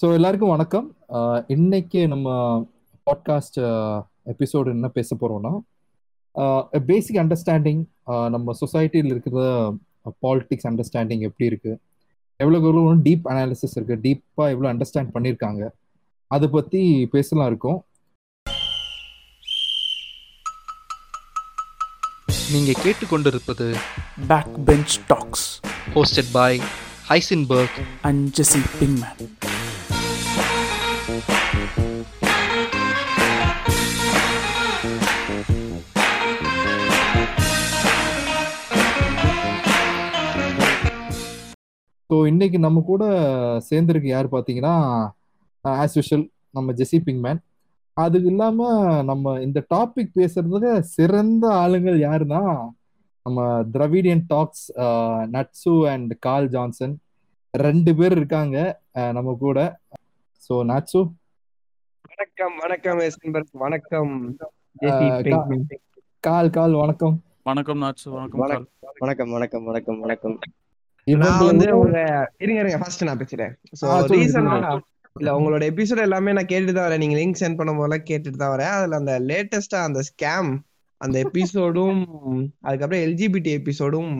So எல்லாருக்கும் வணக்கம். இன்னைக்கு நம்ம பாட்காஸ்ட் எபிசோடு என்ன பேச போறோம்னா பேசிக் அண்டர்ஸ்டாண்டிங் நம்ம சொசைட்டியில் இருக்கிற பாலிடிக்ஸ் அண்டர்ஸ்டாண்டிங் எப்படி இருக்கு? எவ்வளோக்கு எவ்வளோ டீப் அனாலிசிஸ் இருக்கு? டீப்பாக எவ்வளோ அண்டர்ஸ்டாண்ட் பண்ணியிருக்காங்க அதை பற்றி பேசலாம் இருக்கோம். நீங்க கேட்டுக்கொண்டிருப்பது Backbench Talks. hosted by Heisenberg and Jesse Pinkman. So இன்னைக்கு நம்ம கூட சேர்ந்துருக்கு யார் பார்த்தீங்கன்னா ஆஸ் யூஷுவல் நம்ம ஜெசி பிங்மேன் அதுக்கு இல்லாமல் நம்ம இந்த டாபிக் பேசுறதுக்கு சிறந்த ஆளுங்கள் யாருன்னா நம்ம திராவிடியன் டாக்ஸ் நட்சு அண்ட் கால் ஜான்சன் ரெண்டு பேர் இருக்காங்க நம்ம கூட. ஸோ நட்சு வணக்கம் வணக்கம் வணக்கம். கால் கால் வணக்கம். வணக்கம் வணக்கம் வணக்கம். கால். வணக்கம் வணக்கம் வணக்கம் வணக்கம். நான் வந்து உங்க இருங்க இருங்க ஃபர்ஸ்ட் நான் பேசுறேன் சோ ரீசனா. இல்ல உங்களோட எபிசோட் எல்லாமே நான் கேட்டுட்டு தான் வரேன். நீங்க லிங்க் சென்ட் பண்ணும் போதெல்லாம் கேட்டுட்டு தான் வரேன். அதுல அந்த லேட்டஸ்டா அந்த ஸ்கேம் அந்த எபிசோடும் அதுக்கப்புறம் எல்ஜிபிடி எபிசோடும்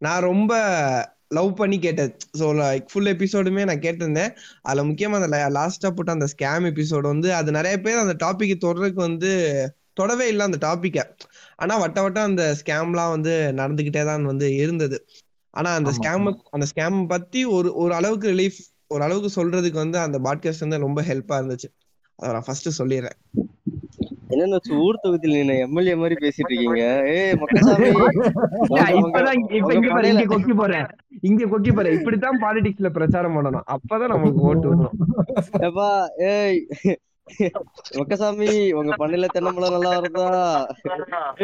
நான் ரொம்ப லவ் பண்ணி கேட்டது. ஸோ லைக் ஃபுல் எபிசோடுமே நான் கேட்டிருந்தேன். அதுல முக்கியமா அந்த லாஸ்டா போட்ட அந்த ஸ்கேம் எபிசோடு வந்து அது நிறைய பேர் அந்த டாபிக் தொடர்றதுக்கு வந்து தொடவே இல்லை அந்த டாபிக்க ஆனா வட்ட வட்டம் அந்த ஸ்கேம்லாம் வந்து நடந்துகிட்டே தான் வந்து இருந்தது. ஆனா அந்த ஸ்கேம் அந்த ஸ்கேம் பத்தி ஒரு ஒரு அளவுக்கு ரிலீஃப் ஒரு அளவுக்கு சொல்றதுக்கு வந்து அந்த பாட்காஸ்ட் வந்து ரொம்ப ஹெல்ப்பா இருந்துச்சு. அதை நான் ஃபர்ஸ்ட் சொல்லிடுறேன். என்னன்னு வச்சு ஊர் தொகுதியில் நீங்க எம்எல்ஏ மாதிரி பேசிட்டு இருக்கீங்க. ஏய் மக்கசாமி இங்க கொக்கி போறேன். இங்க கொக்கி போறேன். இப்படித்தான் பாலிடிக்ஸ்ல பிரச்சாரம் பண்ணணும். அப்பதான் நமக்கு ஓட்டு ஏய் மக்கசாமி உங்க பண்ணையில தென்னம்பழம் நல்லா வருதா?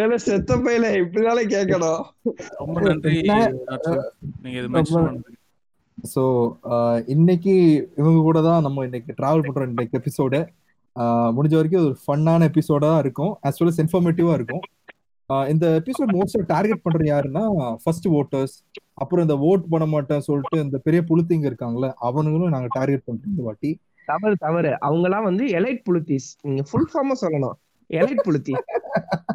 ஏன்னா செத்த பையில இப்படினாலே கேட்கணும் ரொம்ப நன்றி. நீங்க இது மென்ஷன் ஸோ இன்னைக்கு இவங்க கூட தான் நம்ம இன்னைக்கு டிராவல் பண்றோம் இன்னைக்கு எபிசோடு முடிஞ்ச வரைக்கும் ஒரு ஃபன்னான எபிசோடா இருக்கும். As well as இன்ஃபர்மேட்டிவா இருக்கும். ஆஹ் இந்த எபிசோட் மோஸ்டா டார்கெட் பண்றது யாருன்னா ஃபர்ஸ்ட் ஓட்டர்ஸ் அப்புறம் இந்த ஓட் பண்ண மாட்டேன் சொல்லிட்டு இந்த பெரிய புளுத்திங்க இருக்காங்கல்ல அவனுங்களும் நாங்க டார்கெட் பண்றோம் இந்த வாட்டி. தவறு தவறு. அவங்க எல்லாம் வந்து எலைட் புலித்திஸ் நீங்க ஃபுல் ஃபார்மா சொல்லணும். எலைட் புலித்தி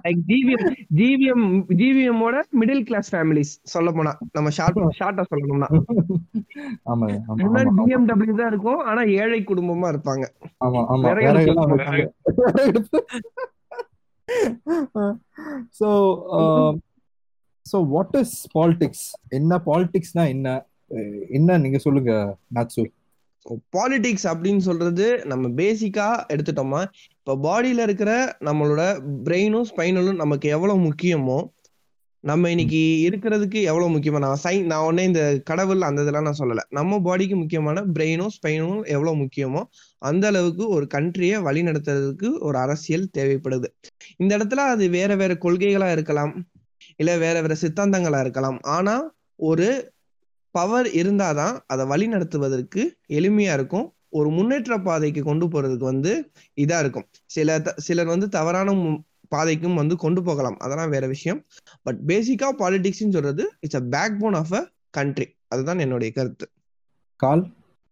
லைக் ஜிவிஎம் ஜிவிஎம் ஜிவிஎம்மோட மிடில் கிளாஸ் ஃபேமிலிஸ் சொல்ல போனா. நம்ம ஷார்ட் ஷார்ட்டா சொல்லணும்னா. முன்னாடி பிஎம்டபிள்யூ தான் இருக்கும் ஆனா ஏழை குடும்பமா இருப்பாங்க. So so what is politics என்ன பாலிடிக்ஸ்னா என்ன? என்ன நீங்க சொல்லுங்க நாச்சு பாலிடிக்ஸ் அப்படின்னு சொல்றது நம்ம பேசிக்கா எடுத்துட்டோமா இப்போ பாடியில இருக்கிற நம்மளோட பிரெயினும் ஸ்பைனலும் நமக்கு எவ்வளவு முக்கியமோ நம்ம இன்னைக்கு இருக்கிறதுக்கு எவ்வளவு முக்கியமா நான் சை நான் உடனே இந்த கடவுள் அந்த இதெல்லாம் நான் சொல்லலை. நம்ம பாடிக்கு முக்கியமான பிரெயினும் ஸ்பைனும் எவ்வளவு முக்கியமோ அந்த அளவுக்கு ஒரு கண்ட்ரியை வழி நடத்துறதுக்கு ஒரு அரசியல் தேவைப்படுது. இந்த இடத்துல அது வேற வேற கொள்கைகளா இருக்கலாம் இல்ல வேற வேற சித்தாந்தங்களா இருக்கலாம். ஆனா ஒரு பவர் இருந்தாதான் அதை வழி நடத்துவதற்கு எளிமையா இருக்கும். ஒரு முன்னேற்ற பாதைக்கு கொண்டு போறதுக்கு வந்து இதா இருக்கும். சில த- சிலர் வந்து தவறான பாதைக்கும் வந்து கொண்டு போகலாம். அதெல்லாம் வேற விஷயம். பட் பேசிக்கா பாலிடிக்ஸ்னு சொல்றது it's a backbone of a country அதுதான் என்னுடைய கருத்து. கால்?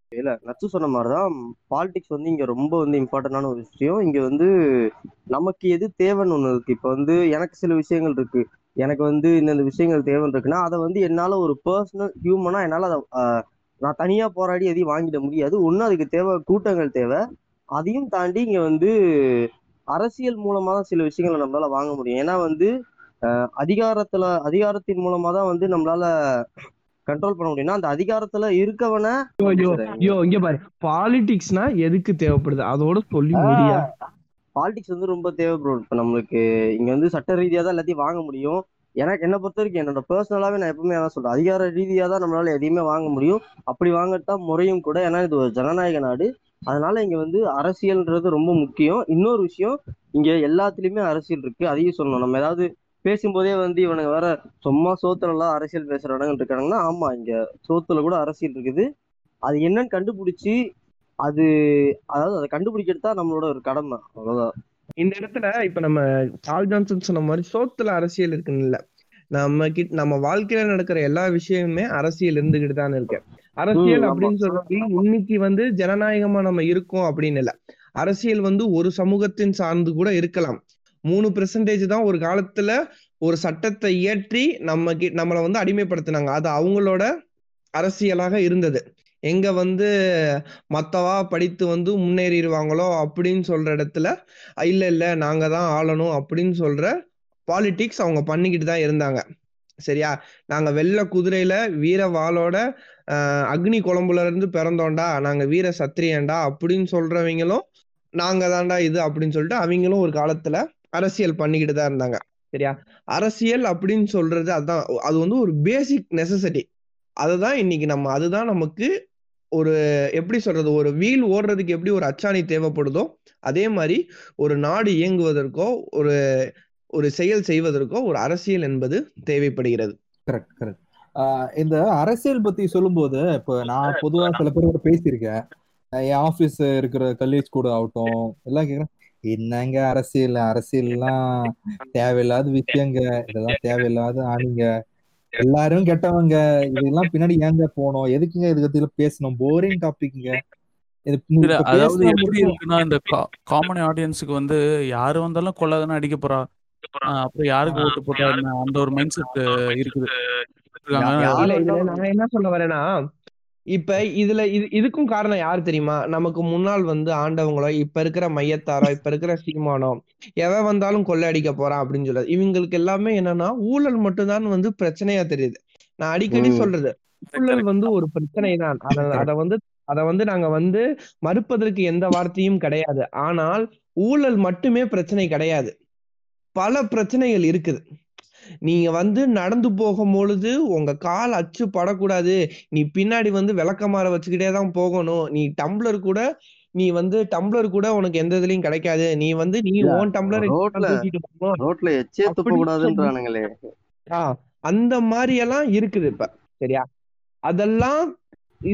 இல்ல நச்சு சொன்ன மாதிரிதான் பாலிடிக்ஸ் வந்து இங்க ரொம்ப வந்து இம்பார்ட்டன்டான ஒரு விஷயம். இங்க வந்து நமக்கு எது தேவைன்னு ஒண்ணு இருக்கு. இப்ப வந்து எனக்கு சில விஷயங்கள் இருக்கு. எனக்கு வந்து இந்தந்த விஷயங்கள் தேவைன்னு இருக்குன்னா அதை வந்து என்னால ஒரு பர்சனல் ஹியூமனா என்னால அதை நான் தனியா போராடி எதையும் வாங்கிட முடியாது. ஒண்ணு அதுக்கு தேவை கூட்டங்கள் தேவை. அதையும் தாண்டி இங்க வந்து அரசியல் மூலமா தான் சில விஷயங்களை நம்மளால வாங்க முடியும். ஏன்னா வந்து அதிகாரத்துல அதிகாரத்தின் மூலமா தான் வந்து நம்மளால கண்ட்ரோல் பண்ண முடியும்னா அந்த அதிகாரத்துல இருக்கவன ஐயோ ஐயோ இங்க பாரு. பாலிடிக்ஸ்னா எதுக்கு தேவைப்படுது? அதோட சொல்லி முடியா? பாலிடிக்ஸ் வந்து ரொம்ப தேவைப்படும் இப்போ நம்மளுக்கு இங்க வந்து சட்ட ரீதியாக தான் எல்லாத்தையும் வாங்க முடியும். எனக்கு என்னை பொறுத்த வரைக்கும் என்னோட பர்சனலாவே நான் எப்பவுமே அதான் சொல்றேன். அதிகார ரீதியாக தான் நம்மளால எதையுமே வாங்க முடியும். அப்படி வாங்கத்தான் முறையும் கூட. ஏன்னா இது ஒரு ஜனநாயக நாடு. அதனால இங்க வந்து அரசியல்ன்றது ரொம்ப முக்கியம். இன்னொரு விஷயம் இங்க எல்லாத்துலயுமே அரசியல் இருக்கு. அதையும் சொல்லணும். நம்ம ஏதாவது பேசும்போதே வந்து இவனுங்க வேற சும்மா சோத்துலலாம் அரசியல் பேசுற இடங்கள் இருக்காங்கன்னா ஆமா இங்க சோத்துல கூட அரசியல் இருக்குது. அது என்னன்னு கண்டுபிடிச்சி அது அதாவது அதை கண்டுபிடிக்கிறது தான் நம்மளோட ஒரு கடமை அவ்வளவுதான். இந்த இடத்துல இப்ப நம்ம சால் ஜான்சன் சொன்ன மாதிரி சோத்துல அரசியல் இருக்குன்னு இல்ல. நம்ம கிட்ட நம்ம வாழ்க்கையில நடக்கிற எல்லா விஷயமுமே அரசியல் இருந்துகிட்டு தான் இருக்கு. அரசியல். அப்படின்னு சொல்றது இன்னைக்கு வந்து ஜனநாயகமா நம்ம இருக்கோம் அப்படின்னு இல்ல. அரசியல் வந்து ஒரு சமூகத்தின் சார்ந்து கூட இருக்கலாம். மூணு பெர்சன்டேஜ் தான் ஒரு காலத்துல ஒரு சட்டத்தை இயற்றி நம்ம நம்மளை வந்து அடிமைப்படுத்தினாங்க. அது அவங்களோட அரசியலாக இருந்தது. எங்க வந்து மத்தவா படித்து வந்து முன்னேறிடுவாங்களோ அப்படின்னு சொல்ற இடத்துல இல்ல இல்ல நாங்க தான் ஆளணும் அப்படின்னு சொல்ற பாலிடிக்ஸ் அவங்க பண்ணிக்கிட்டு தான் இருந்தாங்க. சரியா? நாங்க வெள்ள குதிரையில வீர வாளோட அக்னி குழம்புல இருந்து பிறந்தோம்டா நாங்க வீர சத்திரியன்டா அப்படின்னு சொல்றவங்களும் நாங்க தான்டா இது அப்படின்னு சொல்லிட்டு அவங்களும் ஒரு காலத்துல அரசியல் பண்ணிக்கிட்டு தான் இருந்தாங்க. சரியா? அரசியல் அப்படின்னு சொல்றது அதுதான் அது வந்து ஒரு பேசிக் நெசசிட்டி அதுதான் இன்னைக்கு நம்ம அதுதான் நமக்கு ஒரு எப்படி சொல்றது ஒரு வீல் ஓடுறதுக்கு எப்படி ஒரு அச்சாணி தேவைப்படுதோ அதே மாதிரி ஒரு நாடு இயங்குவதற்கோ ஒரு ஒரு செயல் செய்வதற்கோ ஒரு அரசியல் என்பது தேவைப்படுகிறது. கரெக்ட் கரெக்ட் இந்த அரசியல் பத்தி சொல்லும்போது இப்போ நான் பொதுவா சில பேர் கூட பேசியிருக்கேன். என் ஆபீஸ் இருக்கிற கல்லீஜ் கூட ஆகட்டும் எல்லாம் கேக்குறேன் என்னங்க அரசியல்? அரசியல்லாம் தேவையில்லாத விஷயங்க. இதெல்லாம் தேவையில்லாத ஆணிங்க எல்லாரும் கெட்டவங்க இதெல்லாம் பின்னாடி ஏங்க போனோம்? எதுக்குங்க இது பத்தி பேசணும்? போரிங் டாபிக்ங்க அதாவது எப்படி இருக்குன்னா இந்த காமன் ஆடியன்ஸுக்கு வந்து யாரு வந்தாலும் கொள்ளாதானே அடிக்க போறா. அப்புறம் யாருக்கு ஓட்டு போட்டா அந்த ஒரு மைண்ட் செட் இருக்குது. நான் என்ன சொல்ல வரேன்னா இப்ப இதுல இது இதுக்கும் காரணம் யாரு தெரியுமா? நமக்கு முன்னால் வந்து ஆண்டவங்களோ இப்ப இருக்கிற மையத்தாரோ இப்ப இருக்கிற சீமானோ எவன் வந்தாலும் கொள்ளையடிக்க போறான் அப்படின்னு சொல்றது. இவங்களுக்கு எல்லாமே என்னன்னா ஊழல் மட்டும்தான் வந்து பிரச்சனையா தெரியுது. நான் அடிக்கடி. சொல்றது ஊழல் வந்து ஒரு பிரச்சனை தான் அத அத வந்து அத வந்து நாங்க வந்து மறுப்பதற்கு எந்த வார்த்தையும் கிடையாது. ஆனால் ஊழல் மட்டுமே பிரச்சனை கிடையாது. பல பிரச்சனைகள் இருக்குது. நீங்க வந்து நடந்து போகும் பொழுது உங்க கால் அச்சு படக்கூடாது. நீ பின்னாடி வந்து விளக்கமாற வச்சுக்கிட்டே தான் போகணும். நீ டம்ளர் கூட நீ வந்து டம்ளர் கூட உனக்கு எந்த இதுலயும் கிடைக்காது. நீ வந்து நீ ஓன் டம்ளர் ரோட்ல- எச்சே துப்ப கூடாதுன்றானுங்களே ஆ, அந்த மாதிரி எல்லாம் இருக்குது இப்ப சரியா? அதெல்லாம்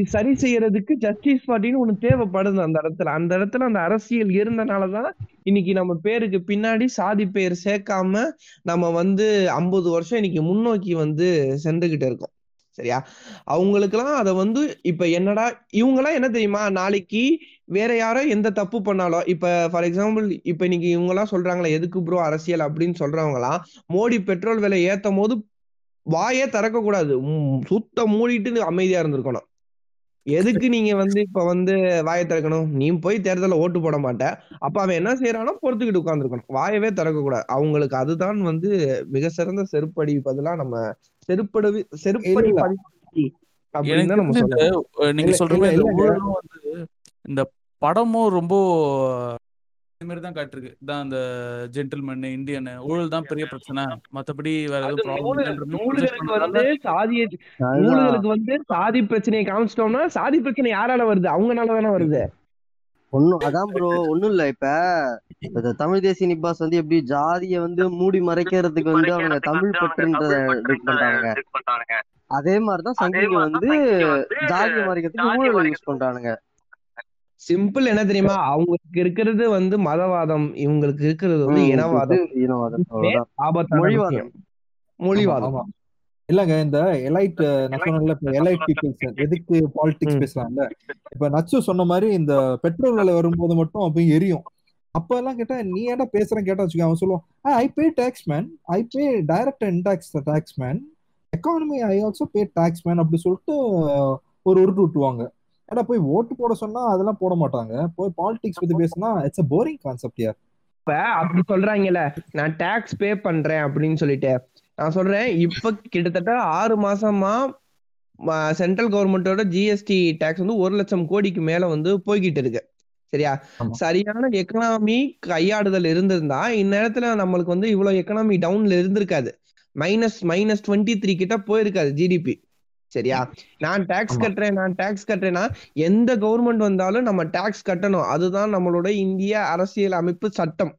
சரி செய்யறதுக்கு ஜஸ்டிஸ் பார்ட்டின்னு ஒண்ணு தேவைப்படுது அந்த இடத்துல. அந்த இடத்துல அந்த அரசியல் இருந்தனாலதான் இன்னைக்கு நம்ம பேருக்கு பின்னாடி சாதி பேர் சேர்க்காம நம்ம வந்து ஐம்பது வருஷம் இன்னைக்கு முன்னோக்கி வந்து சென்றுகிட்டு இருக்கோம். சரியா? அவங்களுக்கெல்லாம் அதை வந்து இப்ப என்னடா இவங்கெல்லாம் என்ன தெரியுமா? நாளைக்கு வேற யாரோ எந்த தப்பு பண்ணாலும் இப்ப ஃபார் எக்ஸாம்பிள் இப்ப இன்னைக்கு இவங்க எல்லாம் சொல்றாங்களே எதுக்கு ப்ரோ அரசியல்? அப்படின்னு சொல்றவங்க எல்லாம் மோடி பெட்ரோல் விலை ஏத்தும் போது வாயே திறக்க கூடாது உம் சுத்த மூடிட்டு அமைதியா இருந்திருக்கணும். எதுக்கு நீங்க வந்து இப்ப வந்து வாயை திறக்கணும்? நீ போய் தேர்தல்ல ஓட்டு போட மாட்ட. அப்ப அவன் என்ன செய்யறானோ பொறுத்துக்கிட்டு உட்கார்ந்துருக்கணும். வாயவே திறக்க கூடாது அவங்களுக்கு அதுதான் வந்து மிக சிறந்த செருப்படி பதிலா நம்ம செருப்படி செருப்படி நீங்க இல்ல, சொல்ற இல்ல, மாதிரி இந்த இல்லங்க. ஊழலும் வந்து இந்த படமும் ரொம்ப இந்த மாதிரி தான் காட்டிருக்கு. தான் இந்த ஜென்டில்மேன் இந்தியன் ஊழல் தான் பெரிய பிரச்சனை. மத்தபடி வேற எதுவும் வந்து சாதிய நூலுகளுக்கு வந்து சாதி பிரச்சனையை காமிச்சிட்டோம்னா சாதி பிரச்சனை யாரால வருது? அவங்கனால தானே வருது. ஒண்ணும் அதான் ப்ரோ ஒண்ணும் இல்ல. இப்ப இந்த தமிழ் தேசிய நிப்பாஸ் வந்து எப்படி ஜாதிய வந்து மூடி மறைக்கிறதுக்கு வந்து அவங்க தமிழ் பற்றுன்றத பண்றாங்க. அதே மாதிரிதான் சங்கிங்க வந்து ஜாதிய மறைக்கிறதுக்கு ஊழலை யூஸ் பண்றானுங்க. சிம்பிள் என்ன தெரியுமா? அவங்களுக்கு இருக்கிறது வந்து மதவாதம் இவங்களுக்கு இருக்கிறது வந்து இனவாதம். இனவாதம். மொழிவாதம். மொழிவாதம். இல்லங்க இந்த எலைட் நான் சொன்னேன்ல இப்ப எலைட் பீப்புள்ஸ் எதுக்கு பாலிடிக்ஸ். பேசலாம்ல? இப்ப நச்சு சொன்ன மாதிரி இந்த பெட்ரோல் விலை வரும்போது மட்டும் அப்ப எரியும். அப்ப எல்லாம் கேட்டா நீ ஏன்டா பேசுறேன் கேட்டா வச்சுக்கோ. அவன் சொல்லுவான் I pay tax man I pay direct in tax tax man economy I also pay tax man அப்படி சொல்லிட்டு ஒரு உருட்டு விட்டுவாங்க ஏன்னா போய் ஓட்டு போட சொன்னா அதெல்லாம் போட மாட்டாங்க. போய் பாலிடிக்ஸ் பத்தி பேசினா இட்ஸ் அ போரிங் கான்செப்ட் யார் இப்ப அப்படி சொல்றாங்கல்ல நான் டாக்ஸ் பே பண்றேன் அப்படின்னு சொல்லிட்டு. நான் சொல்றேன் இப்ப கிட்டத்தட்ட ஆறு மாசமா சென்ட்ரல் கவர்மெண்டோட ஜிஎஸ்டி டாக்ஸ் வந்து ஒரு லட்சம் கோடிக்கு மேல வந்து போய்கிட்டு இருக்கு. சரியா. சரியான எக்கனாமி கையாடுதல் இருந்திருந்தா இந்நேரத்துல நம்மளுக்கு வந்து இவ்வளவு எக்கனாமி டவுன்ல இருந்திருக்காது. மைனஸ் மைனஸ் டுவெண்ட்டி த்ரீ கிட்ட போயிருக்காது ஜிடிபி சரியா? நான் டாக்ஸ். கட்டுறேன் நான் டாக்ஸ் கட்டுறேன்னா எந்த கவர்மெண்ட் வந்தாலும் நம்ம டாக்ஸ் கட்டணும். அதுதான் நம்மளோட இந்திய அரசியல் அமைப்பு சட்டம்.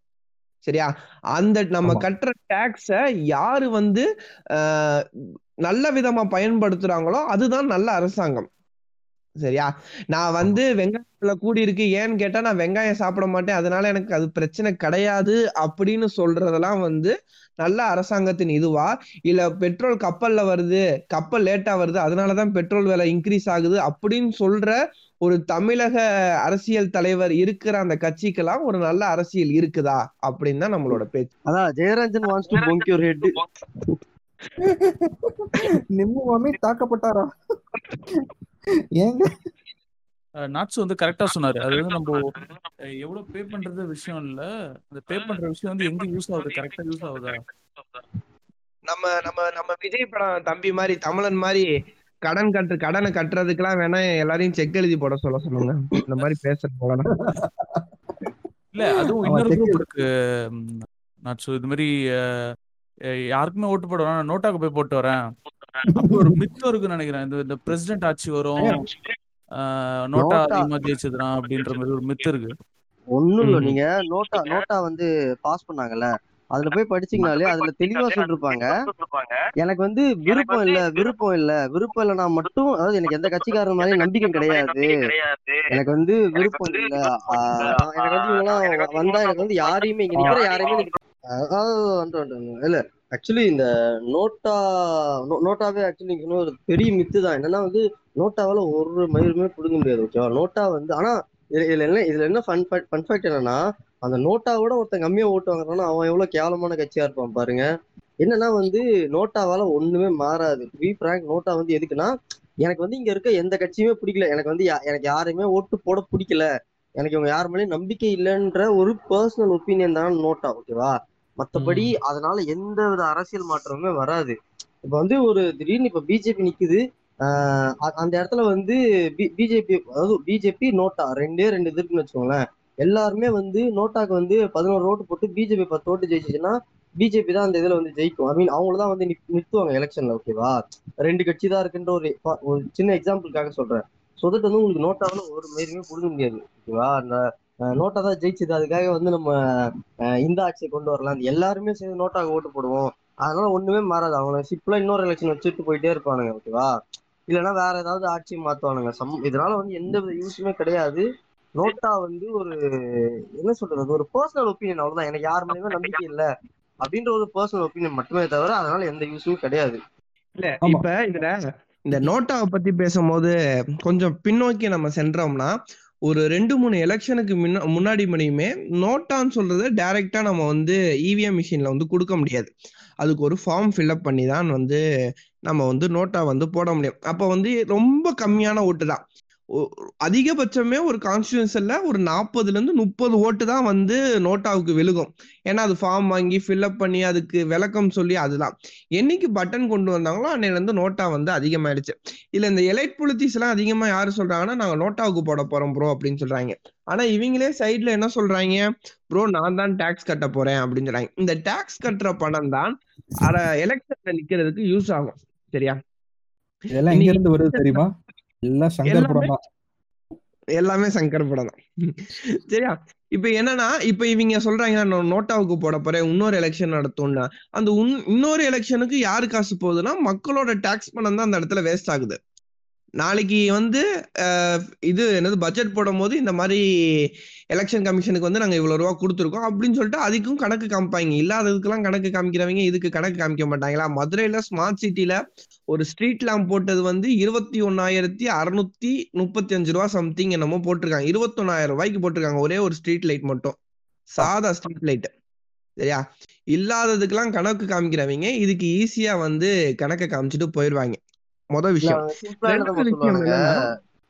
சரியா? அந்த நம்ம. கட்டுற டாக்ஸ யாரு வந்து நல்ல விதமா பயன்படுத்துறாங்களோ அதுதான் நல்ல அரசாங்கம். சரியா? நான் வந்து வெங்காயத்துல கூடி இருக்கு ஏன்னு கேட்டா நான் வெங்காயம் சாப்பிட மாட்டேன். அதனால எனக்கு அது பிரச்சனை கிடையாது அப்படின்னு சொல்றதெல்லாம் வந்து நல்ல அரசாங்கத்தின் இதுவா? இல்ல பெட்ரோல் கப்பல்ல வருது கப்பல் லேட்டா வருது அதனாலதான் பெட்ரோல் விலை இன்க்ரீஸ் ஆகுது அப்படின்னு சொல்ற ஒரு தமிழக அரசியல் தலைவர் இருக்கிற அந்த கட்சிக்கெல்லாம் ஒரு நல்ல அரசியல் இருக்குதா? அப்படின்னு தான் நம்மளோட பேச்சு. அதான் Jayaranjan wants to bonk your head Nimmu மாமி தாக்கப்பட்டாரா? ஏங்க? நாட்ஸ் வந்து கரெக்டா சொன்னாரு. அது வந்து நம்ம எவ்வளவு பே பண்றது விஷயம் இல்ல. அந்த பே பண்ற விஷயம் வந்து எங்க யூஸ் ஆகுது? கரெக்டா யூஸ் ஆகுதா? நம்ம நம்ம நம்ம விஜய் படம் தம்பி மாதிரி தமிழன் மாதிரி கடன் கட்டு கடனை கட்டுறதுக்கெல்லாம் வேணா எல்லாரையும் செக் எழுதி போட சொல்ல சொல்லுங்க. இந்த மாதிரி பேசுறவங்கள இல்ல அதுவும் இன்னொரு குரூப் இருக்கு. நாட்ஸ் இது மாதிரி யாருக்குமே ஓட்டு போட வேணாம். நோட்டாக்கு போய் போட்டு வரேன். ஒரு மித்தம் இருக்குன்னு நினைக்கிறேன். இந்த இந்த பிரசிடென்ட் ஆட்சி வரும். நோட்டா. அதிகமா ஜெயிச்சதுனா அப்படின்ற மாதிரி ஒரு மித்து இருக்கு. ஒண்ணும் இல்ல. நீங்க நோட்டா நோட்டா வந்து பாஸ் பண்ணாங்கல்ல. அதுல போய் படிச்சீங்கனாலே அதுல தெளிவா சொல்லிருப்பாங்க. எனக்கு வந்து விருப்பம் இல்ல விருப்பம் இல்ல விருப்பம் இல்லைனா மட்டும் அதாவது எனக்கு எந்த கட்சிக்காரன் மாதிரி நம்பிக்கை கிடையாது. எனக்கு வந்து விருப்பம் இல்ல. எனக்கு வந்து இவங்கெல்லாம் வந்தா எனக்கு வந்து யாரையுமே இங்க நிக்கிற யாரையுமே இல்ல. ஆக்சுவலி இந்த நோட்டா நோ- நோட்டாவே ஆக்சுவலி நீங்க ஒரு பெரிய மித்து தான். என்னன்னா வந்து நோட்டாவால ஒரு மயிருமே பிடுங்க முடியாது ஓகேவா நோட்டா வந்து ஆனா இதுல இதுல என்ன இதுல என்ன ஃபன் ஃபன் ஃபேக்ட் என்னன்னா அந்த நோட்டாவோட ஒருத்தன் கம்மியா ஓட்டு வாங்குறான்னா அவன் எவ்வளவு கேவலமான கட்சியா இருப்பான் பாருங்க. என்னன்னா வந்து நோட்டாவால ஒண்ணுமே மாறாது. வி பிராங்க் நோட்டா வந்து எதுக்குன்னா எனக்கு வந்து இங்க இருக்க எந்த கட்சியுமே பிடிக்கல. எனக்கு வந்து யா- எனக்கு யாரையுமே ஓட்டு போட பிடிக்கல. எனக்கு இவங்க யார் மேலேயும் நம்பிக்கை இல்லைன்ற ஒரு பர்சனல் ஒப்பீனியன் தான் நோட்டா ஓகேவா மத்தபடி அதனால எந்த வித அரசியல் மாற்றமுமே வராது. இப்ப வந்து ஒரு திடீர்னு இப்ப பிஜேபி நிக்குது. அந்த இடத்துல வந்து பிஜேபி அதாவது பிஜேபி நோட்டா ரெண்டே ரெண்டு இது இருக்குன்னு வச்சுக்கோங்களேன். எல்லாருமே வந்து நோட்டாக்கு வந்து பதினோரு ஓட்டு போட்டு பிஜேபி பத்து ஓட்டு ஜெயிச்சுச்சுன்னா பிஜேபி தான் அந்த இதுல வந்து ஜெயிக்கும். ஐ மீன் அவங்கள தான் வந்து நிறுத்துவாங்க எலெக்ஷன்ல ஓகேவா ரெண்டு கட்சி தான் இருக்குன்ற ஒரு சின்ன எக்ஸாம்பிளுக்காக சொல்றேன். சொதட்டு வந்து உங்களுக்கு நோட்டாவில் ஒரு மயிருமே கொடுக்க முடியாது ஓகேவா அந்த நோட்டா தான் ஜெயிச்சது. அதுக்காக வந்து நம்ம இந்த ஆட்சியை கொண்டு வரலாம். எல்லாருமே சேர்ந்து நோட்டாக ஓட்டு போடுவோம். அதனால ஒண்ணுமே மாறாது. அவங்க சிம்பிளா இன்னொரு எலெக்ஷன் வச்சுட்டு போயிட்டே இருப்பானுங்க ஓகேவா இல்லைன்னா வேற ஏதாவது ஆட்சி மாத்துவானுங்க. சம் இதனால வந்து எந்த வித யூஸுமே கிடையாது. நோட்டா வந்து ஒரு என்ன சொல்றது? ஒரு பர்சனல் ஒப்பீனியன் அவ்வளவுதான். எனக்கு யார் மேலேயுமே நம்பிக்கை இல்ல. அப்படின்ற ஒரு பர்சனல் ஒப்பீனியன் மட்டுமே தவிர அதனால எந்த யூஸுமே கிடையாது. இல்ல. இப்ப இதுல இந்த நோட்டாவை பத்தி பேசும்போது கொஞ்சம் பின்னோக்கி நம்ம சென்றோம்னா ஒரு ரெண்டு மூணு எலெக்ஷனுக்கு முன்ன முன்னாடி மணியுமே நோட்டான்னு சொல்றது டைரக்டா நம்ம வந்து இவிஎம் மிஷின்ல வந்து கொடுக்க முடியாது. அதுக்கு ஒரு ஃபார்ம் ஃபில்அப் பண்ணி தான் வந்து நம்ம வந்து நோட்டா வந்து போட முடியும். அப்ப வந்து ரொம்ப கம்மியான ஓட்டு தான். அதிகபட்சமே ஒரு கான்ஸ்டியூன்சன்ல ஒரு நாற்பதுல இருந்து முப்பது ஓட்டு தான் வந்து நோட்டாவுக்கு விழுகும். ஏன்னா அது ஃபார்ம் வாங்கி ஃபில்அப் பண்ணி அதுக்கு விளக்கம் சொல்லி அதுதான். என்னைக்கு பட்டன் கொண்டு வந்தாங்களோ அன்னையில இருந்து நோட்டா வந்து அதிகமாயிடுச்சு. இல்ல இந்த எலைட் பொலிட்டிக்ஸ் எல்லாம் அதிகமா யாரு சொல்றாங்கன்னா நாங்க நோட்டாவுக்கு போட போறோம் ப்ரோ அப்படின்னு சொல்றாங்க. ஆனா இவங்களே சைட்ல என்ன சொல்றாங்க? ப்ரோ நான் தான் டாக்ஸ் கட்ட போறேன் அப்படின்னு சொல்றாங்க. இந்த டாக்ஸ் கட்டுற பணம் தான் அட எலெக்ஷன்ல நிக்கிறதுக்கு யூஸ் ஆகும். சரியா? இதெல்லாம் எங்க இருந்து வருது தெரியுமா? எல்லாம் சங்கர் படம் தான் எல்லாமே சங்கர் படம் தான். சரியா? இப்ப என்னன்னா இப்ப இவங்க சொல்றாங்க நான் நோட்டாவுக்கு போட போறேன் இன்னொரு எலெக்ஷன் நடத்தும்னா அந்த இன்னொரு எலெக்ஷனுக்கு யாரு காசு போகுதுன்னா மக்களோட டாக்ஸ் பணம் தான் அந்த இடத்துல வேஸ்ட் ஆகுது. நாளைக்கு வந்து இது என்னது பட்ஜெட் போடும்போது இந்த மாதிரி எலெக்ஷன் கமிஷனுக்கு வந்து நாங்க இவ்வளவு ரூபா கொடுத்துருக்கோம் அப்படின்னு சொல்லிட்டு அதுக்கும் கணக்கு காமிப்பாங்க. இல்லாததுக்கெல்லாம் கணக்கு காமிக்கிறவங்க இதுக்கு கணக்கு காமிக்க மாட்டாங்களா? மதுரையில ஸ்மார்ட் சிட்டில ஒரு ஸ்ட்ரீட் லேம்ப் போட்டது வந்து இருபத்தி ஒன்னாயிரத்தி அறுநூத்தி முப்பத்தி அஞ்சு ரூபா சம்திங் என்னமோ போட்டிருக்காங்க. இருபத்தொன்னாயிரம் ரூபாய்க்கு போட்டிருக்காங்க. ஒரே ஒரு ஸ்ட்ரீட் லைட் மட்டும். சாதா ஸ்ட்ரீட் லைட் சரியா? இல்லாததுக்கெல்லாம் கணக்கு காமிக்கிறவங்க இதுக்கு ஈஸியா வந்து கணக்கை காமிச்சிட்டு போயிருவாங்க முத விஷயம்.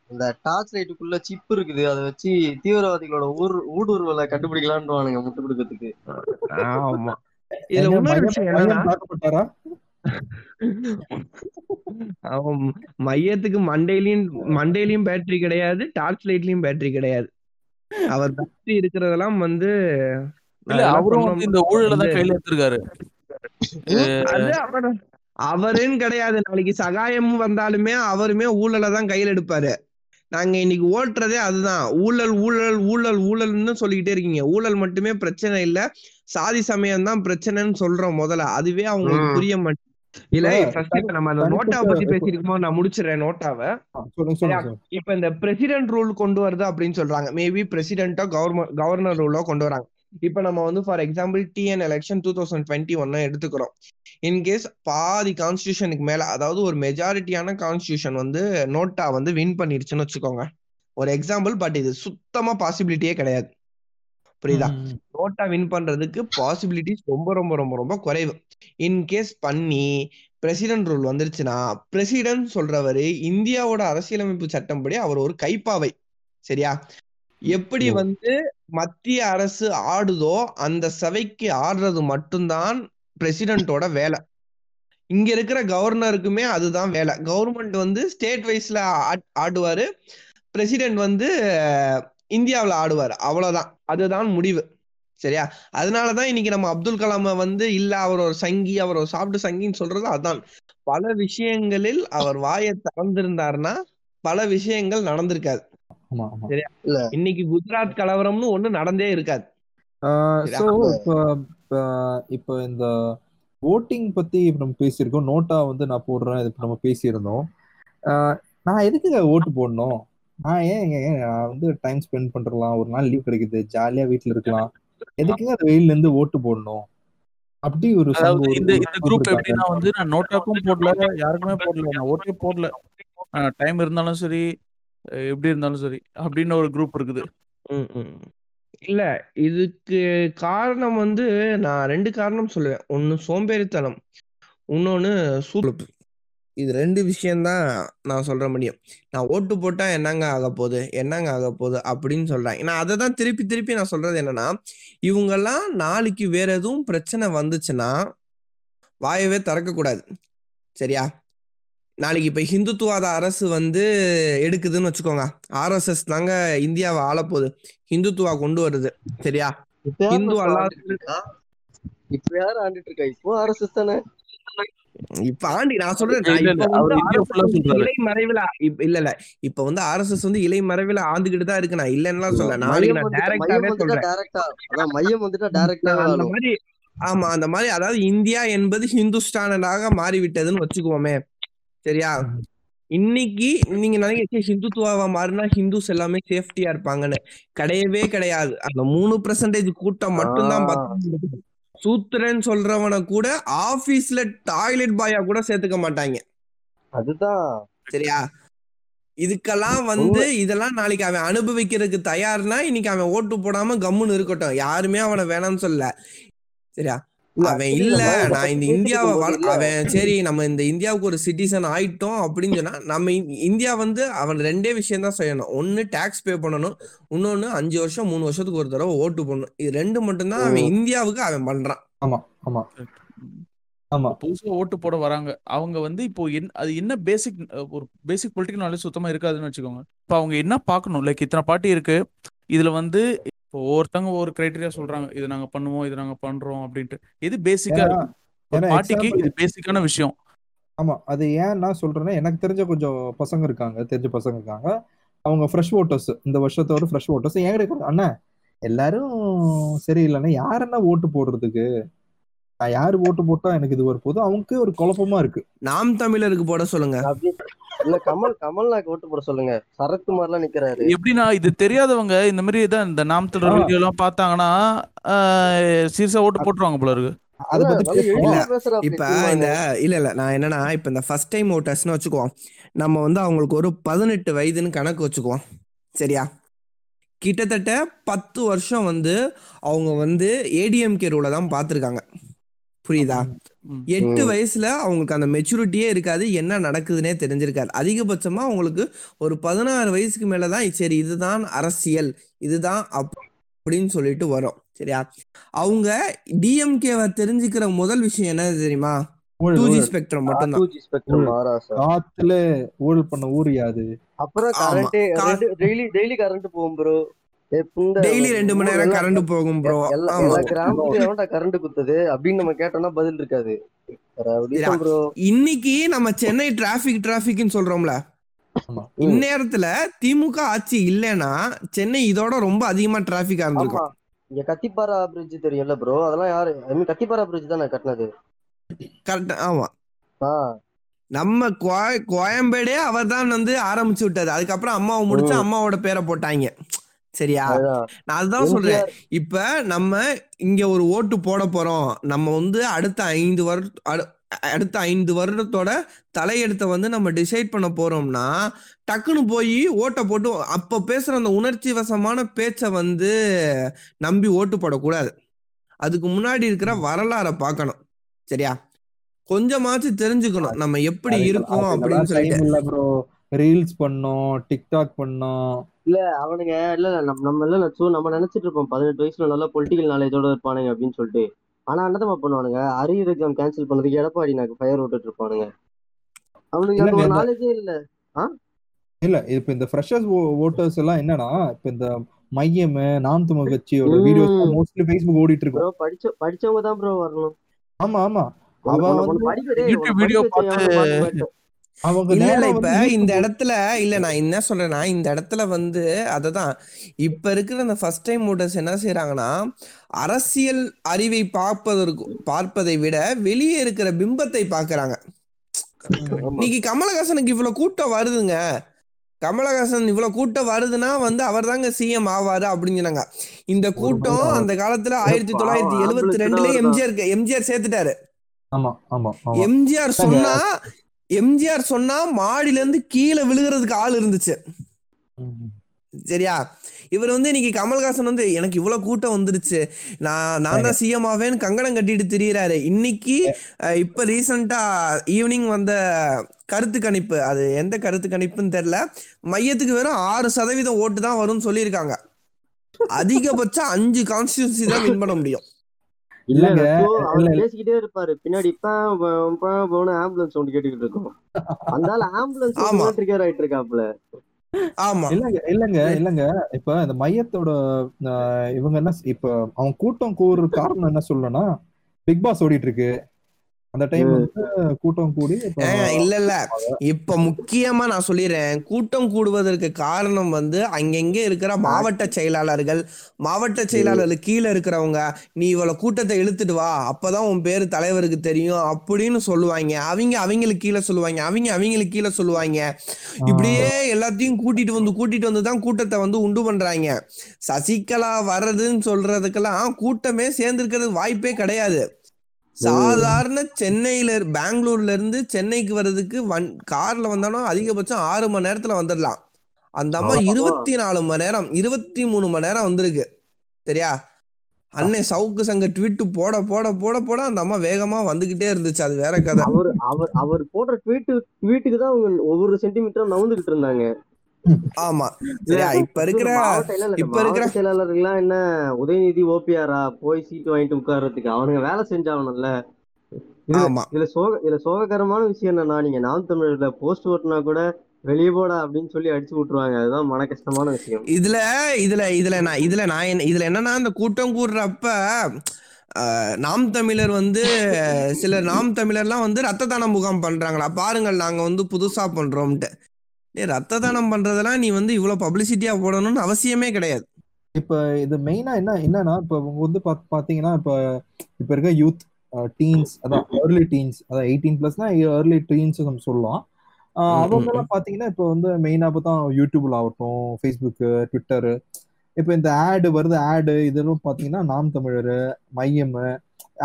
இந்த டார்ச் லைட்டுக்குள்ள சிப் இருக்குது. அதை வச்சு தீவிரவாதிகளோட ஊர் ஊடுருவலை கண்டுபிடிக்கலான்னுவானுங்க முட்டு கொடுக்கறதுக்கு ஆமா. இதுல அவன் மையத்துக்கு மண்டையிலயும் மண்டையிலயும் பேட்டரி கிடையாது டார்ச் லைட்லயும் பேட்டரி கிடையாது. அவர் பேட்டரி இருக்கிறதெல்லாம் வந்து அவரும் வந்து இந்த ஊழல தான் கையில எடுத்திருக்காரு. அது அவர் அவருன்னு கிடையாது. நாளைக்கு சகாயமும் வந்தாலுமே அவருமே ஊழலை தான் கையில எடுப்பாரு. நாங்க இன்னைக்கு ஓட்டுறதே அதுதான். ஊழல் ஊழல் ஊழல் ஊழல்னு சொல்லிக்கிட்டே இருக்கீங்க. ஊழல் மட்டுமே பிரச்சனை இல்ல. சாதி சமயம் தான் பிரச்சனைன்னு சொல்றோம் முதல்ல. அதுவே அவங்களுக்கு. புரிய மாட்டேங்குது. இல்ல ஃபர்ஸ்ட் இப்ப நம்ம அந்த தனிப்பட்ட- நோட்டா பத்தி பேசிருக்கோம் நான் முடிச்சிடுறேன் நோட்டாவை. இப்ப இந்த பிரசிடென்ட் ரூல் கொண்டு வருது அப்படின்னு சொல்றாங்க. மேபி பிரசிடென்ட்டோ கவர்மெண்ட் கவர்னர் ரூலோ கொண்டு வராங்க. இப்ப நம்ம வந்து for example TN election two thousand twenty ஒன்னு எடுத்துக்கிறோம். இன்கேஸ் பாதி கான்ஸ்டியூஷனுக்கு மேல அதாவது ஒரு மெஜாரிட்டியான கான்ஸ்டியூஷன் வந்து நோட்டா வந்து வின் பண்ணிருச்சுன்னு வச்சுக்கோங்க. ஒரு எக்ஸாம்பிள் பட் இது சுத்தமா பாசிபிலிட்டியே கிடையாது. புரியுதா? நோட்டா வின் பண்றதுக்கு பாசிபிலிட்டிஸ் ரொம்ப ரொம்ப ரொம்ப ரொம்ப குறைவு. இன்கேஸ் பண்ணி பிரசிடென்ட் ரூல் வந்துருச்சுன்னா பிரசிடென்ட் சொல்றவரு இந்தியாவோட அரசியலமைப்பு சட்டம்படி அவர் ஒரு கைப்பாவை. சரியா? எப்படி. வந்து மத்திய அரசு ஆடுதோ அந்த சபைக்கு ஆடுறது மட்டும்தான் பிரசிடென்ட்டோட வேலை. இங்க இருக்கிற கவர்னருக்குமே அதுதான் வேலை. கவர்மெண்ட் வந்து ஸ்டேட் வைஸ்ல ஆடுவாரு. பிரசிடென்ட் வந்து இந்தியாவில் ஆடுவார். அவ்வளவுதான். அதுதான் முடிவு. சரியா? அதனாலதான் இன்னைக்கு நம்ம அப்துல் கலாம வந்து இல்ல அவர் ஒரு சங்கி அவர் ஒரு சாப்பிட்டு சங்கின்னு சொல்றது அதான். பல விஷயங்களில் அவர் வாயை திறந்திருந்தாருன்னா பல விஷயங்கள் நடந்திருக்காது. சரியா? இல்ல. இன்னைக்கு குஜராத் கலவரம்னு ஒண்ணு நடந்தே இருக்காது. இப்போ இப்போ இந்த ஓட்டிங் பத்தி இப்ப நம்ம பேசியிருக்கோம். நோட்டா வந்து நான் போடுறேன். இது இப்ப நம்ம பேசியிருந்தோம். ஆஹ் நான் எதுக்குங்க ஓட்டு போடணும்? நான் ஏன் நான் வந்து டைம் ஸ்பெண்ட் பண்றலாம். ஒரு நாள் லீவ் கிடைக்குது. ஜாலியா வீட்ல இருக்கலாம். எதுக்குங்க அந்த வெயில்ல இருந்து ஓட்டு போடணும் அப்படி ஒரு அதாவது இந்த இந்த குரூப். எப்படின்னா வந்து நான் நோட்டாக்கும் போடல யாருக்குமே போடல நான் ஓட்டே போடல டைம் இருந்தாலும் சரி எப்படி இருந்தாலும் சரி அப்படின்னு ஒரு குரூப் இருக்குது. இல்ல இதுக்கு காரணம் வந்து நான் ரெண்டு காரணம் சொல்லுவேன் ஒன்னு சோம்பேறித்தனம் இன்னொன்னு சூழப்பு இது ரெண்டு விஷயம்தான் நான் சொல்ற முடியும். நான் ஓட்டு போட்டா என்னங்க ஆக போகுது? என்னங்க ஆக போகுது? அப்படின்னு சொல்றாங்க. நான் அதை தான் திருப்பி திருப்பி நான் சொல்றது என்னன்னா இவங்கெல்லாம் நாளைக்கு வேற எதுவும் பிரச்சனை வந்துச்சுன்னா வாயவே திறக்க கூடாது. சரியா? நாளைக்கு இப்ப ஹிந்துத்துவாத அரசு வந்து எடுக்குதுன்னு வச்சுக்கோங்க. ஆர்எஸ்எஸ் தாங்க இந்தியாவை ஆளப்போகுது. ஹிந்துத்துவா கொண்டு வருது. சரியா? இப்ப அல்லாத இப்ப யார் ஆண்டுட்டு இருக்கா? இப்போ ஆர்எஸ்எஸ் தானே? இப்ப ஆண்டி நான் சொல்றேன் மறைவுல இல்ல இல்ல. இப்ப வந்து ஆர்எஸ்எஸ் வந்து இலை மறைவுல ஆண்டுகிட்டு தான் இருக்கு. நான் இல்லைன்னு சொல்ல நாளைக்கு நான் டைரக்டாவே சொல்றேன். மையம் வந்துட்டா அந்த மாதிரி ஆமா அந்த மாதிரி அதாவது இந்தியா என்பது ஹிந்துஸ்தானராக மாறிவிட்டதுன்னு வச்சுக்குவோமே. சரியா? இன்னைக்கு நீங்க நினைக்க ஹிந்துத்துவாவா மாறினா ஹிந்துஸ் எல்லாமே சேஃப்டியா இருப்பாங்கன்னு. கிடையவே கிடையாது. அந்த மூணு பெர்சன்டேஜ் கூட்டம் மட்டும்தான் சூத்திரன் சொல்றவன கூட ஆபீஸ்ல டாய்லெட் பாயா கூட சேர்த்துக்க மாட்டாங்க. அதுதான். சரியா? இதுக்கெல்லாம் வந்து இதெல்லாம் நாளைக்கு அவன் அனுபவிக்கிறதுக்கு தயார்னா இன்னைக்கு அவன் ஓட்டு போடாம கம்முன்னு இருக்கட்டும். யாருமே அவனை வேணாம்னு சொல்ல சரியா? அவன் இல்ல நான் இந்த இந்தியாவை. அவன் சரி நம்ம இந்த இந்தியாவுக்கு ஒரு சிட்டிசன் ஆயிட்டோம் அப்படின்னு சொன்னா நம்ம இந்தியா வந்து அவன் ரெண்டே விஷயம் தான் செய்யணும். ஒன்னு டாக்ஸ் பே பண்ணணும். இன்னொன்னு அஞ்சு வருஷம் மூணு வருஷத்துக்கு ஒரு தடவை ஓட்டு போடணும். இது ரெண்டு மட்டும்தான் அவன் இந்தியாவுக்கு அவன் பண்றான். ஆமா ஆமா. ஆமா. புதுசா ஓட்டு போட வராங்க. அவங்க வந்து இப்போ என் அது என்ன பேசிக் ஒரு பேசிக் பொலிட்டிக்கல் நாலேஜ் சுத்தமா இருக்காதுன்னு வச்சுக்கோங்க. இப்போ அவங்க என்ன பார்க்கணும்? லைக் இத்தனை பார்ட்டி இருக்கு. இதுல வந்து இப்போ ஒவ்வொருத்தவங்க ஒரு கிரைட்டீரியா சொல்றாங்க இது நாங்க பண்ணுவோம் இது நாங்க பண்றோம் அப்படின்ட்டு. எது பேசிக்கா example- இது பேசிக்கான விஷயம். ஆமா அது ஏன் நான் சொல்றேன்னா எனக்கு தெரிஞ்ச கொஞ்சம் பசங்க இருக்காங்க தெரிஞ்ச பசங்க இருக்காங்க. அவங்க ஃப்ரெஷ் ஓட்டர்ஸ் இந்த வருஷத்தோட ஃப்ரெஷ் ஓட்டர்ஸ் என்கிட்ட கேக்குறாங்க, அண்ணா எல்லாரும் சரியில்லைன்னா யார் என்ன ஓட்டு போடுறதுக்கு? நான் யாரு ஓட்டு போட்டா எனக்கு இது வரப்போகுது? அவங்களுக்கு ஒரு குழப்பமா இருக்கு. நாம் தமிழருக்கு போட சொல்லுங்க. இல்ல கமல் கமல்நாக்கு ஓட்டு போட சொல்லுங்க. சரத்குமார்லாம் நிக்கிறாரு. எப்படின்னா இது தெரியாதவங்க இந்த மாதிரி தான் இந்த நாம் ஆ. வீடியோ எல்லாம் பார்த்தாங்கன்னா சீரியஸா ஓட்டு போட்டுருவாங்க போல இருக்கு. இப்ப. இந்த இல்ல இல்ல நான் என்னன்னா இப்ப இந்த ஃபர்ஸ்ட் டைம் ஓட்டர்ஸ்னு வச்சுக்குவோம். நம்ம வந்து அவங்களுக்கு ஒரு பதினெட்டு வயதுன்னு கணக்கு வச்சுக்குவோம். சரியா? கிட்டத்தட்ட பத்து வருஷம் வந்து அவங்க வந்து ஏடிஎம்கே ரூல தான் பார்த்துருக்காங்க. புரியுதா. எட்டு. வயசுல அவங்களுக்கு அந்த மெச்சூரிட்டியே இருக்காது. என்ன நடக்குதுன்னே தெரிஞ்சிருக்காது. அதிகபட்சமா அவங்களுக்கு ஒரு பதினாறு வயசுக்கு மேலதான் சரி இதுதான் அரசியல் இதுதான் அப்~ அப்படின்னு சொல்லிட்டு வரும். சரியா? அவங்க டிஎம்கேவை தெரிஞ்சுக்கிற முதல் விஷயம் என்ன தெரியுமா? டூ ஜி ஊழல். ஸ்பெக்ட்ரம் மட்டும்தான். 2G ஸ்பெக்ட்ரம் ஆராசா காத்துல ஊழல் பண்ண ஊர் யாது? அப்புறம் டெய்லி டெய்லி கரண்ட் போகும் ப்ரோ டெய்லி ரெண்டு மணி நேரம் கரண்ட் போகும் ப்ரோ எல்லா எவன்டா கரண்ட் குத்துது அப்படின்னு நம்ம கேட்டோம்னா பதில் இருக்காது. ப்ரோ இன்னைக்கு நம்ம சென்னை டிராபிக் டிராபிக்னு சொல்றோம்ல. இந்நேரத்துல திமுக ஆட்சி இல்லைன்னா சென்னை இதோட ரொம்ப அதிகமா டிராபிக்கா ஆமா இருந்திருக்கும். இங்க கத்திப்பாரா பிரிட்ஜ் தெரியும்ல ப்ரோ அதெல்லாம் யாரு? ஐ மீன் கத்திப்பாரா பிரிட்ஜ் தானே கட்டினது? கரெக்ட் ஆமா. நம்ம கோய- கோயம்பேடே அவர் தான் வந்து ஆரம்பிச்சு விட்டது. அதுக்கப்புறம் அம்மாவை முடிச்சு. அம்மாவோட பேரை போட்டாங்க. சரியா. நான் அதுதான் சொல்றேன். இப்ப நம்ம இங்க ஒரு ஓட்டு போட போறோம். நம்ம வந்து அடுத்த ஐந்து வருட அடுத்த ஐந்து வருடத்தோட தலையெடுத்த வந்து நம்ம டிசைட் பண்ண போறோம்னா டக்குன்னு போய் ஓட்டை போட்டு அப்ப பேசுற அந்த உணர்ச்சி வசமான பேச்சை வந்து நம்பி ஓட்டு போடக்கூடாது. அதுக்கு முன்னாடி இருக்கிற வரலாறை பார்க்கணும். சரியா? கொஞ்சமாச்சும் தெரிஞ்சுக்கணும். நம்ம எப்படி இருக்கோம் அப்படின்னு சொல்லிட்டு. ரீல்ஸ் பண்ணோம் டிக்டாக் பண்ணோம். இல்ல அவனுங்க இல்ல இல்ல நம்ம நம்ம இல்ல நச்சு நம்ம நினைச்சிட்டு இருப்போம் பதினெட்டு வயசுல நல்லா பொலிட்டிக்கல் நாலேஜோட இருப்பானுங்க அப்படின்னு சொல்லிட்டு. ஆனா என்னதமா பண்ணுவானுங்க? அரியர் எக்ஸாம் கேன்சல் பண்ணதுக்கு எடப்பாடி எனக்கு ஃபயர் விட்டுட்டு இருப்பானுங்க. அவனுக்கு ஒரு நாலேஜே இல்ல. இல்ல இப்ப இந்த ஃப்ரெஷர்ஸ் ஓட்டர்ஸ் எல்லாம் என்னன்னா இப்ப இந்த மையம் நாம் தமிழ் கட்சியோட. வீடியோஸ் மோஸ்ட்லி ஃபேஸ்புக் ஓடிட்டு இருக்கும். ப்ரோ படிச்ச படிச்சவங்க தான் ப்ரோ வரணும். ஆமா ஆமா. அவன் வந்து உன்னை படிக்க அவங்க இப்ப இந்த இடத்துல இல்ல நான் என்ன சொல்றேன்னா இந்த இடத்துல வந்து அததான். இப்ப இருக்கிற அந்த ஃபர்ஸ்ட் டைம் ஓட்டர்ஸ் என்ன செய்யறாங்கன்னா அரசியல் அறிவை பார்ப்பதற்கு பார்ப்பதை விட வெளியே இருக்கிற பிம்பத்தை பார்க்கறாங்க. ஆமா. இன்னைக்கு கமலஹாசனுக்கு இவ்வளவு கூட்டம் வருதுங்க. கமலஹாசன் இவ்வளவு கூட்டம் வருதுன்னா வந்து அவர் தாங்க சிஎம் ஆவாரு அப்படின்னு சொன்னாங்க. இந்த கூட்டம் அந்த காலத்துல ஆயிரத்தி தொள்ளாயிரத்தி எழுபத்தி ரெண்டுல எம்ஜிஆர் எம்ஜிஆர் சேர்த்துட்டாரு. எம்ஜிஆர் சொன்னா எம்ஜிஆர் சொன்னா மாடியில இருந்து கீழே விழுகிறதுக்கு ஆள் இருந்துச்சு. சரியா? இவர் வந்து இன்னைக்கு கமல்ஹாசன் வந்து எனக்கு இவ்வளவு கூட்டம் வந்துருச்சு. நான் நான் தான் சிஎம் ஆவேன்னு கங்கணம் கட்டிட்டு திரியறாரு. இன்னைக்கு இப்ப ரீசெண்டா ஈவினிங் வந்த கருத்து கணிப்பு. அது எந்த கருத்து கணிப்புன்னு தெரியல. மையத்துக்கு வெறும் ஆறு சதவீதம் ஓட்டு தான் வரும்னு சொல்லியிருக்காங்க. அதிகபட்சம் அஞ்சு கான்ஸ்டியூன்சி தான் வின் பண்ண முடியும். இல்லங்க. பேசிக்கிட்டே இருப்பாரு. பின்னாடி இப்ப ஆம்புலன்ஸ் சவுண்ட் கேட்டுக்கிட்டு இருக்கும். ஆள் ஆம்புலன்ஸ் ஆமா. ட்ரிகர் ஆயிட்டு இருக்காப்ல ஆமா. இல்லங்க இல்லங்க இல்லங்க. இப்ப இந்த மையத்தோட இவங்க என்ன இப்ப அவன் கூட்டம் கூறு காரணம் என்ன சொல்லணும்னா பிக் பாஸ் ஓடிட்டு இருக்கு. அந்த டைம் வந்து கூட்டம் கூடி இல்ல இல்ல. இப்ப முக்கியமா நான் சொல்லிடுறேன் கூட்டம் கூடுவதற்கு காரணம் வந்து அங்கங்க இருக்கிற மாவட்ட செயலாளர்கள். மாவட்ட செயலாளர்கள் கீழே இருக்கிறவங்க நீ இவ்வளவு கூட்டத்தை இழுத்துட்டு வா. அப்பதான் உன் பேரு தலைவருக்கு தெரியும். அப்படின்னு சொல்லுவாங்க. அவங்க அவங்களுக்கு கீழே சொல்லுவாங்க. அவங்க அவங்களுக்கு கீழே சொல்லுவாங்க. இப்படியே எல்லாத்தையும் கூட்டிட்டு வந்து கூட்டிட்டு வந்து தான் கூட்டத்தை வந்து உண்டு பண்றாங்க. சசிகலா வர்றதுன்னு சொல்றதுக்கெல்லாம் கூட்டமே சேர்ந்திருக்கிறது வாய்ப்பே கிடையாது. சாதாரண சென்னையில பெங்களூர்ல இருந்து சென்னைக்கு வர்றதுக்கு வன் கார்ல வந்தாலும் அதிகபட்சம் ஆறு மணி நேரத்துல வந்துடலாம் அந்த அம்மா. இருபத்தி நாலு மணி நேரம் இருபத்தி மூணு மணி நேரம் வந்திருக்கு. சரியா? அன்னை சவுக்கு சங்க ட்வீட் போட போட போட போட அந்த அம்மா வேகமா வந்துகிட்டே இருந்துச்சு. அது வேற கதை. அவர் அவர் அவர் போடுற ட்வீட்டு ட்வீட்டுக்கு தான் ஒவ்வொரு சென்டிமீட்டரும் நவுந்துகிட்டு இருந்தாங்க. ஆமா. இப்ப இருக்கிற இப்ப இருக்கிற- செயலாளர்கள்லாம் என்ன உதயநிதி ஓபிஆரா போய் சீட்டு வாங்கிட்டு உட்கார்றதுக்கு. அவனுங்க வேலை செஞ்சாகணும்ல இதுல சோக இதுல சோககரமான விஷயம் என்னன்னா நீங்க நாம் தமிழர்ல போஸ்ட் ஓட்டுனா கூட வெளியே போடா அப்படின்னு சொல்லி அடிச்சு விட்டுருவாங்க. அதுதான் மன கஷ்டமான விஷயம். இதுல இதுல இதுல நான் இதுல நான் என்ன- இதுல என்னன்னா அந்த கூட்டம் கூடுறப்ப நாம் தமிழர் வந்து சில நாம் தமிழர்லாம் வந்து ரத்த தான முகாம் பண்றாங்களா? பாருங்கள் நாங்க வந்து புதுசா பண்றோம்ட்டு. டேய் ரத்த தானம் பண்றதெல்லாம் நீ வந்து இவ்வளவு பப்ளிசிட்டியா போடணும்னு அவசியமே கிடையாது. இப்ப இது மெயினா என்ன என்னன்னா இப்ப இவங்க வந்து பாத்- பாத்தீங்கன்னா இப்ப இப்ப இருக்க யூத் டீன்ஸ் அதான் ஏர்லி டீன்ஸ் அதான் எயிட்டீன் பிளஸ்னா ஏர்லி டீன்ஸ் நம்ம சொல்லலாம். அவங்க எல்லாம் பாத்தீங்கன்னா இப்ப வந்து மெயினா பார்த்தா யூடியூப்ல ஆகட்டும் ஃபேஸ்புக் ட்விட்டர் இப்ப இந்த ஆடு வருது ஆடு இதெல்லாம் பாத்தீங்கன்னா நாம் தமிழர் மையம்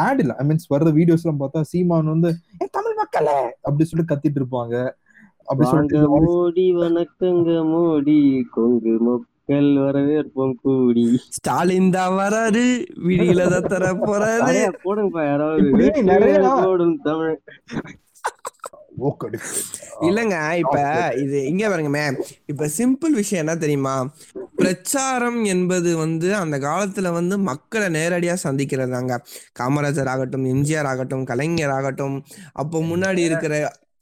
ஆட் இல்ல ஐ மீன்ஸ் வர்ற வீடியோஸ் எல்லாம் பார்த்தா சீமான் வந்து "ஏ, தமிழ் மக்களே! அப்படி சொல்லிட்டு கத்திட்டு இருப்பாங்க. மோடி வணக்கங்க. மோடி கொங்கு மக்கள் வரவேற்போம். கூடி. ஸ்டாலின் தான் வராரு. விடியில தான் தர போறாரு. போடுங்கப்பா யாராவது. போடும் தமிழ். இல்லங்க இப்ப இது இங்க பாருங்கமே இப்ப சிம்பிள் விஷயம் என்ன தெரியுமா? பிரச்சாரம் என்பது வந்து அந்த காலத்துல வந்து மக்களை நேரடியா சந்திக்கிறதாங்க. காமராஜர் ஆகட்டும் எம்ஜிஆர் ஆகட்டும் கலைஞர் ஆகட்டும் அப்போ முன்னாடி இருக்கிற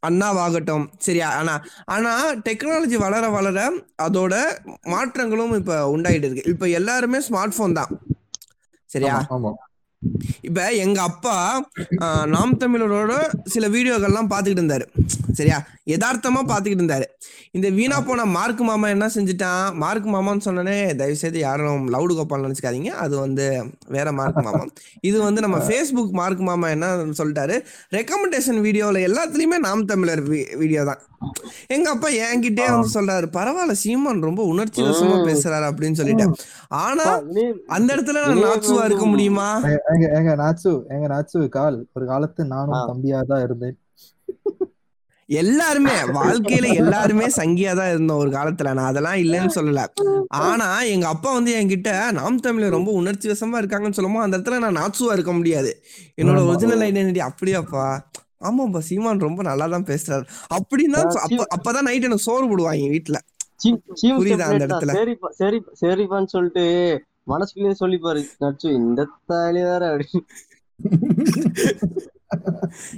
அண்ணாவாகட்டும். சரியா ஆனா ஆனா டெக்னாலஜி வளர வளர அதோட மாற்றங்களும் இப்ப உண்டாயிட்டு இருக்கு. இப்ப எல்லாருமே ஸ்மார்ட் போன் தான். சரியா? இப்ப எங்க அப்பா ஆஹ், நாம் தமிழரோட சில வீடியோக்கள்லாம் பார்த்துக்கிட்டு இருந்தாரு. சரியா? யதார்த்தமா பாத்துக்கிட்டு இருந்தாரு. இந்த வீணா போன மார்க் மாமா என்ன செஞ்சுட்டான்? மார்க் மாமான்னு சொன்னனே தயவு செய்து யாரும் லவுடு கோபால் நினைச்சுக்காதீங்க. அது வந்து வேற மார்க் மாமா. இது வந்து நம்ம ஃபேஸ்புக் மார்க் மாமா என்ன சொல்லிட்டாரு. ரெக்கமெண்டேஷன் வீடியோல எல்லாத்துலயுமே நாம் தமிழர் வீடியோ தான் எங்க அப்பா என்கிட்டே வந்து சொல்றாரு பரவாயில்ல சீமான் ரொம்ப உணர்ச்சி வசமா. பேசுறாரு அப்படின்னு சொல்லிட்டேன். ஆனா அந்த இடத்துல நான் நாச்சுவா இருக்க முடியுமா? எங்க எங்க நாச்சு எங்க நாச்சு கால். ஒரு காலத்து நானும் ஆ. தம்பியா தான் இருந்தேன். எல்லாருமே வாழ்க்கையில எல்லாருமே சங்கியா தான் இருந்தோம் ஒரு காலத்துல. நான் அதெல்லாம் இல்லைன்னு சொல்லல. ஆனா எங்க அப்பா வந்து என்கிட்ட நாம் தமிழர் ரொம்ப உணர்ச்சி வசமா இருக்காங்கன்னு சொல்லும்போது அந்த இடத்துல நான் நாச்சுவா இருக்க முடியாது. என்னோட. ஒரிஜினல் ஐடென்டிட்டி அப்படியாப்பா? ஆமாப்பா சீமான் ரொம்ப நல்லா தான் பேசுறாரு. அப்படின்னா அப்ப அப்பதான் நைட் எனக்கு சோறு போடுவாங்க வீட்டுல புரியுதா அந்த. இடத்துல? சரிப்பா சரி சரிப்பான்னு சொல்லிட்டு மனசுக்குள்ளேயே சொல்லிப்பாரு நச்சு இந்த தாலி வேற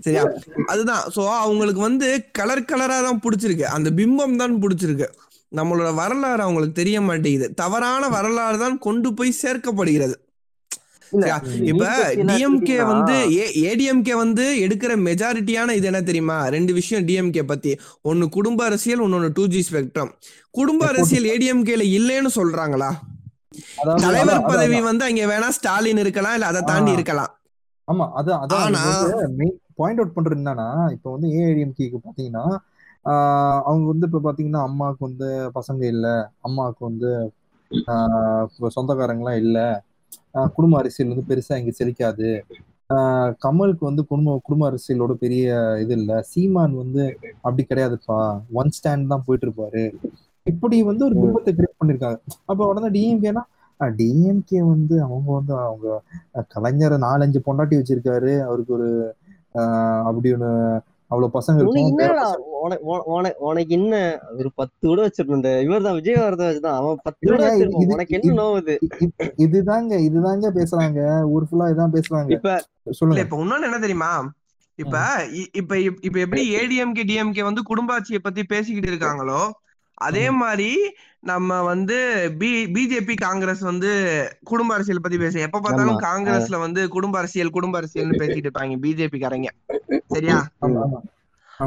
சரியா? அதுதான். சோ அவங்களுக்கு வந்து கலர் கலரா தான் பிடிச்சிருக்கு. அந்த பிம்பம் தான் பிடிச்சிருக்கு. நம்மளோட வரலாறு அவங்களுக்கு தெரிய மாட்டேங்குது. தவறான வரலாறு தான் கொண்டு போய் சேர்க்கப்படுகிறது. இப்ப டிஎம்கே வந்து ஏடிஎம்கே வந்து எடுக்கிற மெஜாரிட்டியான இது என்ன தெரியுமா? ரெண்டு விஷயம் டிஎம்கே பத்தி. ஒன்னு குடும்ப அரசியல் இன்னொன்னு டூ ஜி ஸ்பெக்ட்ரம் குடும்ப அரசியல் ஏடிஎம்கேல இல்லைன்னு சொல்றாங்களா? தலைவர் பதவி வந்து அங்க வேணா ஸ்டாலின் இருக்கலாம் இல்ல அதை தாண்டி. இருக்கலாம். ஆமா அதான் அதான் பாயிண்ட் அவுட் பண்றது என்னன்னா இப்போ வந்து ஏஐடிஎம்கேக்கு பாத்தீங்கன்னா ஆஹ் அவங்க வந்து இப்ப பாத்தீங்கன்னா அம்மாவுக்கு வந்து பசங்க இல்ல அம்மாவுக்கு வந்து ஆஹ் இப்ப சொந்தக்காரங்களாம் இல்ல குடும்ப அரசியல் வந்து பெருசா இங்க செழிக்காது. ஆஹ் கமலுக்கு வந்து குடும்ப குடும்ப அரசியலோட பெரிய இது இல்ல. சீமான் வந்து அப்படி கிடையாதுப்பா. ஒன் ஸ்டாண்ட் தான் போயிட்டு இருப்பாரு இப்படி வந்து ஒரு குடும்பத்தை கிரியேட் பண்ணிருக்காங்க. அப்ப உடனே டிஎம்கேனா டிஎம்கே வந்து அவங்க வந்து அவங்க கலைஞரை கலைஞர் நாலஞ்சு பொண்டாட்டி வச்சிருக்காரு. அவருக்கு ஒரு அப்படி ஒன்று அவ்வளவு பசங்க உனக்கு என்ன? ஒரு பத்து கூட வச்சிருந்த இவர் தான் விஜயவர்தன் வச்சுதான். அவன் பத்து கூட உனக்கு என்ன நோவுது இதுதாங்க இதுதாங்க பேசுறாங்க. ஊர் ஃபுல்லா இதான் பேசுறாங்க. இப்ப இல்ல சொல்லுங்க இப்ப இன்னொன்னு என்ன தெரியுமா? இப்ப இப்ப இப்- இப்ப எப்படி ஏடிஎம்கே டிஎம்கே வந்து குடும்ப ஆட்சியை பத்தி பேசிக்கிட்டு இருக்காங்களோ அதே மாதிரி நம்ம வந்து பி பிஜேபி காங்கிரஸ் வந்து குடும்ப அரசியல் பத்தி பேச எப்ப பார்த்தாலும். காங்கிரஸ்ல வந்து குடும்ப அரசியல் குடும்ப அரசியல்னு பேசிட்டு இருப்பாங்க பிஜேபி காரங்க. சரியா?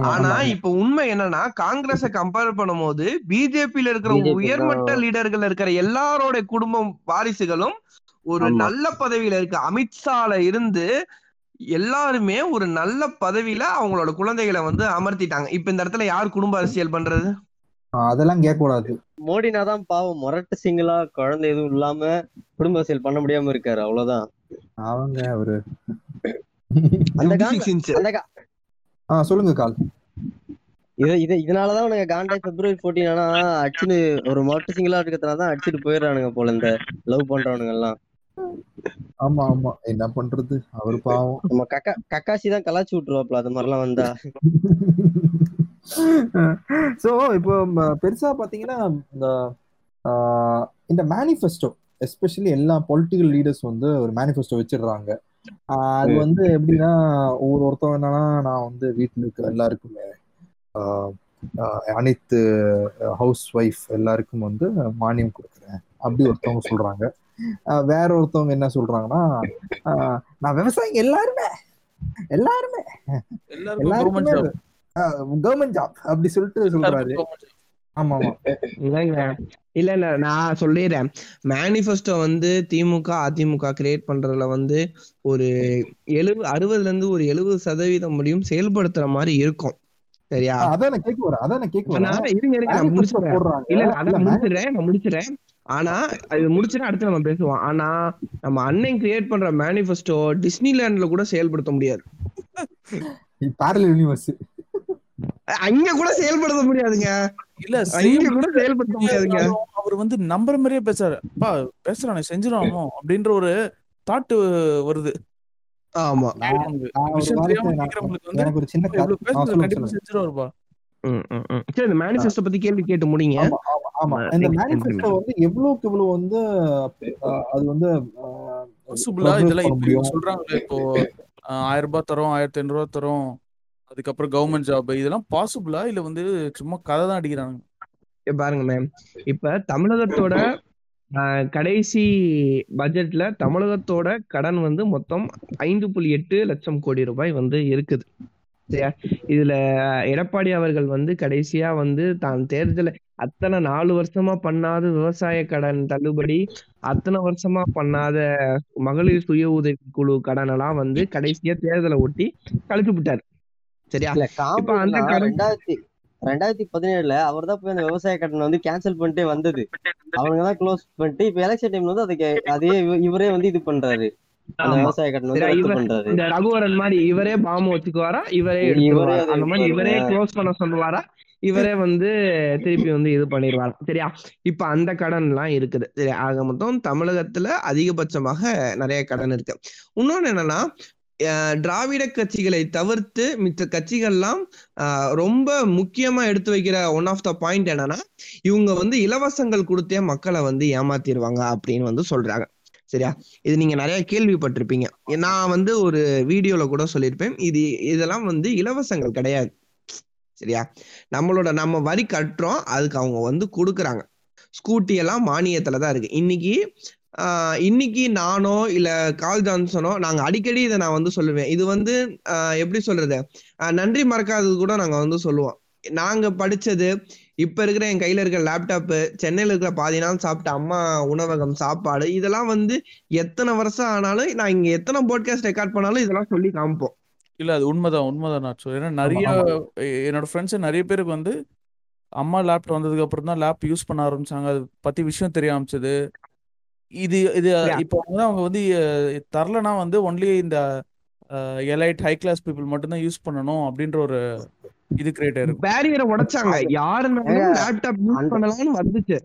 ஆனா இப்ப உண்மை என்னன்னா காங்கிரஸ கம்பேர் பண்ணும்போது பிஜேபியில இருக்கிற உயர்மட்ட. லீடர்கள் இருக்கிற எல்லாரோட குடும்பம் வாரிசுகளும் ஒரு. நல்ல பதவியில இருக்கு அமித்ஷால இருந்து எல்லாருமே ஒரு நல்ல பதவியில அவங்களோட குழந்தைகளை வந்து அமர்த்திட்டாங்க. இப்ப இந்த இடத்துல யார் குடும்ப அரசியல் பண்றது? அதெல்லாம் கேட்க கூடாது மோடினா தான் பாவம் முரட்டு சிங்கிளா குழந்தை எதுவும் இல்லாம குடும்ப அரசியல் பண்ண முடியாம இருக்காரு அவ்வளவுதான். அவங்க ஒரு அந்த 56 காண்ட inch. அந்த கா- ஆஹ் சொல்லுங்க கால். இது இது இதனாலதான் உனக்கு காண்டாய் பிப்ரவரி 14 ஆனா அடிச்சுன்னு ஒரு மொட்டை சிங்கிளா இருக்கிறதுனால தான் அடிச்சுட்டு போயிடுறானுங்க போல இந்த லவ் பண்றவனுங்க எல்லாம். ஆமா ஆமா. என்ன பண்றது? அவர் பாவம். நம்ம கக்கா கக்காசி தான் கலாச்சி விட்டுருவாப்ல அது மாதிரிலாம் வந்தா. சோ இப்போ பெருசா பாத்தீங்கன்னா இந்த ஆஹ், இந்த மேனிஃபெஸ்டோ எஸ்பெஷலி எல்லா பொலிட்டிக்கல் லீடர்ஸ் வந்து ஒரு மேனிஃபெஸ்டோ வச்சிடுறாங்க. அது. வந்து எப்படின்னா ஒவ்வொரு ஒருத்தவங்க என்னன்னா நான் வந்து வீட்டுல இருக்க எல்லாருக்குமே அனைத்து ஹவுஸ் ஒய்ஃப் எல்லாருக்கும் வந்து மானியம் கொடுக்குறேன். அப்படி ஒருத்தவங்க சொல்றாங்க. வேற ஒருத்தவங்க என்ன சொல்றாங்கன்னா நான் விவசாயிங்க எல்லாருமே. எல்லாருமே. எல்லாருக்கும் கவர்மெண்ட் ஜாப் அப்படி சொல்லிட்டு சொல்றாரு. ஆமா இல்ல இல்ல நான் சொல்லிடுறேன். மேனிஃபெஸ்டோ வந்து திமுக அதிமுக கிரியேட் பண்றதுல வந்து ஒரு எழுபது அறுபதுல இருந்து ஒரு எழுபது சதவீதம் முடியும் செயல்படுத்துற மாதிரி இருக்கும். சரியா? அதான் கேட்க வரேன் அதான் கேட்க வரேன் இருங்க இருங்க நான் manifesto முடிச்சிடுறேன் இல்ல அதான் முடிச்சிடுறேன் நான் முடிச்சிடுறேன் ஆனா அது முடிச்சிட்டு அடுத்து நம்ம பேசுவோம். ஆனா நம்ம அண்ணன் கிரியேட் பண்ற மேனிஃபெஸ்டோ டிஸ்னிலேண்ட்ல கூட செயல்படுத்த முடியாது. Parallel universe. அங்க கூட செயல்படுத்த முடியாதுங்க. இல்ல அங்க கூட செயல்படுத்த முடியாதுங்க. அவர் வந்து நம்புற மாதிரியே பேசுறாரு. பா பேசுறானே செஞ்சிடணும் அப்படின்ற ஒரு தாட் வருது. ஆமா. ஒரு சின்ன கண்டிப்பா. செஞ்சிருவாருப்பா. சரி இந்த மேனிஃபெஸ்டோ பத்தி கேள்வி கேட்டு முடிங்க. ஆமா இந்த மேனிஃபெஸ்டோ வந்து எவ்வளவுக்கு எவ்வளவு வந்து அது வந்து இதெல்லாம் பண்ண இப்ப ஆயிரம் ரூபாய் தரோம் ஆயிரத்தி ஐநூறு ரூபாய் தரோம். அதுக்கப்புறம் கவர்மெண்ட் ஜாப் இதெல்லாம் பாசிபிளா இல்ல வந்து சும்மா கதை தான் அடிக்கிறாங்க? பாருங்க மேம் இப்ப தமிழகத்தோட ஆஹ், கடைசி பட்ஜெட்ல தமிழகத்தோட கடன் வந்து மொத்தம் ஐந்து புள்ளி எட்டு லட்சம் கோடி ரூபாய் வந்து இருக்குது. இதுல எடப்பாடி அவர்கள் வந்து கடைசியா வந்து தான் தேர்தல அத்தனை நாலு வருஷமா பண்ணாத விவசாய கடன் தள்ளுபடி அத்தனை வருஷமா பண்ணாத மகளிர் சுய உதவி குழு கடன் எல்லாம் வந்து கடைசியா தேர்தலை ஒட்டி கழிச்சு விட்டார். சரியா? ரெண்டாயிரத்தி ரெண்டாயிரத்தி பதினேழுல அவர் தான் போய் அந்த விவசாய கடன் வந்து கேன்சல் பண்ணிட்டே வந்தது. அவங்க தான் க்ளோஸ் பண்ணிட்டு இப்ப எலெக்ஷன் டைம்ல வந்து அதுக்கு அதே இவ- இவரே வந்து இது பண்றாரு. அந்த விவசாய இந்த ரகுவரன் மாதிரி இவரே பாம்பு வச்சுக்குவாரா? இவரே அந்த மாதிரி இவரே க்ளோஸ் பண்ண சொல்லுவாரா? இவரே வந்து திருப்பி வந்து இது பண்ணிடுவாரா? சரியா? இப்ப அந்த கடன் எல்லாம் இருக்குது. சரி ஆக மொத்தம் தமிழகத்துல அதிகபட்சமாக நிறைய கடன் இருக்கு. இன்னொன்னு என்னன்னா திராவிட கட்சிகளை தவிர்த்து மித்த கட்சிகள்லாம் ரொம்ப முக்கியமா எடுத்து வைக்கிற ஒன் ஆஃப் த பாயிண்ட் என்னன்னா இவங்க வந்து இலவசங்கள் கொடுத்தே மக்களை வந்து ஏமாத்திடுவாங்க அப்படின்னு வந்து சொல்றாங்க. சரியா? இது நீங்க நிறைய கேள்விப்பட்டிருப்பீங்க. நான் வந்து ஒரு வீடியோல கூட சொல்லியிருப்பேன். இது இதெல்லாம் வந்து இலவசங்கள் கிடையாது. சரியா? நம்மளோட நம்ம வரி கட்டுறோம். அதுக்கு அவங்க வந்து கொடுக்குறாங்க. ஸ்கூட்டி எல்லாம் மானியத்துல தான் இருக்கு. இன்னைக்கு இன்னைக்கு நானோ இல்ல கால் ஜான்சனோ நாங்க அடிக்கடி இதை நான் வந்து சொல்லுவேன். இது வந்து எப்படி சொல்றது? நன்றி மறக்காதது கூட நாங்க வந்து சொல்லுவோம். நாங்க படிச்சது இப்ப இருக்கிற என் கையில இருக்கிற லேப்டாப் சென்னையில இருக்கிற பாதி நாள் சாப்பிட்ட அம்மா உணவகம் சாப்பாடு இதெல்லாம் வந்து எத்தனை வருஷம் ஆனாலும் நான் இங்க எத்தனை போட்காஸ்ட் ரெக்கார்ட் பண்ணாலும் இதெல்லாம் சொல்லி காமிப்போம். இல்ல அது உண்மைதான் உண்மைதான் நாச்சு ஏன்னா நிறைய என்னோட ஃப்ரெண்ட்ஸ் நிறைய பேருக்கு வந்து அம்மா லேப்டாப் வந்ததுக்கு அப்புறம் தான் லேப் யூஸ் பண்ண ஆரம்பிச்சாங்க. அது பத்தி விஷயம் தெரிய ஆரம்பிச்சது. இது இது. இப்போ வந்து அவங்க வந்து தரலனா வந்து ஒன்லி இந்த எலைட் ஹை கிளாஸ் பீப்புள் மட்டும்தான் யூஸ் பண்ணணும் அப்படின்ற ஒரு இது கிரியேட் ஆயிருக்கும் பேரியரை உடைச்சாங்க. யாருனாலும் ஏங்க, லேப்டாப் யூஸ் அந்த- பண்ணலாம்னு வந்துச்சு.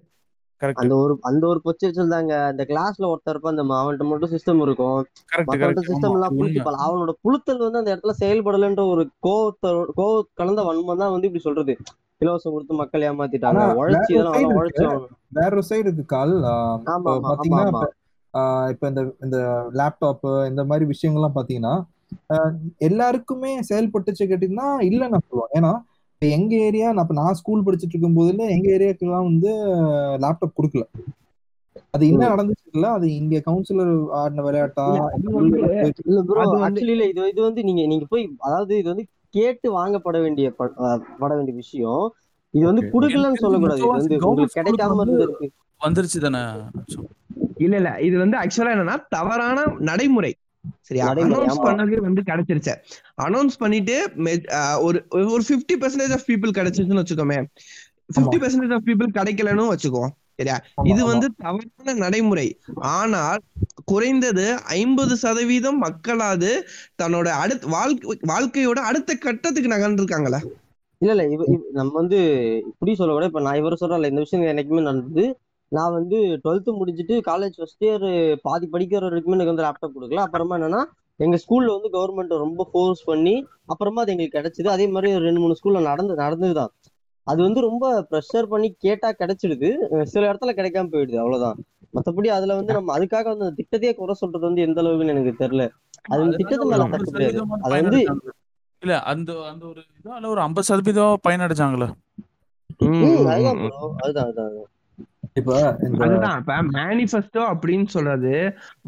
கரெக்ட் அந்த ஒரு அந்த ஒரு கொச்சு வச்சிருந்தாங்க. அந்த கிளாஸ்ல ஒருத்தர் இருப்பான் அந்த அவன்கிட்ட மட்டும் சிஸ்டம் இருக்கும். கரெக்ட் மத்தவன்ட்ட கரெக்ட் சிஸ்டம் எல்லாம் புளுத்திப்பாள் அவனோட புளுத்தல் வந்து அந்த இடத்துல செயல்படலைன்ற ஒரு கோவத்தை கோவ கலந்த வன்மம் தான் வந்து இப்படி சொல்றது. இலவசம் கொடுத்து மக்கள் ஏமாத்திட்டாங்க. உழைச்சி உழைச்சு வேற ஒரு சைடு இருக்கு. கால். பாத்தீங்கன்னா இப்ப இந்த இந்த லேப்டாப் இந்த மாதிரி விஷயங்கள்லாம் பாத்தீங்கன்னா எல்லாருக்குமே செயல்பட்டுச்சு கேட்டீங்கன்னா இல்ல நான் சொல்லுவேன். ஏன்னா எங்க ஏரியா நான் நான் ஸ்கூல் படிச்சுட்டு இருக்கும் போதுல எங்க ஏரியாக்கெல்லாம் வந்து லேப்டாப் கொடுக்கல. அது என்ன. நடந்துச்சு இல்ல? அது இங்க கவுன்சிலர் ஆடின விளையாட்டா? இது இது வந்து நீங்க நீங்க போய் அதாவது இது வந்து கேட்டு வாங்கப்பட வேண்டிய பட வேண்டிய விஷயம். இது வந்து. குடுக்கலன்னு சொல்லக்கூடாது. இது வந்து உங்களுக்கு கிடைக்காம இருந்திருக்கு. வந்துருச்சு தானே? இல்ல இல்ல. இது வந்து ஆக்சுவலா என்னன்னா தவறான நடைமுறை. சரியா? நடைமுறை, அனௌன்ஸ். பண்ணது வந்து கிடைச்சிருச்சு. அனௌன்ஸ் பண்ணிட்டு ஒரு ஒரு ஃபிஃப்டி பர்சன்டேஜ் ஆஃப் பீப்புள் கிடைச்சிருச்சுன்னு வச்சுக்கோமே. ஃபிஃப்டி பர்சன்டேஜ் ஆஃப் பீப்புள் கிடைக்கலன்னு வச்சுக்கோ. சரியா? இது. வந்து தவறான நடைமுறை. ஆனால் குறைந்தது ஐம்பது சதவீதம் மக்களாவது தன்னோட அடுத்த வாழ்க்கை வாழ்க்கையோட அடுத்த கட்டத்துக்கு நகர்ந்துருக்காங்களே? இல்ல இல்ல. இவ நம்ம வந்து இப்படி சொல்ல கூட இப்ப நான் இவர் சொல்றேன்ல இந்த விஷயம் எனக்குமே நடந்தது. நான் வந்து டுவெல்த்து முடிச்சுட்டு காலேஜ் ஃபர்ஸ்ட் இயர் பாதி படிக்கிற வரைக்குமே எனக்கு வந்து லேப்டாப் கொடுக்கல. அப்புறமா என்னன்னா எங்க ஸ்கூல்ல வந்து கவர்மெண்ட் ரொம்ப ஃபோர்ஸ் பண்ணி அப்புறமா அது எங்களுக்கு கிடைச்சது. அதே மாதிரி ஒரு ரெண்டு மூணு ஸ்கூல்ல நடந்து நடந்ததுதான். அது வந்து ரொம்ப ப்ரெஷர் பண்ணி கேட்டா கிடைச்சிடுது. சில இடத்துல கிடைக்காம போயிடுது அவ்வளவுதான். மத்தபடி அதுல வந்து நம்ம அதுக்காக வந்து அந்த திட்டத்தையே குறை சொல்றது வந்து எந்த அளவுக்குன்னு எனக்கு தெரியல. அது அதுல திட்டத்து மேல தப்பு கிடையாது சதவீதம் அது வந்து. இல்ல அந்த அந்த ஒரு இதால ஒரு ஐம்பது சதவீதம் ம், அதுதான் அதுதான் அதுதான் இப்ப அதுதான் இப்ப மேனிஃபெஸ்டோ அப்படின்னு சொல்றது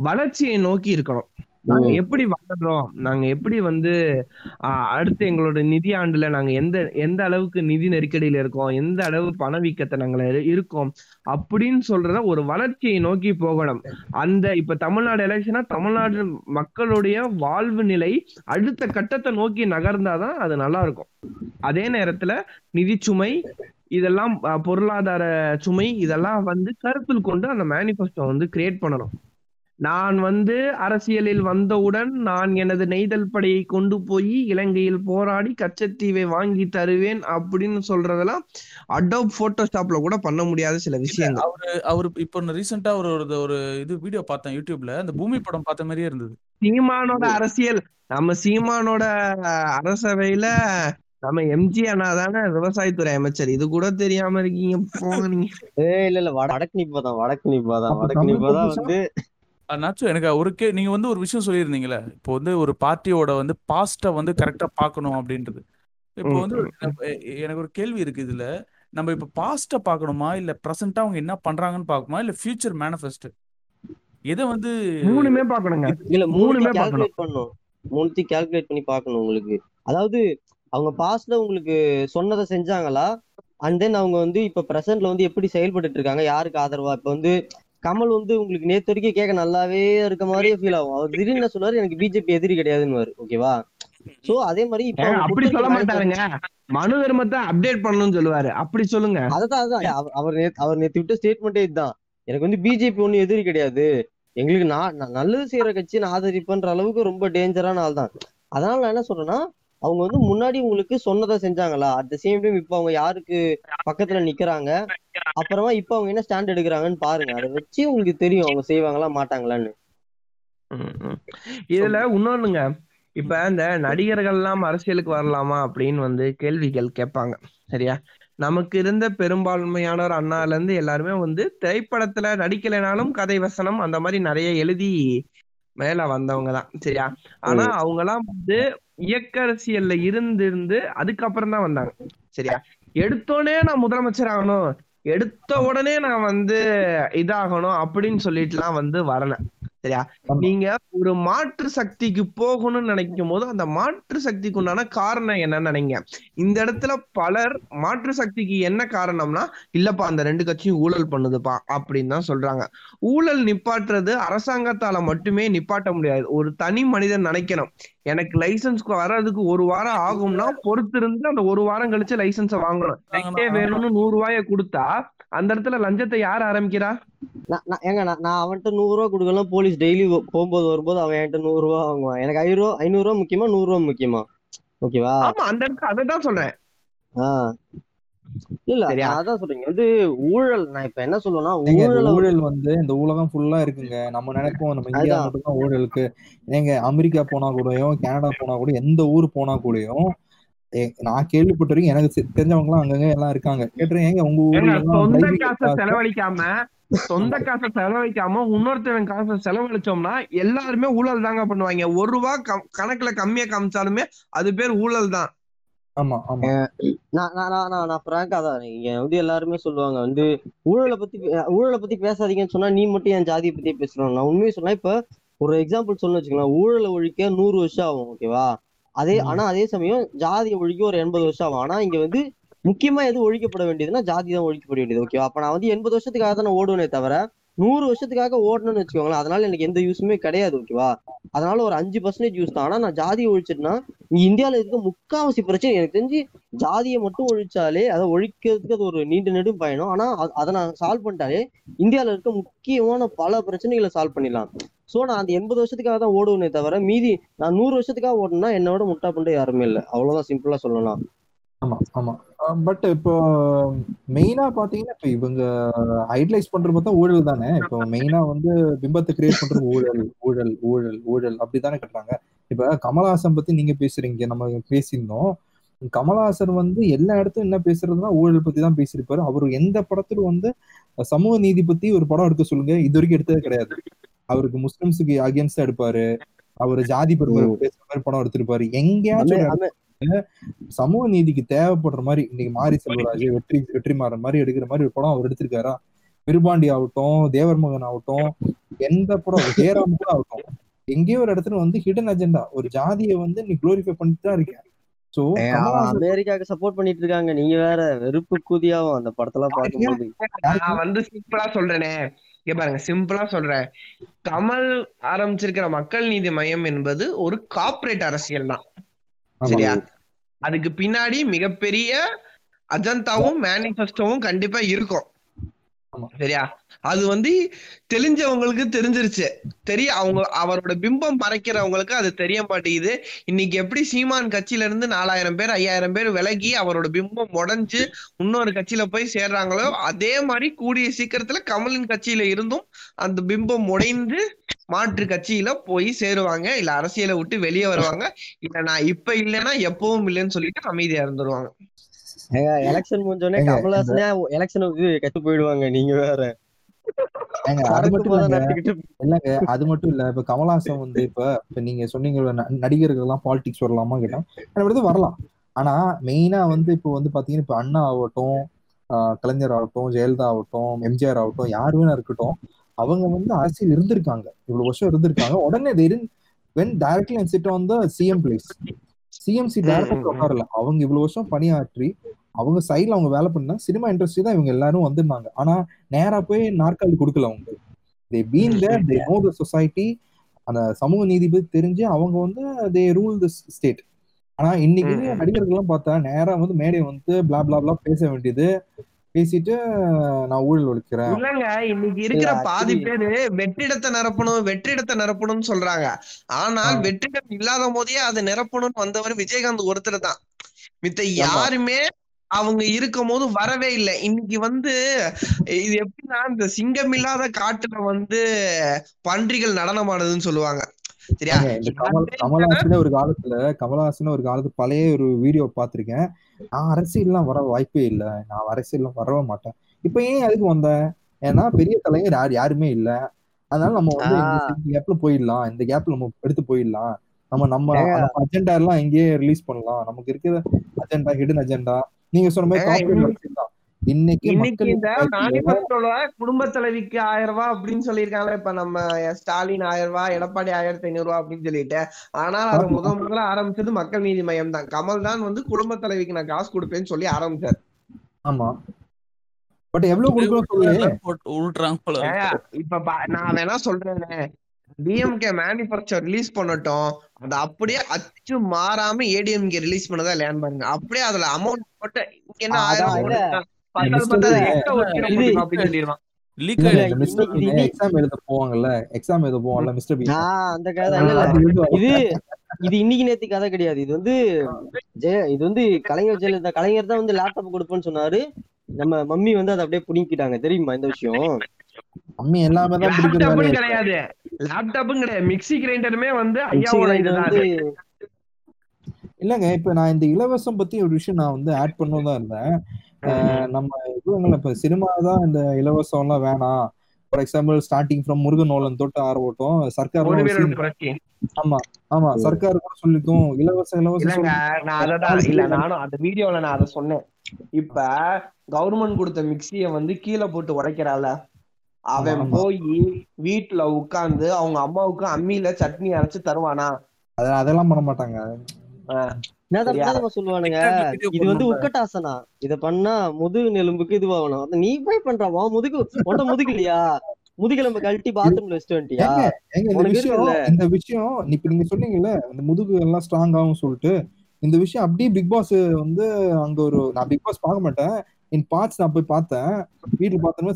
வளர்ச்சியை நோக்கி இருக்கணும். நாங்க. எப்படி வளர்றோம் நாங்க எப்படி வந்து அடுத்து எங்களோட நிதி ஆண்டுல நாங்க எந்த எந்த அளவுக்கு நிதி நெருக்கடியில இருக்கோம்? எந்த அளவு பணவீக்கத்தை நாங்க இரு- இருக்கோம்? அப்படின்னு சொல்றத ஒரு வளர்ச்சியை நோக்கி போகணும். அந்த இப்ப தமிழ்நாடு எலெக்ஷனா தமிழ்நாடு மக்களுடைய வாழ்வு நிலை அடுத்த கட்டத்தை நோக்கி நகர்ந்தாதான் அது நல்லா இருக்கும் அதே நேரத்துல நிதிச்சுமை இதெல்லாம் அஹ், பொருளாதார சுமை இதெல்லாம் வந்து கருத்தில் கொண்டு அந்த மேனிஃபெஸ்டோ வந்து கிரியேட் பண்ணணும். நான் வந்து அரசியலில் வந்தவுடன் நான் எனது நெய்தல் படையை கொண்டு போய் இலங்கையில் போராடி கச்சத்தீவை வாங்கி தருவேன் அப்படின்னு சொல்றதெல்லாம் அடோப் போட்டோஷாப்ல கூட பண்ண முடியாத சில விஷயங்கள். அவரு அவரு இப்போ ரீசெண்டா ஒரு ஒரு- ஒரு இது வீடியோ பார்த்தேன் யூடியூப்ல அந்த பூமி படம் பார்த்த மாதிரியே இருந்தது. சீமானோட அரசியல். நம்ம சீமானோட அரசவையில நம்ம எம்ஜி அண்ணா தானே விவசாயத்துறை அமைச்சர். இது கூட தெரியாம இருக்கீங்க போங்க நீங்க. ஏய் இல்ல இல்ல வட- வடக்கு நிப்பா தான் வடக்கு நிப்பா தான் அப்ப வடக்கு தமிழ் நிப்பா தான் பொக்கிஷம்? வந்து நாச்சு எனக்கு ஒரு கே நீங்க வந்து ஒரு விஷயம் சொல்லியிருந்தீங்களே இப்போ வந்து ஒரு பார்ட்டியோட வந்து பாஸ்ட்டை வந்து கரெக்டா பார்க்கணும் அப்படின்றது. இப்போ வந்து. எ- எனக்கு ஒரு கேள்வி இருக்கு இதுல. நம்ம இப்போ பாஸ்ட்டை பார்க்கணுமா? இல்ல ப்ரெசென்ட்டா அவங்க என்ன பண்றாங்கன்னு பார்க்கணுமா? இல்ல ஃபியூச்சர் மேனிஃபெஸ்ட் எதை வந்து மூணுமே பாக்கணுங்க இல்ல மூணுமே மூணுமே பார்க்கணும். கால்குலேட் பண்ணும் மூணுத்தையும் கால்குலேட் பண்ணி பார்க்கணும் உங்களுக்கு. அதாவது அவங்க பாஸ்ட்ல உங்களுக்கு சொன்னதை செஞ்சாங்களா? அண்ட் தென் அவங்க வந்து இப்ப பிரசன்ட்ல வந்து எப்படி செயல்பட்டுட்டு இருக்காங்க? யாருக்கு ஆதரவா? இப்ப வந்து கமல் வந்து உங்களுக்கு நேத்து வரைக்கும் கேட்க நல்லாவே இருக்க மாதிரியே ஃபீல் ஆகும். அவர் திடீர்னு என்ன சொல்லுவாரு எனக்கு பிஜேபி எதிரி கிடையாதுன்னு ஓகேவா சோ அதே மாதிரி இப்ப அப்படி சொல்ல மாட்டாருங்க. மனு தர்மத்தை அப்டேட் பண்ணணும்னு சொல்லுவாரு. அப்படி சொல்லுங்க. அதுதான் அதுதான். அவர் அவர் நேத்து விட்ட ஸ்டேட்மெண்ட்டே இதுதான். எனக்கு வந்து பிஜேபி ஒன்னும் எதிரி கிடையாது. எங்களுக்கு நான் நான் நல்லது செய்யற கட்சி நான் ஆதரிப்பேன்ற அளவுக்கு ரொம்ப டேஞ்சரான ஆள் தான் அதனால நான் என்ன சொல்றேன்னா அவங்க வந்து முன்னாடி உங்களுக்கு சொன்னதை செஞ்சாங்களா? அட் த சேம் டைம் இப்ப அவங்க யாருக்கு பக்கத்துல நிக்கிறாங்க? அப்புறமா இப்ப அவங்க என்ன ஸ்டாண்ட் எடுக்கிறாங்கன்னு பாருங்க. அதை வச்சு உங்களுக்கு தெரியும் அவங்க செய்வாங்களா மாட்டாங்களான்னு. இதுல இன்னொன்னுங்க. இப்ப இந்த நடிகர்கள் எல்லாம் அரசியலுக்கு வரலாமா அப்படின்னு வந்து கேள்விகள் கேட்பாங்க. சரியா? நமக்கு இருந்த பெரும்பான்மையானோர் அண்ணால இருந்து எல்லாருமே வந்து திரைப்படத்துல நடிக்கலைனாலும் கதை வசனம் அந்த மாதிரி நிறைய எழுதி மேல வந்தவங்க தான். சரியா? ஆனா அவங்க எல்லாம் வந்து இயக்க அரசியல்ல இருந்து இருந்து அதுக்கப்புறம் தான் வந்தாங்க. சரியா? எடுத்தோடனே நான் முதலமைச்சர் ஆகணும் எடுத்த உடனே நான் வந்து இதாகணும் அப்படின்னு சொல்லிட்டுலாம் வந்து வரல. சரியா. நீங்க ஒரு மாற்று சக்திக்கு போகணும்னு நினைக்கும் போது அந்த மாற்று சக்திக்கு உண்டான காரணம் என்னன்னு நினைங்க. இந்த இடத்துல பலர் மாற்று சக்திக்கு என்ன காரணம்னா இல்லப்பா அந்த ரெண்டு கட்சியும் ஊழல் பண்ணுதுப்பா அப்படின்னு தான் சொல்றாங்க. ஊழல் நிப்பாட்டுறது அரசாங்கத்தால மட்டுமே நிப்பாட்ட முடியாது. ஒரு தனி மனிதன் நினைக்கணும். எனக்கு லைசன்ஸ் வர்றதுக்கு ஒரு வாரம் ஆகும்னா பொறுத்திருந்து அந்த ஒரு வாரம் கழிச்சு லைசன்ஸை வாங்கணும். எனக்கே வேணும்னு நூறு ரூபாய கொடுத்தா அந்த இடத்துல லஞ்சத்தை யார் ஆரம்பிக்கிறா? நான் நான் ஏங்க நான் அவன்கிட்ட நூறு ரூபா கொடுக்கலாம் போலீஸ் டெய்லி போகும்போது வரும்போது அவன் என்கிட்ட நூறு ரூபா வாங்குவான். எனக்கு ஐநூறு ரூபா ஐநூறு ரூபா முக்கியமா நூறு ரூபா முக்கியமா? ஓகேவா? ஆமா அந்த இடத்துல அதை தான் சொல்றேன். ஆஹ் இல்ல அதான் சொல்றீங்க வந்து ஊழல். நான் இப்ப என்ன சொல்லுவேன்னா ஊழல ஊழல் வந்து இந்த உலகம் ஃபுல்லா இருக்குங்க. நம்ம நினைப்போம் நம்ம இந்தியா. மட்டும்தான் ஊழலுக்கு. ஏங்க அமெரிக்கா போனா கூடயும் கனடா போனா கூட எந்த ஊர் போனா கூடயும் நான் கேள்விப்பட்ட வரைக்கும் எனக்கு தெரிஞ்சவங்க எல்லாம் அங்கங்க எல்லாம் இருக்காங்க. கேட்டுறேன் ஏங்க உங்க ஊர்ல சொந்த காசை செலவழிக்காம சொந்த காசை செலவழிக்காம இன்னொருத்தவன் காசை செலவழிச்சோம்னா எல்லாருமே ஊழல் தாங்க பண்ணுவாங்க. ஒரு ரூபா கணக்குல கம்மியா காமிச்சாலுமே அது பேர் ஊழல் தான். வந்து எல்லாருமே சொல்லுவாங்க வந்து ஊழலை பத்தி ஊழலை பத்தி பேசாதீங்கன்னு சொன்னா நீ மட்டும் என் ஜாதியை பத்தியே பேசுறோம். நான் உண்மையை சொன்னா இப்ப ஒரு எக்ஸாம்பிள் சொல்லணும் வச்சுக்கலாம் ஊழலை ஒழிக்க நூறு வருஷம் ஆகும் ஓகேவா அதே. ஆனா அதே சமயம் ஜாதியை ஒழிக்க ஒரு எண்பது வருஷம் ஆகும். ஆனா இங்க வந்து முக்கியமா எது ஒழிக்கப்பட வேண்டியதுன்னா ஜாதி தான் ஒழிக்கப்பட வேண்டியது ஓகேவா அப்ப நான் வந்து எண்பது வருஷத்துக்காக தான் ஓடுவேனே தவிர நூறு வருஷத்துக்காக ஓடணும்னு வச்சுக்கோங்களேன். அதனால எனக்கு எந்த யூஸுமே கிடையாது ஓகேவா அதனால ஒரு அஞ்சு பர்சன்டேஜ் யூஸ் தான். ஆனா நான் ஜாதி ஒழிச்சிட்டுனா இங்க இந்தியாவில இருக்க முக்காவாசி பிரச்சனை எனக்கு தெரிஞ்சு ஜாதியை மட்டும் ஒழிச்சாலே அதை ஒழிக்கிறதுக்கு அது ஒரு நீண்ட நெடும் பயணம். ஆனா அதை நான் சால்வ் பண்ணிட்டாலே இந்தியாவில இருக்க முக்கியமான பல பிரச்சனைகளை சால்வ் பண்ணிடலாம். சோ நான் அந்த எண்பது வருஷத்துக்காக தான் ஓடுவேனே தவிர மீதி நான் நூறு வருஷத்துக்காக ஓடணும்னா என்னோட முட்டா பண்ண யாருமே இல்லை. அவ்வளவுதான் சிம்பிளா சொல்லலாம். ஆமா ஆமா. பட் இப்போ மெயினா பாத்தீங்கன்னா இப்ப இவங்க ஐடலைஸ் பண்றது பார்த்தா ஊழல் தானே? இப்போ மெயினா வந்து பிம்பத்தை கிரியேட் பண்றது ஊழல் ஊழல் ஊழல் ஊழல் அப்படித்தானே கட்டுறாங்க? இப்ப கமலஹாசன் பத்தி நீங்க பேசுறீங்க நம்ம பேசியிருந்தோம். கமலஹாசன் வந்து எல்லா இடத்துலயும் என்ன பேசுறதுன்னா ஊழல் பத்தி தான் பேசியிருப்பாரு. அவர் எந்த படத்திலும் வந்து சமூக நீதி பத்தி ஒரு படம் எடுக்க சொல்லுங்க இது வரைக்கும் எடுத்தது கிடையாது. அவருக்கு முஸ்லிம்ஸுக்கு அகேன்ஸ்டா எடுப்பாரு. அவர் ஜாதி பெருமை பேசுற மாதிரி படம் எடுத்திருப்பாரு. எங்கேயாச்சும் சமூக நீதிக்கு தேவைப்படுற மாதிரி இன்னைக்கு மாரி செல்வராஜ் வெற்றி வெற்றிமாறன் மாதிரி எடுக்கிற மாதிரி ஒரு படம் அவர் எடுத்திருக்காரா? விருபாண்டி ஆகட்டும் தேவர் மகன் ஆகட்டும் எந்த படம் ஜெயராம் கூட ஆகட்டும். எங்கேயோ ஒரு இடத்துல வந்து ஹிடன் அஜெண்டா ஒரு ஜாதியை வந்து நீ குளோரிஃபை பண்ணிட்டு தான் இருக்க சோ அமெரிக்காவுக்கு சப்போர்ட் பண்ணிட்டு இருக்காங்க. நீங்க வேற வெறுப்பு கூதியாவும் அந்த படத்தெல்லாம் பார்க்கும்போது. நான் வந்து சிம்பிளா சொல்றேனே. இங்க பாருங்க சிம்பிளா சொல்றேன். கமல் ஆரம்பிச்சிருக்கிற மக்கள் நீதி மையம் என்பது ஒரு கார்ப்பரேட் அரசியல் தான். சரியா? அதுக்கு பின்னாடி மிகப்பெரிய அஜந்தாவும் மேனிஃபெஸ்டோவும் கண்டிப்பா இருக்கும். சரியா? அது வந்து தெரிஞ்சவங்களுக்கு தெரிஞ்சிருச்சு. தெரிய அவங்க அவரோட பிம்பம் மறைக்கிறவங்களுக்கு அது தெரிய மாட்டேங்குது. இன்னைக்கு எப்படி சீமான் கட்சியில இருந்து நாலாயிரம் பேர் ஐயாயிரம் பேர் விலகி அவரோட பிம்பம் உடைஞ்சு இன்னொரு கட்சியில போய் சேர்றாங்களோ அதே மாதிரி கூடிய சீக்கிரத்துல கமலின் கட்சியில இருந்தும் அந்த பிம்பம் உடைந்து மாற்று கட்சியில போய் சேருவாங்க இல்ல அரசியலை விட்டு வெளியே வருவாங்க. இல்ல நான் இப்ப இல்லைன்னா எப்பவும் இல்லைன்னு சொல்லிட்டு அமைதியா இருந்துருவாங்க. எலெக்ஷன் முடிஞ்சோடனே கமலஹாசனே எலெக்ஷனுக்கு கெட்டு போயிடுவாங்க நீங்க வேற. அது மட்டும் இல்லைங்க. அது மட்டும் இல்ல. இப்ப கமலஹாசன் வந்து இப்ப இப்ப நீங்க சொன்னீங்க நடிகர்கள் எல்லாம் பாலிடிக்ஸ் வரலாமா கேட்டா அடுத்து வரலாம். ஆனா மெயினா வந்து இப்போ வந்து பாத்தீங்கன்னா இப்ப அண்ணா ஆகட்டும் ஆஹ் கலைஞர் ஆகட்டும் ஜெயலலிதா ஆகட்டும் எம்ஜிஆர் ஆகட்டும் யார் வேணா இருக்கட்டும் அவங்க வந்து அரசியல் இருந்திருக்காங்க. இவ்வளவு வருஷம் இருந்திருக்காங்க. உடனே didn't went directly and sit on the CM place CMC director. உட்காரல. அவங்க இவ்வளவு வருஷம் பணியாற்றி அவங்க சைட்ல அவங்க வேலை பண்ண சினிமா இண்டஸ்ட்ரி தான் இவங்க எல்லாரும் வந்திருந்தாங்க. ஆனா நேரா போய் நாற்காலி கொடுக்கல அவங்க. They been there they know the society அந்த சமூக நீதி பத்தி தெரிஞ்சு அவங்க வந்து தே ரூல் தி ஸ்டேட் ஆனா இன்னைக்கு. நடிகர்கள்லாம் பார்த்தா நேரா வந்து மேடை வந்து பிளா பிளா பிளா பேச வேண்டியது. பேசிட்டு நான் ஊழல் ஒழிக்கிறேன். இல்லங்க இன்னைக்கு இருக்கிற பாதி பேரு வெற்றிடத்தை நிரப்பணும் வெற்றிடத்தை நிரப்பணும்னு சொல்றாங்க. ஆனால். வெற்றிடம் இல்லாத போதே அதை நிரப்பணும்னு வந்தவர் விஜயகாந்த் ஒருத்தர் தான். மித்த யாருமே அவங்க இருக்கும் போது வரவே இல்லை. இன்னைக்கு வந்து இது எப்படின்னா இந்த சிங்கம் இல்லாத காட்டுல வந்து பன்றிகள் நடனமாடுதுன்னு சொல்லுவாங்க. சரியா? கமல்ஹாசனே ஒரு காலத்துல கமல்ஹாசனே ஒரு காலத்து பழைய ஒரு வீடியோ பார்த்திருக்கேன் நான் அரசியல்லாம் வர வாய்ப்பே இல்லை. நான் அரசியல்லாம் வரவே மாட்டேன். இப்ப ஏன் அதுக்கு வந்தேன் ஏன்னா பெரிய தலைவர் யார் யாருமே இல்ல. அதனால நம்ம வந்து இந்த கேப்ல போயிடலாம். இந்த கேப்ல நம்ம எடுத்து போயிடலாம். நம்ம நம்ம அஜெண்டா எல்லாம் இங்கேயே ரிலீஸ் பண்ணலாம். நமக்கு இருக்கிற அஜெண்டா ஹிடன் அஜெண்டா நீங்க சொன்ன மாதிரி இன்னைக்கு- இந்த குடும்ப தலைவிக்கு ஆயிரம் ரூபாய் அப்படின்னு சொல்லியிருக்காங்க இப்ப நம்ம ஸ்டாலின் ஆயிரம் ரூபாய் எடப்பாடி ஆயிரத்தி ஐநூறு ரூபாய் அப்படின்னு சொல்லிட்டு. ஆனால் அது முத முதல்ல ஆரம்பிச்சது மக்கள் நீதி மையம் தான். கமல் தான் வந்து குடும்ப தலைவிக்கு நான் காசு கொடுப்பேன்னு சொல்லி ஆரம்பிச்சார். ஆமா. பட் எவ்வளவு கொடுக்கணும் இப்ப நான் வேணா சொல்றேனே. டிஎம்கே மேனிபெக்சர் ரிலீஸ் பண்ணட்டும். அது அப்படியே அச்சு மாறாம ஏடிஎம்கே ரிலீஸ் பண்ணதா இல்லையான்னு பாருங்க. அப்படியே அதுல அமௌண்ட் போட்டு என்ன ஆயிரம் இது- இன்னைக்கு நேத்து கதை கிடையாது. இது வந்து இது வந்து கலைஞர் ஜெயலலிதா கலைஞர் தான் வந்து லேப்டாப் கொடுப்பேன்னு சொன்னாரு. நம்ம மம்மி வந்து அதை அப்படியே புடிங்கிட்டாங்க தெரியுமா இந்த விஷயம்? அம்மி எல்லாமே தான் இருக்கு. கிடையாது. லேப்டாப்பும் கிடையாது மிக்ஸி கிரைண்டருமே வந்து ஐயாவோட இதுதான் வந்து இல்லங்க இப்ப நான் இந்த இலவசம் பத்தி ஒரு விஷயம் நான் வந்து ஆட் பண்ணணும் தான் இருந்தேன். நம்ம இவங்கள இப்ப சினிமா தான் இந்த இலவசம் எல்லாம் வேணாம். For example starting from Murugan Nolan தொட்டு ஆரம்பட்டும் சர்க்கார் ஆமா ஆமா சர்க்கார் கூட சொல்லிக்கும் இலவசம் இலவசம் இல்லங்க சொல்லி- நான் அததான் இல்ல நானும் அந்த வீடியோல நான் அதை சொன்னேன். இப்ப கவர்மெண்ட் கொடுத்த மிக்ஸிய வந்து கீழே போட்டு உடைக்கிறாள் அவன். போய் வீட்டுல உட்கார்ந்து அவங்க அம்மாவுக்கு அம்மியில சட்னி அரைச்சு தருவானா? அத- அதெல்லாம் பண்ண மாட்டாங்க. சொல்லுவானுங்க? இது வந்து போடணும். உக்கட்டாசனா? இத பண்ணா முதுகு நெலும்புக்கு இதுவாகணும். நீ போய் பண்றவா முதுகு உன்ட முதுகு இல்லையா? முதுகெலும்பு கழட்டி பாத்ரூம்ல வச்சுட்டு வந்துட்டியா? இந்த விஷயம் இப்ப நீங்க சொன்னீங்கல்ல இந்த முதுகு எல்லாம் ஸ்ட்ராங் ஆகும் சொல்லிட்டு இந்த விஷயம் அப்படியே பிக் பாஸ் வந்து அங்க ஒரு நான் பிக் பாஸ் பார்க்க மாட்டேன். என் பார்ட்ஸ் நான் போய் பார்த்தேன். வீட்டுல பார்த்தோம்னா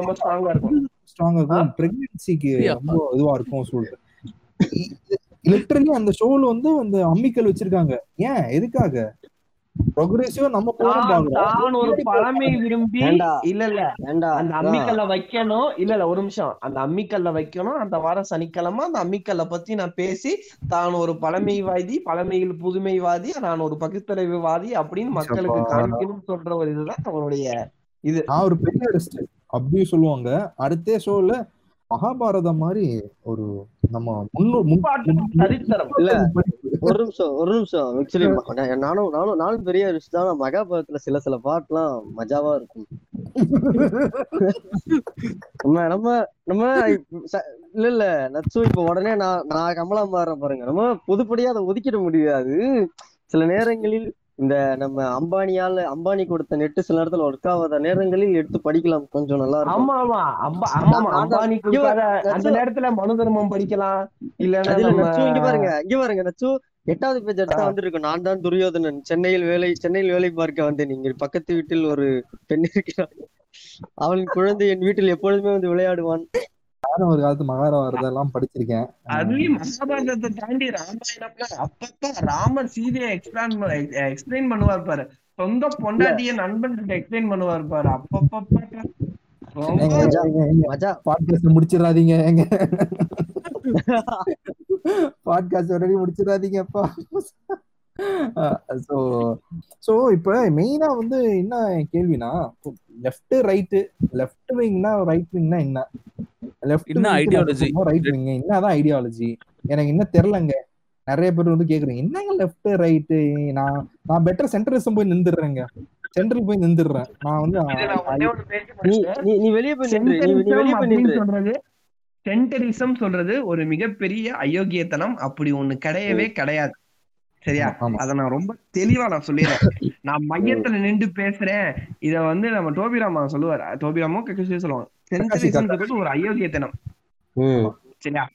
ரொம்ப ஸ்ட்ராங்கா இருக்கும். ஸ்ட்ராங்கா இருக்கும். பிரெக்னன்சிக்கு? ரொம்ப இதுவா இருக்கும் சொல்லிட்டு. லிட்டரலி அந்த ஷோல வந்து அந்த அம்மிக்கல் வச்சிருக்காங்க. ஏன்? எதுக்காக? ப்ரோக்ரெசிவா நம்ம போறோம் ஒரு பழமை விரும்பி? இல்ல இல்ல ஏண்டா அந்த. அம்மிக்கல்ல வைக்கணும். இல்ல இல்ல ஒரு நிமிஷம். அந்த அம்மிக்கல்ல வைக்கணும். அந்த வார சனிக்கிழமை அந்த அம்மிக்கல்ல பத்தி நான் பேசி தான் ஒரு பழமைவாதி பழமையில் புதுமைவாதி நான் ஒரு பகுத்தறிவுவாதி அப்படின்னு மக்களுக்கு. காமிக்கணும்னு சொல்ற ஒரு இதுதான் அவருடைய நான் ஒரு பெரிய ரிஸ்ட் அப்படியும் சொல்லுவாங்க. அடுத்த ஷோல மகாபாரதம் மாதிரி ஒரு நம்ம. ஒரு நிமிஷம் ஒரு நிமிஷம் ஆக்சுவலி நானும் நானும் நானும் பெரிய ரிஷ் தான் மகாபாரதத்துல சில சில பாட்டுலாம் மஜாவா இருக்கும். நம்ம நம்ம நம்ம இல்ல இல்ல நச்சு இப்ப உடனே நான் நான் கமலா மாறேன் பாருங்க. நம்ம பொதுப்படியா அதை ஒதுக்கிட முடியாது. சில நேரங்களில் இந்த நம்ம அம்பானியால அம்பானி கொடுத்த நெட்டு சில நேரத்துல ஒர்க் ஆகாத நேரங்களில் எடுத்து படிக்கலாம். கொஞ்சம் நல்லா இருக்கும். ஆமா ஆமா. அம்பா ஆமா அம்பானி அந்த நேரத்துல மனு தர்மம் படிக்கலாம். நச்சு இங்க பாருங்க இங்க பாருங்க நச்சு எட்டாவது பேஜ் எடுத்தா. வந்திருக்கும் நான் தான் துரியோதனன். சென்னையில் வேலை சென்னையில் வேலை பார்க்க வந்தேன். நீங்கள் பக்கத்து வீட்டில் ஒரு பெண் இருக்கிறார் அவளின் குழந்தை என் வீட்டில் எப்பொழுதுமே வந்து விளையாடுவான். நானும் ஒரு காலத்து மகாபாரதம் படிச்சிருக்கேன். அதுலயும் மகாபாரதத்தை தாண்டி ராமாயணம்ல அப்பப்ப ராமர் சீதையை எக்ஸ்பிளைன் எக்ஸ்பிளைன் பண்ணுவார் பாரு. சொந்த பொண்டாட்டிய நண்பன் எக்ஸ்பிளைன் பண்ணுவார் பாரு. அப்பப்ப முடிச்சிடாதீங்க ஏங்க. பாட்காஸ்ட் வரைக்கும் முடிச்சிடாதீங்கப்பா சோ சோ இப்ப மெயினா வந்து என்ன கேள்வினா லெஃப்ட் ரைட் லெஃப்ட் விங்னா ரைட் விங்னா என்ன? லெஃப்ட் என்ன ideology? ரைட் விங் என்னதான் ஐடியாலஜி எனக்கு என்ன தெரியலங்க. நிறைய பேர் வந்து கேக்குறீங்க என்னங்க லெஃப்ட் ரைட்டு நான் நான் பெட்டர் சென்டரிசம் போய் நின்றுடுறேங்க. சென்ட்ரல் போய் நின்றுடுறேன். நான் வந்து நீ வெளியே போய் சொல்றது சென்டரிசம் சொல்றது ஒரு மிகப்பெரிய அயோக்கியத்தனம். அப்படி ஒண்ணு கிடையவே கிடையாது. சரியா? அத நான் ரொம்ப தெளிவா நான் சொல்லிடுறேன். நான் மையத்துல நின்று பேசுறேன். இத வந்து நம்ம டோபிராமா சொல்லுவார். டோபிராமோ கக்கசியோ சொல்லுவாங்க. சென்டரிசம் ஒரு அயோக்கியத்தனம். சரியா?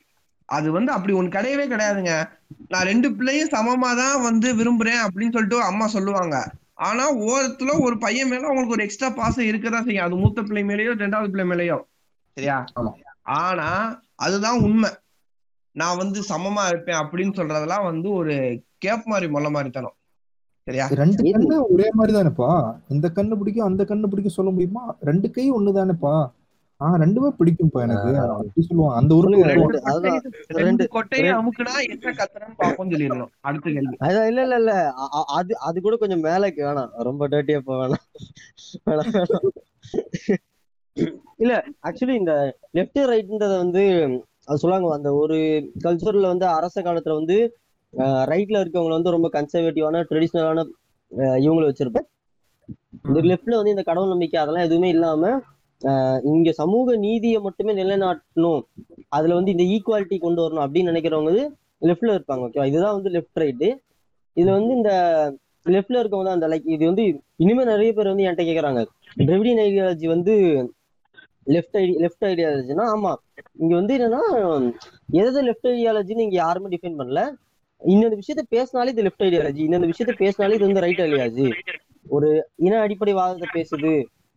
அது வந்து அப்படி ஒண்ணு கிடையவே கிடையாதுங்க. நான் ரெண்டு பிள்ளையும் சமமா தான் வந்து விரும்புறேன் அப்படின்னு சொல்லிட்டு அம்மா சொல்லுவாங்க. ஆனா ஓரத்துல ஒரு பையன் மேல அவங்களுக்கு ஒரு எக்ஸ்ட்ரா பாசம் இருக்கதான் செய்யும். அது மூத்த பிள்ளை மேலயோ ரெண்டாவது பிள்ளை மேலயோ. சரியா. ஆனா அதுதான் உண்மை. நான் வந்து சமமா இருப்பேன் அப்படின்னு சொல்றதெல்லாம் வந்து ஒரு கேப் மாதிரி மொல்ல மாதிரி தனம் சரியா ரெண்டு கண்ணு ஒரே மாதிரி தானேப்பா இந்த கண்ணு பிடிக்கும் அந்த கண்ணு பிடிக்கும் சொல்ல முடியுமா? ரெண்டு கை ஒண்ணு தானேப்பா ஆஹ் ரெண்டுமே பிடிக்கும்பா எனக்கு. அப்படி சொல்லுவாங்க. அந்த சொல்லுங்க, ரெண்டு. கொட்டையை- அமுக்குனா என்ன கத்துறன்னு பாப்போம் சொல்லிடணும். அடுத்த கேள்வி. அதான் இல்ல இல்ல இல்ல. அது அது கூட கொஞ்சம் மேலக்கு வேணாம். ரொம்ப டேட்டியா வேணாம். வேணாம், வேணாம். இல்ல ஆக்சுவலி இந்த லெஃப்ட் ரைட்ன்றத வந்து அது சொல்லுவாங்க அந்த ஒரு கல்ச்சர்ல வந்து அரச காலத்துல வந்து ரைட்ல இருக்கவங்க வந்து ரொம்ப கன்சர்வேட்டிவான ட்ரெடிஷ்னலான இவங்களை வச்சிருப்பேன். இந்த லெஃப்ட்ல வந்து இந்த கடவுள் நம்பிக்கை அதெல்லாம் எதுவுமே இல்லாம இங்க சமூக நீதியை மட்டுமே நிலைநாட்டணும். அதுல வந்து இந்த ஈக்குவாலிட்டி கொண்டு வரணும் அப்படின்னு நினைக்கிறவங்க வந்து லெஃப்ட்ல இருப்பாங்க ஓகேவா இதுதான் வந்து லெஃப்ட் ரைட்டு இதுல வந்து இந்த லெஃப்ட்ல இருக்கவங்க தான் அந்த லைக் இது வந்து இனிமே நிறைய பேர் வந்து என்கிட்ட கேக்குறாங்க. டிரெவிடியன் ஐடியாலஜி வந்து லெஃப்ட் ஐடி லெஃப்ட் ஐடியாலஜினா ஆமா இங்க வந்து என்னன்னா எது லெஃப்ட் ஐடியாலஜின்னு இங்க யாருமே டிஃபைன் பண்ணல. இன்னொரு விஷயத்த பேசினாலே இது லெஃப்ட் ஐடியாலஜி இந்த விஷயத்த பேசினாலே இது வந்து ரைட் ஐடியாலஜி ஒரு இன அடிப்படை வாதத்தை பேசுது.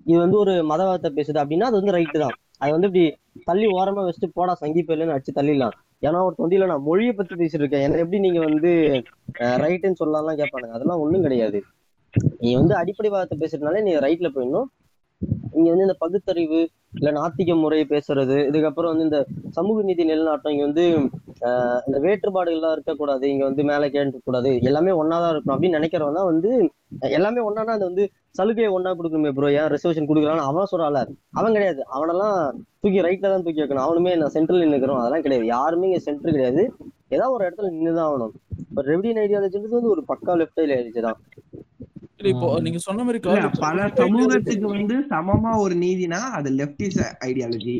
இது வந்து ஒரு மதவாதத்தை பேசுது அப்படின்னா அது வந்து ரைட்டு தான். அது வந்து இப்படி தள்ளி ஓரமா வச்சுட்டு போடா சங்கி பேர்லன்னு அடிச்சு தள்ளிடலாம். ஏன்னா ஒரு தொண்டியில நான் மொழியை பத்தி பேசிட்டு இருக்கேன் என்ன எப்படி நீங்க வந்து ரைட்டுன்னு சொல்லலாம்லாம் கேட்பானுங்க. அதெல்லாம் ஒண்ணும் கிடையாது. நீ வந்து அடிப்படை வாதத்தை பேசுறதுனால நீ ரைட்ல போயிடணும். இங்க வந்து இந்த பகுத்தறிவு இல்ல நாத்திக முறையை பேசுறது இதுக்கப்புறம் வந்து இந்த சமூக நீதி நிலநாட்டம் இங்க வந்து ஆஹ் இந்த வேற்றுப்பாடுகள்லாம் இருக்கக்கூடாது இங்க வந்து மேலே கேட்டு கூடாது எல்லாமே ஒன்னாதான் இருக்கணும் அப்படின்னு நினைக்கிறவன் தான் வந்து எல்லாமே ஒன்னா அது வந்து சலுகையை ஒன்னா கொடுக்கணுமே ப்ரோ ஏன் ரிசர்வேஷன் கொடுக்குறான்னு அவன் சொல்றான்ல அவன் கிடையாது. அவனெல்லாம் தூக்கி ரைட்ல தான் தூக்கி வைக்கணும். அவனுமே நான் சென்ட்ரல் நிற்கிறோம் அதெல்லாம் கிடையாது. யாருமே இங்க சென்டர் கிடையாது. ஏதாவது ஒரு இடத்துல நின்றுதான் ஆகணும். இப்போ ரெவிடியன் ஐடியாலஜின்றது வந்து ஒரு பக்கா லெஃப்ட் ஐடியாலஜி தான் இப்போ நீங்க சொன்ன மாதிரி பல சமூகத்துக்கு வந்து சமமா ஒரு நீதினா அது லெப்டிஸ் ஐடியாலஜி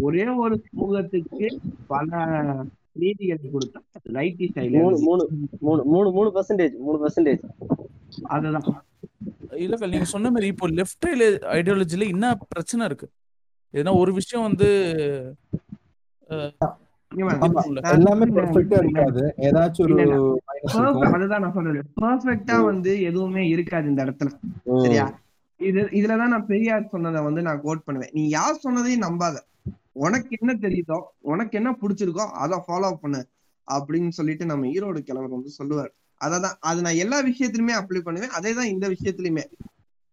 ஒரே ஒரு சமூகத்துக்கு பல நீதிகளை கொடுத்தா அது ரைட்டிஸ் மூணு ஐடியாலஜி மூணு மூணு மூணு மூணு பர்சன்டேஜ் மூணு பர்சன்டேஜ் அதுதான். இல்ல நீங்க சொன்ன மாதிரி இப்போ லெஃப்ட் ஐடியாலஜில என்ன பிரச்சனை இருக்கு? ஏன்னா ஒரு விஷயம் வந்து. எல்லாமே பெர்ஃபெக்ட்டா இருக்காது. ஏதாச்சும் ஒரு அதுதான் நான் வந்து எதுவுமே இருக்காது இந்த இடத்துல. சரியா? இது இதுலதான் நான் பெரியார் சொன்னதை வந்து நான் கோட் பண்ணுவேன். நீ யார் சொன்னதையும் நம்பாத. உனக்கு என்ன தெரியுதோ உனக்கு என்ன பிடிச்சிருக்கோ அதை ஃபாலோ பண்ணு அப்படின்னு சொல்லிட்டு நம்ம ஈரோடு கிழவர் வந்து சொல்லுவார். அததான் அது நான் எல்லா விஷயத்திலுமே அப்ளை பண்ணுவேன். அதே தான் இந்த விஷயத்திலுமே.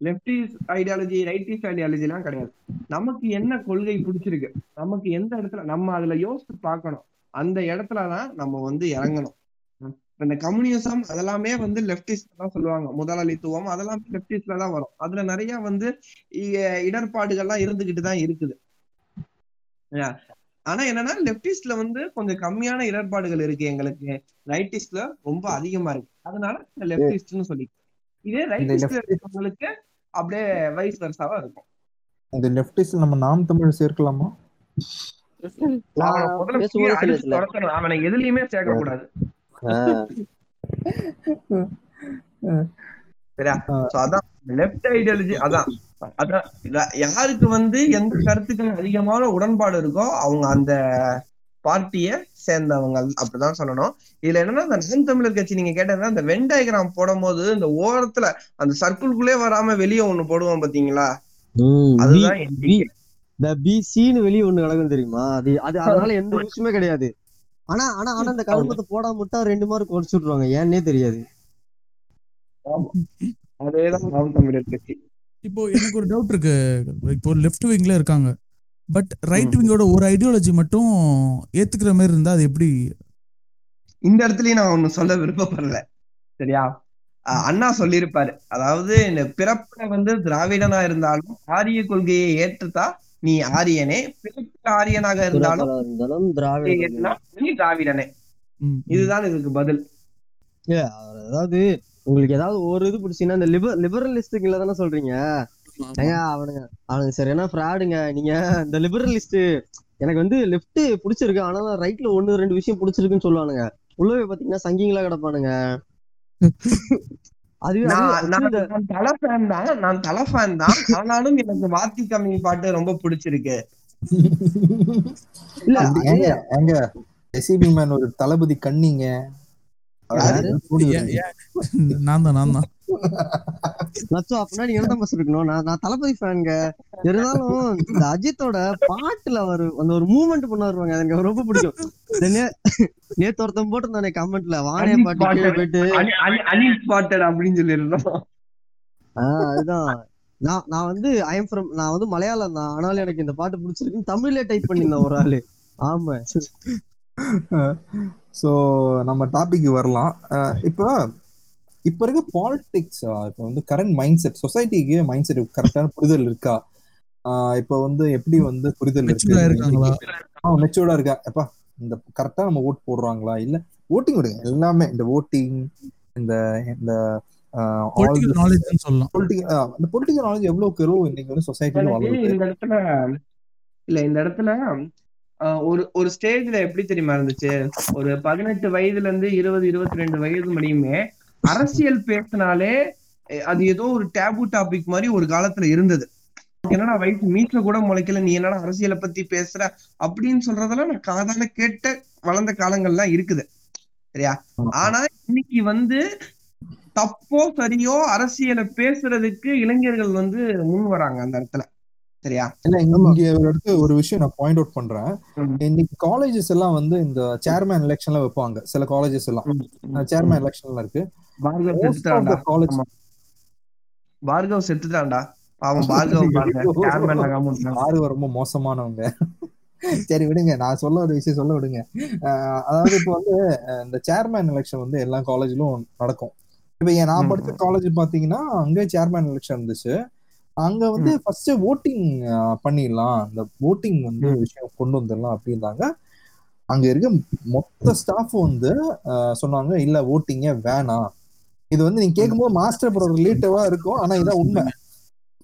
லெப்டிஸ்ட் ஐடியாலஜி ரைட்டிஸ்ட் ஐடியாலஜி எல்லாம் கிடையாது. நமக்கு என்ன கொள்கை பிடிச்சிருக்கு? நமக்கு எந்த இடத்துல நம்ம அதுல யோசிச்சு பார்க்கணும். அந்த இடத்துலதான் நம்ம வந்து இறங்கணும். இந்த கம்யூனிசம் அதெல்லாமே வந்து லெப்டிஸ்ட் தான் சொல்லுவாங்க. முதலாளித்துவம் அதெல்லாம் லெப்டிஸ்ட்ல தான் வரும். அதுல நிறைய வந்து இ- இடர்பாடுகள்லாம் இருந்துகிட்டு தான் இருக்குது. ஆனா என்னன்னா லெப்டிஸ்ட்ல வந்து கொஞ்சம் கம்மியான இடர்பாடுகள் இருக்கு எங்களுக்கு. ரைட்டிஸ்ட்ல ரொம்ப அதிகமா இருக்கு. அதனால லெப்டிஸ்ட்னு சொல்லிக்கலாம் இதே இருக்கவங்களுக்கு அப்படியே வைஸ் வருஷாவா இருக்கும். இந்த லெப்டிஸ்ட் நம்ம நாம் தமிழ் சேர்க்கலாமா? அவனை எதுலயுமே சேர்க்க கூடாது சரியா? சோ அதான். லெஃப்ட் ஐடியாலஜி அதான். அதான். யாருக்கு வந்து எந்த கருத்துக்கள் அதிகமான உடன்பாடு இருக்கோ அவங்க அந்த பார்ட்டிய சேர்ந்தவங்க அப்படிதான் சொல்லணும். இதுல என்னன்னா இந்த நான் தமிழர் கட்சி நீங்க கேட்டதுன்னா இந்த வென் டயக்ராம் போடும்போது இந்த ஓரத்துல அந்த சர்க்கிள்குள்ளே வராம வெளியே ஒண்ணு போடுவோம் பாத்தீங்களா? அதுதான். இந்த பிசின்னு வெளிய ஒண்ணு நடக்கும் தெரியுமா? அது அது அதனால எந்த யூஸுமே கிடையாது. ஆனா ஆனா ஆனா இந்த கருமத்தை போடாம விட்டா ரெண்டு மார்க் குறைச்சு விட்டுருவாங்க. ஏன்னே தெரியாது. அதேதான் நாம் தமிழர் கட்சி. இப்போ எனக்கு ஒரு டவுட் இருக்கு. இப்போ லெஃப்ட் விங்ல இருக்காங்க. பட் ரைட் விங்கோட ஒரு ஐடியாலஜி மட்டும் ஏத்துக்கிற மாதிரி இருந்தா அது எப்படி? இந்த இடத்துலயும் நான் ஒண்ணு சொல்ல விருப்பப்படல. சரியா? அண்ணா சொல்லியிருப்பாரு. அதாவது இந்த பிறப்புல வந்து திராவிடனா இருந்தாலும் ஆரிய கொள்கையை ஏற்றுத்தா நீ ஆரியனே? பிறப்புல ஆரியனாக இருந்தாலும் நீ திராவிடனே. இதுதான் இதுக்கு பதில். அதாவது உங்களுக்கு ஏதாவது ஒரு இது பிடிச்சிங்கன்னா இந்த லிபர் லிபரலிஸ்டுங்கள தானே சொல்றீங்க. ஏங்க அவனுங்க அவனுங்க சரியான ஃப்ராடுங்க நீங்க இந்த லிபரலிஸ்ட் எனக்கு வந்து லெஃப்ட் பிடிச்சிருக்கு. ஆனா ரைட்ல ஒண்ணு ரெண்டு விஷயம் பிடிச்சிருக்குன்னு சொல்லுவானுங்க. உள்ளவே பாத்தீங்கன்னா சங்கிங்களா கிடப்பானுங்க. நான் தலை ஃபேன் தான். நான் தலை ஃபேன் தான். ஆனாலும் எனக்கு வாத்தி கம்மி பாட்டு ரொம்ப பிடிச்சிருக்கு. இல்ல மேன் ஒரு தளபதி கண்ணிங்க? நான் தான் நான் தான். நச்சோ அப்படின்னா நீங்க என்ன பஸ் இருக்கணும் நான் நான் தளபதி ஃபேனுங்க. இருந்தாலும் இந்த அஜித்தோட பாட்டுல ஒரு அந்த ஒரு மூவ்மெண்ட் பண்ண வருவாங்க அது எனக்கு ரொம்ப பிடிக்கும். நேத்து ஒருத்தன் போட்டிருந்தானே கமெண்ட்ல வானே பாட்டு. போயிட்டு. அப்படின்னு சொல்லியிருந்தோம். ஆஹ் அதுதான். நான் நான் வந்து ஐ எம் ஃப்ரம் நான் வந்து மலையாளம் தான். ஆனாலும் எனக்கு இந்த பாட்டு பிடிச்சிருக்குன்னு தமிழ்ல டைப் பண்ணியிருந்தேன் ஒரு ஆளு. ஆமா. ஸோ நம்ம டாபிக் வரலாம். இப்போ இப்போ இருக்க பாலிடிக்ஸ் இப்போ வந்து கரண்ட் மைண்ட் செட் சொசைட்டிக்கு மைண்ட் செட் கரெக்டான புரிதல் இருக்கா? ஆஹ் இப்போ வந்து எப்படி வந்து புரிதல் இருக்காங்களா? மெச்சூர்டா இருக்கா? எப்பா இந்த கரெக்டா நம்ம ஓட் போடுறாங்களா? இல்ல ஓட்டிங் விடுங்க. எல்லாமே இந்த ஓட்டிங் இந்த இந்த சொல்லலாம். பொலிட்டிக்கல் நாலேஜ் எவ்வளவுக்கு எவ்வளவு இன்னைக்கு வந்து சொசைட்டில வளருது இந்த இடத்துல இல்ல இந்த இடத்துல ஆஹ், ஒரு ஒரு ஸ்டேஜ்ல எப்படி தெரியுமா இருந்துச்சு? ஒரு பதினெட்டு வயதுல இருந்து இருபது இருபத்தி ரெண்டு வயது முடியுமே அரசியல் பேசினாலே அது ஏதோ ஒரு டேபு டாபிக் மாதிரி ஒரு காலத்துல இருந்தது. என்னடா வயசு மீட்ல கூட முளைக்கல நீ என்னடா அரசியலை பத்தி பேசுற அப்படின்னு சொல்றதெல்லாம் நான் காதால கேட்ட வளர்ந்த காலங்கள்லாம் இருக்குது. சரியா? ஆனா இன்னைக்கு வந்து தப்போ சரியோ அரசியலை பேசுறதுக்கு இளைஞர்கள் வந்து முன் வராங்க அந்த இடத்துல. சரியா? இல்ல இங்க ஒரு இடத்து ஒரு விஷயம் நான் பாயிண்ட் அவுட் பண்றேன். இன்னைக்கு காலேஜஸ் எல்லாம் வந்து இந்த சேர்மேன் எலெக்ஷன்ல வைப்பாங்க. சில காலேஜஸ் எல்லாம். சேர்மேன் எலெக்ஷன்ல இருக்கு. பார்கவ் செத்துட்டான்டா. ஆமா. பார்கவ் ரொம்ப மோசமானவங்க. சரி விடுங்க. நான் சொல்ல ஒரு விஷயம் சொல்ல விடுங்க. அதாவது இப்போ வந்து இந்த சேர்மேன் எலெக்ஷன் வந்து எல்லா காலேஜ்லயும் நடக்கும். இப்ப நான். படிச்ச காலேஜ் பாத்தீங்கன்னா அங்க சேர்மேன் எலெக்ஷன் இருந்துச்சு. அங்க வந்து ஃபர்ஸ்ட் ஓட்டிங் பண்ணிடலாம். இந்த ஓட்டிங் வந்து. விஷயம் கொண்டு வந்துடலாம் அப்படின்னாங்க அங்க இருக்க மொத்த ஸ்டாஃப் வந்து சொன்னாங்க இல்ல ஓட்டிங்கே வேணாம். இது வந்து நீங்க கேட்கும்போது மாஸ்டர் ப்ரோ ரிலேட்டிவா இருக்கும். ஆனா இதான் உண்மை.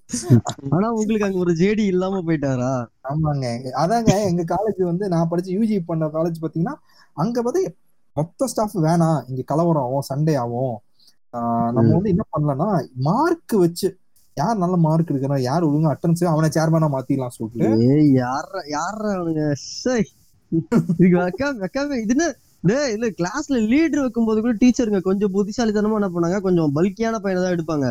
ஆனா உங்களுக்கு அங்க ஒரு ஜேடி இல்லாம போயிட்டாரா? ஆமாங்க. அதாங்க எங்க காலேஜ் வந்து நான் படிச்ச யூஜி பண்ண காலேஜ் பாத்தீங்கன்னா அங்க பார்த்து மொத்த ஸ்டாஃப் வேணாம். இங்க கலவரம் ஆகும் சண்டே ஆகும். நம்ம. வந்து என்ன பண்ணலாம்னா மார்க் வச்சு யார் நல்ல மார்க் எடுக்கிறா? யார் ஒழுங்கா அட்டன்ஸ் அவனை சேர்மேனா மாத்திடலாம் சொல்லிட்டு. யார யார. இதுக்கு வைக்காம வைக்காம இது என்ன? டேய் இல்ல கிளாஸ்ல லீடர் வைக்கும்போது கூட டீச்சருங்க கொஞ்சம் புத்திசாலித்தனமா என்ன பண்ணாங்க கொஞ்சம் பல்கியான பையனை தான் எடுப்பாங்க.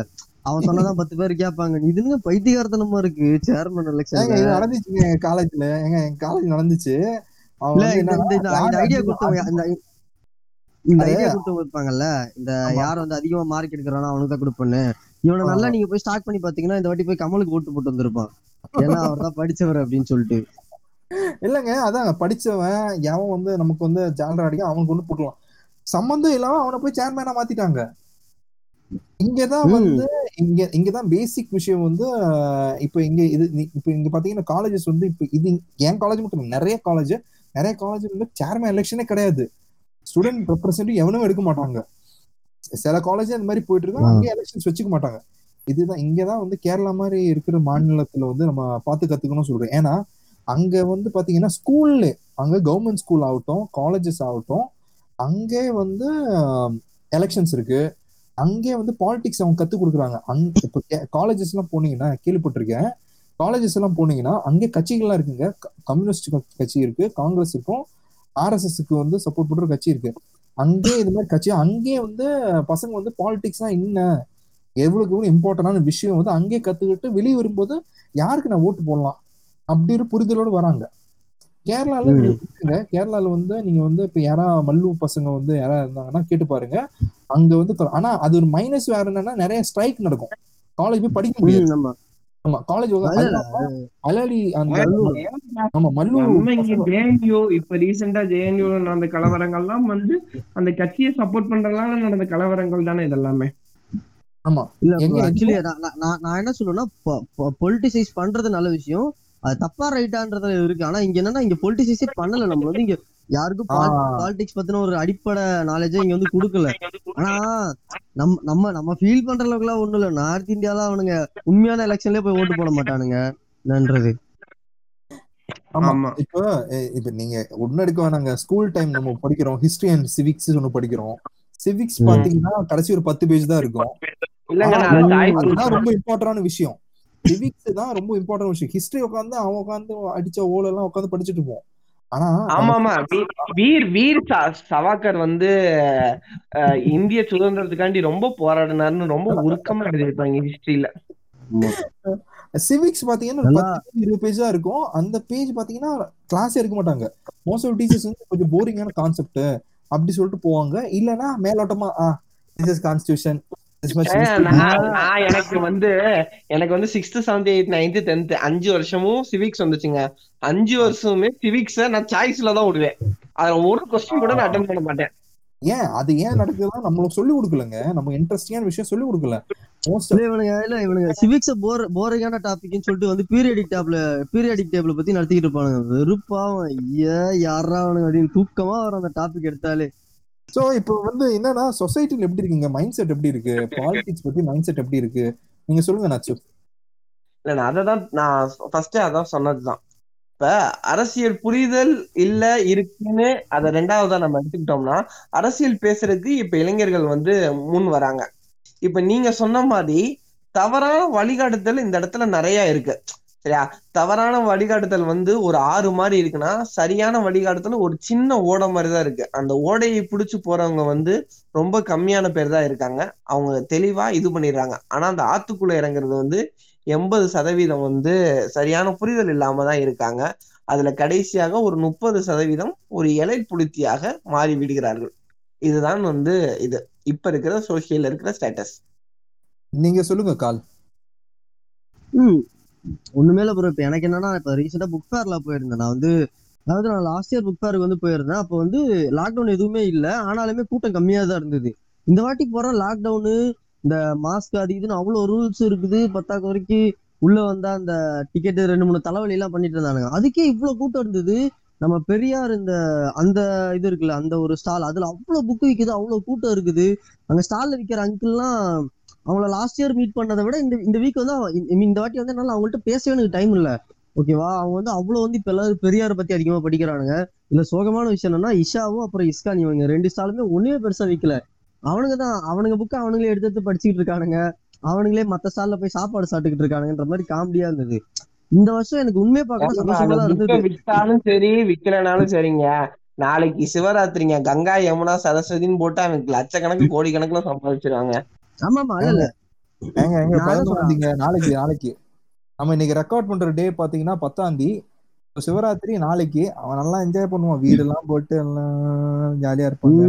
அவன் சொன்னதான் பத்து பேர் கேட்பாங்க. இது என்ன பைத்தியகாரத்தனமா இருக்கு? சேர்மன் எலெக்ஷன் நடந்துச்சுங்க எங்க காலேஜ்ல எங்க எங்க காலேஜ் நடந்துச்சு. ஐடியா கொடுத்தவங்க இந்த ஐடியா கொடுத்தவங்க இருப்பாங்கல்ல? இந்த. யார் வந்து அதிகமா மார்க் எடுக்கிறானோ அவனுக்கு தான் கொடுப்பேன்னு. இவனை நல்லா நீங்க போய் ஸ்டார்ட் பண்ணி பாத்தீங்கன்னா இந்த வாட்டி போய் கமலுக்கு ஓட்டு போட்டு வந்திருப்பான். ஏன்னா அவர் தான் படிச்சவர் அப்படின்னு சொல்லிட்டு. இல்லங்க அதான் படிச்சவன் எவன் வந்து நமக்கு வந்து ஜாலரா அடிக்க அவன் கொண்டு போட்டுலாம் சம்மந்தம் இல்லாம அவனை போய் சேர்மேனா மாத்திட்டாங்க. இங்கதான். வந்து இங்க இங்கதான் பேசிக் விஷயம் வந்து இப்ப இங்க இது இப்ப இங்க பாத்தீங்கன்னா காலேஜஸ் வந்து இப்ப இது என் காலேஜ் மட்டும் நிறைய காலேஜ் நிறைய காலேஜ் வந்து சேர்மேன் எலெக்ஷனே கிடையாது. ஸ்டூடெண்ட் ரெப்ரசன்டேட்டிவ் எவனும் எடுக்க மாட்டாங்க. சில காலேஜ் அந்த மாதிரி போயிட்டு இருக்கு ஆ. அங்கே எலெக்ஷன்ஸ் வச்சுக்க மாட்டாங்க. இதுதான் இங்கதான் வந்து கேரளா மாதிரி இருக்கிற மாநிலத்துல வந்து நம்ம பார்த்து கத்துக்கணும் சொல்றேன். ஏன்னா அங்க வந்து பாத்தீங்கன்னா ஸ்கூல்ல அங்க கவர்மெண்ட் ஸ்கூல் ஆகட்டும் காலேஜஸ் ஆகட்டும் அங்கே வந்து எலெக்ஷன்ஸ் இருக்கு. அங்கே வந்து பாலிடிக்ஸ் அவங்க கத்து கொடுக்குறாங்க. அங்க இப்போ காலேஜஸ் எல்லாம் போனீங்கன்னா கேள்விப்பட்டிருக்கேன். காலேஜஸ் எல்லாம் போனீங்கன்னா அங்கே கட்சிகள்லாம் இருக்குங்க. கம்யூனிஸ்ட் கட்சி இருக்கு காங்கிரஸ் இருக்கும் ஆர்எஸ்எஸ்க்கு வந்து சப்போர்ட் பண்ற கட்சி இருக்கு. அங்கே இது மாதிரி கட்சி அங்கே வந்து பசங்க வந்து பாலிடிக்ஸ்னா என்ன எவ்வளவுக்கு எவ்வளவு இம்பார்ட்டன்டான விஷயம் வந்து அங்கே கத்துக்கிட்டு வெளியே வரும்போது யாருக்கு நான் ஓட்டு போடலாம்? அப்படி ஒரு புரிதலோடு வராங்க. கேரளால கேரளால வந்து நீங்க வந்து இப்ப யாரா மல்லு பசங்க வந்து யாரா இருந்தாங்கன்னா கேட்டு பாருங்க. அங்க வந்து ஆனா அது ஒரு மைனஸ் வேற என்னன்னா நிறைய ஸ்ட்ரைக் நடக்கும். காலேஜ் போய் படிக்க முடியாது. ஆமா ஆமா காலேஜ் அலாடி அந்த மல்லூர். ஆமா மல்லு நம்ம இங்க ஜேஎன்யூ இப்ப ரீசெண்டா ஜேஎன்யூ நடந்த கலவரங்கள்லாம் வந்து அந்த கட்சியை சப்போர்ட் பண்றதுனால நடந்த கலவரங்கள் தானே இதெல்லாமே. ஆமா. இல்ல ஆக்சுவலி நான் நான் என்ன சொல்லுவேன்னா பொலிட்டிசைஸ் பண்றது நல்ல விஷயம். அது தப்பா ரைட்டான்றதுல இருக்கு. ஆனா இங்க என்னன்னா இங்க பொலிட்டிசைஸே பண்ணல நம்ம வந்து இங்க யாருக்கும். பாலிடிக்ஸ் பத்தின ஒரு அடிப்படை நாலேஜே இங்க வந்து கொடுக்கல. ஆனா நம்ம நம்ம நம்ம ஃபீல் பண்ற அளவுக்கு எல்லாம் ஒண்ணும் இல்ல. நார்த் இந்தியால அவனுங்க உண்மையான எலெக்ஷன்லயே போய் ஓட்டு போட மாட்டானுங்க. நன்றது. ஆமா. ஆமா. இப்போ இப்ப நீங்க ஒண்ணு எடுக்க வேணாங்க. ஸ்கூல் டைம் நம்ம படிக்கிறோம். ஹிஸ்டரி அண்ட் சிவிக்ஸ் ஒண்ணு படிக்கிறோம். சிவிக்ஸ். பாத்தீங்கன்னா கடைசி ஒரு பத்து பேஜ் தான் இருக்கும். அதுதான் ரொம்ப இம்பார்ட்டன்டான விஷயம். சிவிக்ஸ் தான் ரொம்ப இம்பார்ட்டன்ட் விஷயம். ஹிஸ்டரி உட்காந்து அவன் உட்காந்து அடிச்ச ஓல எல்லாம் உட்காந்து படிச்சுட்டு ஆனா ஆமா ஆமா வீர் வீர் சவாக்கர் வந்து இந்திய சுதந்திரத்துக்காண்டி ரொம்ப போராடினாருன்னு ரொம்ப உருக்கமா எழுதியிருப்பாங்க ஹிஸ்டரியில சிவிக்ஸ் பாத்தீங்கன்னா இருபது பேஜ் தான் இருக்கும். அந்த பேஜ் பாத்தீங்கன்னா கிளாஸே இருக்க மாட்டாங்க. மோஸ்ட் ஆஃப் டீச்சர்ஸ் வந்து கொஞ்சம் போரிங்கான கான்செப்ட் அப்படி சொல்லிட்டு போவாங்க. இல்லைன்னா மேலோட்டமா ஆ திஸ் இஸ் கான்ஸ்டியூஷன் எனக்கு வந்து எனக்கு வந்து sixth seventh eighth ninth tenth அஞ்சு வருஷமும் சிவிக்ஸ் வந்துச்சுங்க. அஞ்சு வருஷமுமே சிவிக்ஸ நான் சாய்ஸ்ல தான் விடுவேன். அதுல ஒரு கொஸ்டின் கூட நான் அட்டன் பண்ண மாட்டேன். ஏன்? அது ஏன் நடக்குதுன்னா நம்மளுக்கு சொல்லி கொடுக்கலங்க. நம்ம இன்ட்ரெஸ்டிங்கான விஷயம் சொல்லி கொடுக்கல. இவனுங்க இல்ல இவனுங்க சிவிக்ஸ் போர் போரிங்கான டாபிக்னு சொல்லிட்டு வந்து பீரியடிக் டேப்ல பீரியடிக் டேபிள் பத்தி நடத்திக்கிட்டு இருப்பானுங்க. வெறுப்பாவும் ஐயா யாரா அவனுங்க அப்படின்னு தூக்கமா வரும் அந்த டாபிக் எடுத்தாலே. சோ இப்போ வந்து என்னன்னா சொசைட்டில எப்படி இருக்குங்க? மைண்ட் செட் எப்படி இருக்கு? பாலிடிக்ஸ் பத்தி மைண்ட் செட் எப்படி இருக்கு? நீங்க சொல்லுங்க நாச்சு. இல்ல நான் அததான் நான் ஃபர்ஸ்ட் அதான் சொன்னதுதான். இப்ப அரசியல் புரிதல் இல்ல இருக்குன்னு அதை ரெண்டாவதா நம்ம எடுத்துக்கிட்டோம்னா அரசியல் பேசுறதுக்கு இப்ப இளைஞர்கள் வந்து முன் வராங்க. இப்ப நீங்க சொன்ன மாதிரி தவறான வழிகாட்டுதல் இந்த இடத்துல நிறைய இருக்கு. சரியா? தவறான வழிகாட்டுதல் வந்து ஒரு ஆறு மாதிரி இருக்குன்னா சரியான வழிகாட்டுதல் ஒரு சின்ன ஓடை மாதிரி தான் இருக்கு. அந்த ஓடையை பிடிச்சு போறவங்க வந்து ரொம்ப கம்மியான பேர் தான் இருக்காங்க. அவங்க தெளிவா இது பண்ணிடுறாங்க. ஆனா அந்த ஆத்துக்குள்ள இறங்குறது வந்து எண்பது சதவீதம் வந்து சரியான புரிதல் இல்லாம தான் இருக்காங்க. அதுல கடைசியாக ஒரு முப்பது சதவீதம் ஒரு இலை புளுத்தியாக மாறி விடுகிறார்கள். இதுதான் வந்து இது. இப்ப இருக்கிற சோசியல் இருக்கிற ஸ்டேட்டஸ். நீங்க சொல்லுங்க கால். ம். ஒண்ணுமே இல்ல ப்ரோ இப்ப எனக்கு என்னன்னா இப்ப ரீசெண்டா புக் ஃபேர்ல போயிருந்தேன். நான் வந்து அதாவது நான் லாஸ்ட் இயர் புக் ஃபேருக்கு வந்து போயிருந்தேன். அப்போ வந்து லாக்டவுன் எதுவுமே இல்ல. ஆனாலுமே கூட்டம் கம்மியா தான் இருந்தது. இந்த வாட்டி போற லாக்டவுனு இந்த மாஸ்க் அது இதுன்னு அவ்வளவு ரூல்ஸ் இருக்குது. பத்தாக்கு வரைக்கும் உள்ள வந்தா அந்த டிக்கெட் ரெண்டு மூணு தலைவலி எல்லாம் பண்ணிட்டு இருந்தானுங்க. அதுக்கே இவ்வளவு கூட்டம் இருந்தது. நம்ம பெரியார் இந்த அந்த இது இருக்குல்ல அந்த ஒரு ஸ்டால் அதுல அவ்வளவு புக் விக்குது அவ்வளவு கூட்டம் இருக்குது. அங்க ஸ்டால்ல விற்கிற அங்கிள்லாம் அவங்கள லாஸ்ட் இயர் மீட் பண்ணதை விட இந்த இந்த வீக் வந்து இந்த வாட்டி வந்து என்னால அவங்கள்ட்ட பேசவே எனக்கு டைம் இல்ல. ஓகேவா அவங்க வந்து அவ்வளவு வந்து இப்ப எல்லாரும் பெரியாரை பத்தி அதிகமா படிக்கிறானுங்க. இதுல சோகமான விஷயம் என்னன்னா இஷாவும் அப்புறம் இஸ்கான் இவங்க ரெண்டு ஸ்டாலுமே ஒண்ணுமே பெருசா விக்கல. அவனுங்க தான் அவனுங்க புக்கை அவனுங்களே எடுத்து எடுத்து படிச்சுக்கிட்டு இருக்கானுங்க. அவனுங்களே மத்த ஸ்டால்ல போய் சாப்பாடு சாப்பிட்டுக்கிட்டு இருக்கானுங்கன்ற மாதிரி காமெடியா இருந்தது. இந்த வருஷம் எனக்கு உண்மையை பார்க்கணும் சந்தோஷமா இருந்தது. வித்தாலும் சரி விக்கலைனாலும் சரிங்க. நாளைக்கு சிவராத்திரிங்க. கங்கா யமுனா சரஸ்வதின்னு போட்டு அவனுக்கு லட்சக்கணக்கு கோடிக்கணக்குல சம்பாதிச்சிருவாங்க. ஆமா ஆமா இல்ல. ஏங்க எங்க தேதிங்க நாளைக்கு நாளைக்கு. நம்ம இன்னைக்கு ரெக்கார்ட் பண்ற டே பாத்தீங்கன்னா பத்தாம் தேதி. இப்ப சிவராத்திரி நாளைக்கு. அவன் நல்லா என்ஜாய் பண்ணுவான். வீடெல்லாம் போட்டு எல்லாம் ஜாலியா இருப்பாங்க.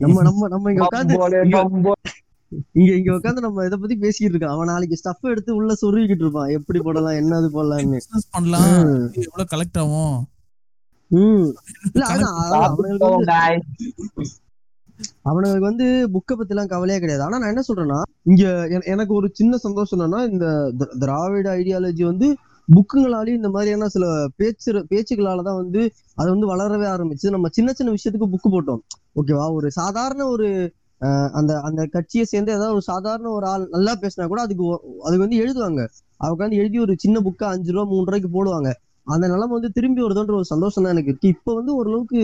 நம்ம நம்ம நம்ம இங்க உட்காந்து இங்க இங்க உட்காந்து நம்ம இத பத்தி பேசிக்கிட்டு இருக்கோம். அவன் நாளைக்கு ஸ்டஃப் எடுத்து உள்ள சொருகிக்கிட்டு இருப்பான். எப்படி போடலாம் என்னது போடலாம்னு. பிசினஸ் பண்ணலாம். எவ்வளவு கலெக்ட் ஆகும்? இல்ல அவனுக்கு வந்து புக்கை பத்தி எல்லாம் கவலையே கிடையாது. ஆனா நான் என்ன சொல்றேன்னா இங்க எனக்கு ஒரு சின்ன சந்தோஷம் என்னன்னா இந்த திராவிட ஐடியாலஜி வந்து புக்குங்களாலேயும் இந்த மாதிரியான சில பேச்சு பேச்சுகளால தான் வந்து அது வந்து வளரவே ஆரம்பிச்சு நம்ம சின்ன சின்ன விஷயத்துக்கு புக்கு போட்டோம். ஓகேவா ஒரு சாதாரண ஒரு அஹ், அந்த அந்த கட்சியை சேர்ந்து ஏதாவது ஒரு சாதாரண ஒரு ஆள் நல்லா பேசினா கூட அதுக்கு அதுக்கு வந்து எழுதுவாங்க. அவங்க வந்து எழுதி ஒரு சின்ன புக்கை அஞ்சு ரூபா மூணு ரூபாய்க்கு போடுவாங்க. அந்த நிலைமை வந்து திரும்பி வருதுன்ற ஒரு சந்தோஷம் தான் எனக்கு இருக்கு. இப்ப வந்து ஓரளவுக்கு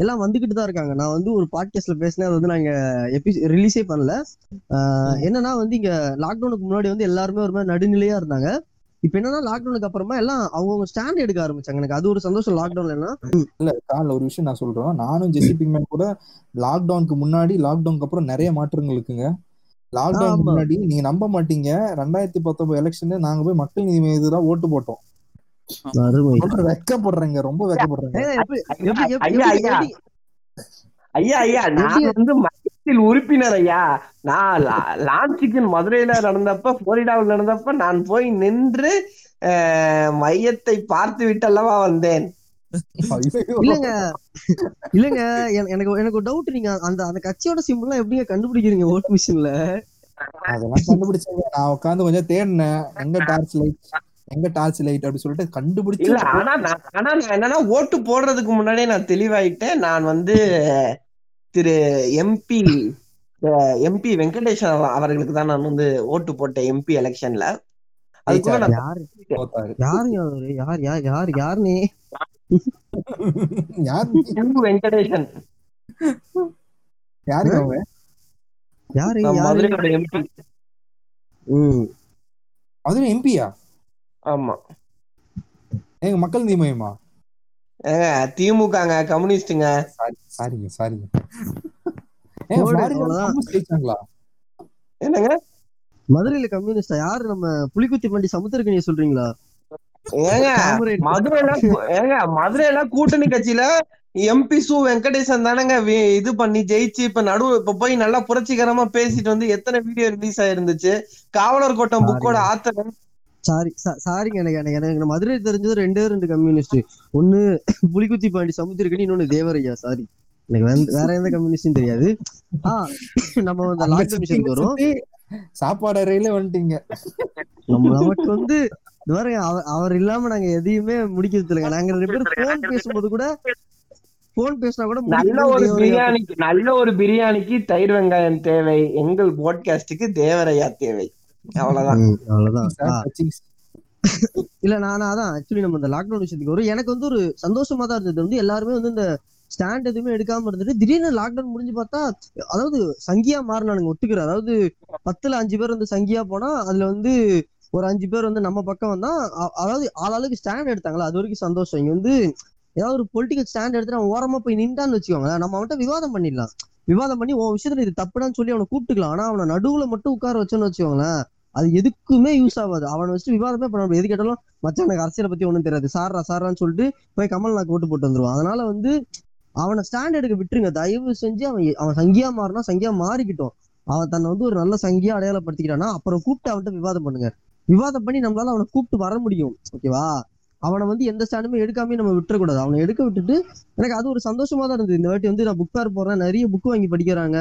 எல்லாம் வந்துகிட்டு தான் இருக்காங்க. நான் வந்து ஒரு பாட்காஸ்ட்ல பேசினேன். அது வந்து நாங்க எபி ரிலீஸே பண்ணல. என்னன்னா வந்து இங்க லாக்டவுனுக்கு முன்னாடி வந்து எல்லாருமே ஒரு மாதிரி நடுநிலையா இருந்தாங்க. இப்ப என்னன்னா லாக்டவுனுக்கு அப்புறமா எல்லாம் அவங்கவுங்க ஸ்டாண்ட் எடுக்க ஆரம்பிச்சாங்க. எனக்கு அது ஒரு சந்தோஷம் லாக்டவுன்ல என்ன இல்ல காலைல ஒரு விஷயம் நான் சொல்றேன். நானும் ஜெசி பிங்மேன் கூட லாக்டவுனுக்கு முன்னாடி லாக்டவுனுக்கு அப்புறம் நிறைய மாற்றங்கள் இருக்குங்க. லாக்டவுனுக்கு ஆமா. முன்னாடி நீங்க நம்ப மாட்டீங்க. ரெண்டாயிரத்தி பத்தொன்பது எலெக்ஷன்ல நாங்க போய் மக்கள் நீதி தான் ஓட்டு போட்டோம். வெக்கப்படுறேங்க ரொம்ப வெக்கப்படுறேங்க ஐயா, ஐயா. நான் வந்து மையத்தில் உறுப்பினர் ஐயா. நான் லா- லான்ச்சுக்கு மதுரையில நடந்தப்ப புளோரிடாவில் நடந்தப்ப நான் போய் நின்று மையத்தை பார்த்து விட்டல்லவா வந்தேன். ஐயோ. இல்லங்க இல்லங்க என- எனக்கு எனக்கு டவுட் நீங்க அந்த அந்த கட்சியோட சிம்பிள்லாம் எப்படிங்க கண்டுபிடிக்கிறீங்க ஓட் மிஷின்ல அதெல்லாம் கண்டுபிடிச்சாங்க நான் உட்காந்து கொஞ்சம் தேடினேன். எங்க டார்ச் லைட் எங்க டார்ச் லைட் அப்படி சொல்லிட்டு கண்டுபிடிச்சு இல்ல ஆனா நான் ஆனா நான் என்னன்னா ஓட்டு போடுறதுக்கு முன்னாடியே நான் தெளிவாயிட்டேன். நான் வந்து திரு எம்பி எம்பி வெங்கடேஷ் அவ- அவர்களுக்கு தான் நான் வந்து ஓட்டு போட்டேன் எம்பி எலெக்ஷன்ல யாரு? யாரு யார் யார் யார் யார்? வெங்கடேசன் யாருங்க அவங்க? யாரு? யாரு? மதுரையோட எம்பி ம். அதுவும் எம்பியா ஆமா. எங்க மக்கள் நீதி மையமா ஏங்க திமுகங்க கம்யூனிஸ்டுங்க சாரி சாரிங்க சாரிங்க. என்னங்க? மதுரையில கம்யூனிஸ்டா? யாரு நம்ம புலிக்குத்தி பண்டி சமுத்திரக்கணியை சொல்றீங்களா? ஏங்க மதுரையில ஏங்க மதுரையில கூட்டணி கட்சியில எம்பி சு வெங்கடேசன் தானங்க இது பண்ணி ஜெயிச்சு இப்ப நடுவு இப்ப போய் நல்லா புரட்சிகரமா பேசிட்டு வந்து எத்தனை வீடியோ ரிலீஸ் ஆயிருந்துச்சு? காவலர் கோட்டம் புக்கோட ஆத்தர் சாரி சாரிங்க எனக்கு எனக்கு எனக்கு மதுரை தெரிஞ்சது ரெண்டே ரெண்டு கம்யூனிஸ்ட் ஒண்ணு புலிக்குத்தி பாண்டி சமுத்திரக்கணி இன்னொன்னு தேவரையா சாரி. எனக்கு வந்து- வேற எந்த கம்யூனிஸ்டும் தெரியாது. ஆ நம்ம அந்த அங்க லாக்டவுன் விஷயத்துக்கு வரும் சாப்பாடு அறையில வந்துட்டீங்க. நம்ம நமக்கு வந்து இந்த பாருங்க அவர் அவர் இல்லாம நாங்க எதையுமே முடிக்கிறது இல்லைங்க. நாங்க ரெண்டு பேரும் போன் பேசும்போது கூட போன் பேசினா கூட நல்ல ஒரு பிரியாணிக்கு நல்ல ஒரு பிரியாணிக்கு தயிர் வெங்காயம் தேவை. எங்கள் போட்காஸ்டுக்கு தேவரையா தேவை. அவ்வளவுதான். இல்ல நான் அதான் ஆக்சுவலி நம்ம இந்த லாக்டவுன் விஷயத்துக்கு வரும். எனக்கு வந்து ஒரு சந்தோஷமா தான் இருந்தது. வந்து எல்லாருமே வந்து இந்த ஸ்டாண்ட் எதுவுமே எடுக்காம இருந்துட்டு திடீர்னு லாக்டவுன் முடிஞ்சு பார்த்தா அதாவது சங்கியா மாறினானுங்க ஒத்துக்கிறேன் அதாவது பத்துல அஞ்சு பேர் வந்து சங்கியா போனா அதுல வந்து ஒரு அஞ்சு பேர் வந்து நம்ம பக்கம் வந்தா அதாவது ஆளாளுக்கு ஸ்டாண்ட் எடுத்தாங்களா? அது வரைக்கும் சந்தோஷம். இங்க வந்து ஏதாவது ஒரு பொலிட்டிக்கல் ஸ்டாண்ட் எடுத்துட்டு அவன் ஓரமா போய் நின்றான்னு வச்சுக்கோங்களேன். நம்ம அவன்கிட்ட விவாதம் பண்ணிடலாம். விவாதம் பண்ணி உன் விஷயத்துல இது தப்புடான்னு சொல்லி அவனை கூப்பிட்டுக்கலாம். ஆனா அவனை நடுவுல மட்டும் உட்கார வச்சோன்னு வச்சுக்கோங்களேன் அது எதுக்குமே யூஸ் ஆகாது. அவனை வச்சு விவாதமே பண்ண எது கேட்டாலும் மச்சான் எனக்கு அரசியலை பத்தி ஒண்ணும் தெரியாது. சாரா சாரான்னு சொல்லிட்டு போய் கமல் நாக்கு ஓட்டு போட்டு வந்துருவான். அதனால வந்து அவனை ஸ்டாண்ட் எடுக்க விட்டுருங்க. தயவு செஞ்சு அவன் அவன் சங்கியா மாறினா சங்கியா மாறிக்கிட்டோம். அவன் தன்னை வந்து ஒரு நல்ல சங்கியா அடையாளப்படுத்திக்கிட்டானா அப்புறம் கூப்பிட்டு அவன்கிட்ட விவாதம் பண்ணுங்க. விவாதம் பண்ணி நம்மளால அவனை கூப்பிட்டு வர முடியும். ஓகேவா? அவனை வந்து எந்த ஸ்டாண்டுமே எடுக்காம நம்ம விட்டுறக்கூடாது. அவனை எடுக்க விட்டுட்டு எனக்கு அது ஒரு சந்தோஷமா தான் இருந்தது. இந்த வாட்டி வந்து நான் புக் ஃபேர் போறேன். நிறைய புக் வாங்கி படிக்கிறாங்க.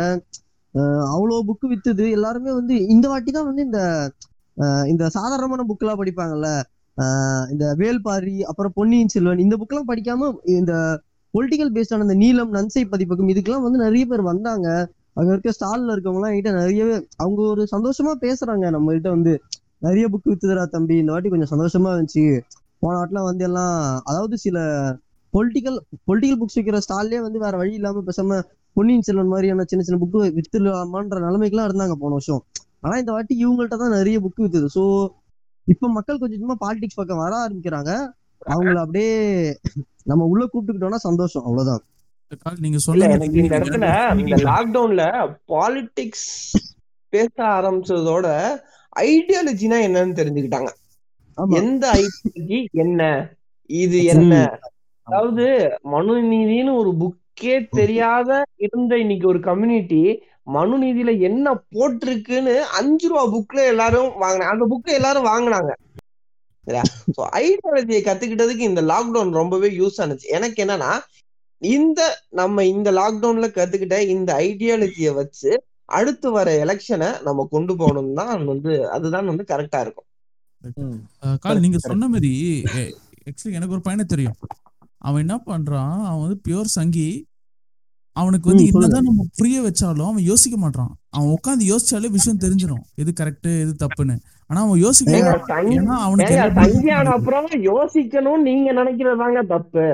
அவ்வளோ புக்கு வித்துது. எல்லாருமே வந்து இந்த வாட்டி தான் வந்து இந்த இந்த சாதாரணமான புக்கெல்லாம் படிப்பாங்கல்ல? இந்த வேல்பாரி அப்புறம் பொன்னியின் செல்வன் இந்த புக்கெல்லாம் படிக்காம இந்த பொலிட்டிக்கல் பேஸ்டான இந்த நீலம் நன்சை பதிப்பகம் இதுக்கெல்லாம் வந்து நிறைய பேர் வந்தாங்க. அங்க இருக்க ஸ்டால்ல இருக்கவங்க எல்லாம் என்கிட்ட நிறையவே அவங்க ஒரு சந்தோஷமா பேசுறாங்க. நம்ம கிட்ட வந்து நிறைய புக் வித்துதரா தம்பி. இந்த வாட்டி கொஞ்சம் சந்தோஷமா இருந்துச்சு. போன வாட்டிலாம் வந்து எல்லாம் அதாவது சில பொலிட்டிக்கல் பொலிட்டிக்கல் புக்ஸ் விற்கிற ஸ்டால்லே வந்து வேற வழி இல்லாம பேசாம பொன்னியின் செல்வன் மாதிரியான சின்ன சின்ன புக்கு வித்துலாமான்ற நிலைமைக்கெல்லாம் இருந்தாங்க போன வருஷம். ஆனா இந்த வாட்டி இவங்கள்ட்ட தான் நிறைய புக் வித்துது. சோ இப்ப மக்கள் கொஞ்சம் கொஞ்சமா பாலிடிக்ஸ் பக்கம் வர ஆரம்பிக்கிறாங்க. அவங்கள அப்படியே நம்ம உள்ள கூப்பிட்டுக்கிட்டோம்னா சந்தோஷம். அவ்வளவுதான். கால் நீங்க சொல்லுங்க எனக்கு இந்த இடத்துல இந்த லாக்டவுன்ல பாலிடிக்ஸ் பேச ஆரம்பிச்சதோட ஐடியாலஜினா என்னன்னு தெரிஞ்சுக்கிட்டாங்க. எந்த ஐடியாலஜி என்ன? இது என்ன? அதாவது மனுநீதினு ஒரு புக்கே தெரியாத இருந்த இன்னைக்கு ஒரு கம்யூனிட்டி மனுநீதியில என்ன போட்டிருக்குன்னு அஞ்சு ரூபா புக்ல எல்லாரும் வாங்கினாங்க அந்த புக்கை எல்லாரும் வாங்கினாங்க. ஐடியாலஜியை கத்துக்கிட்டதுக்கு இந்த லாக்டவுன் ரொம்பவே யூஸ் ஆனுச்சு. எனக்கு என்னன்னா இந்த நம்ம இந்த லாக்டவுன்ல கத்துக்கிட்ட இந்த ஐடியாலஜியை வச்சு அடுத்து வர எலெக்ஷனை நம்ம கொண்டு போகணும் தான் வந்து அதுதான் வந்து கரெக்டா இருக்கும். கால் நீங்க correct. சொன்ன மாதிரி ஆக்சுவலி எனக்கு ஒரு பையனை தெரியும். அவன் என்ன பண்றான் அவன் வந்து பியூர் சங்கி. அவனுக்கு வந்து. என்னதான் நம்ம புரிய வச்சாலும் அவன் யோசிக்க மாட்டான் அவன் உட்காந்து யோசிச்சாலே விஷயம் தெரிஞ்சிடும் எது கரெக்ட் எது தப்புன்னு. ஆனா அவன் யோசிக்க அவனுக்கு அப்புறம் யோசிக்கணும் நீங்க நினைக்கிறதாங்க தப்பு.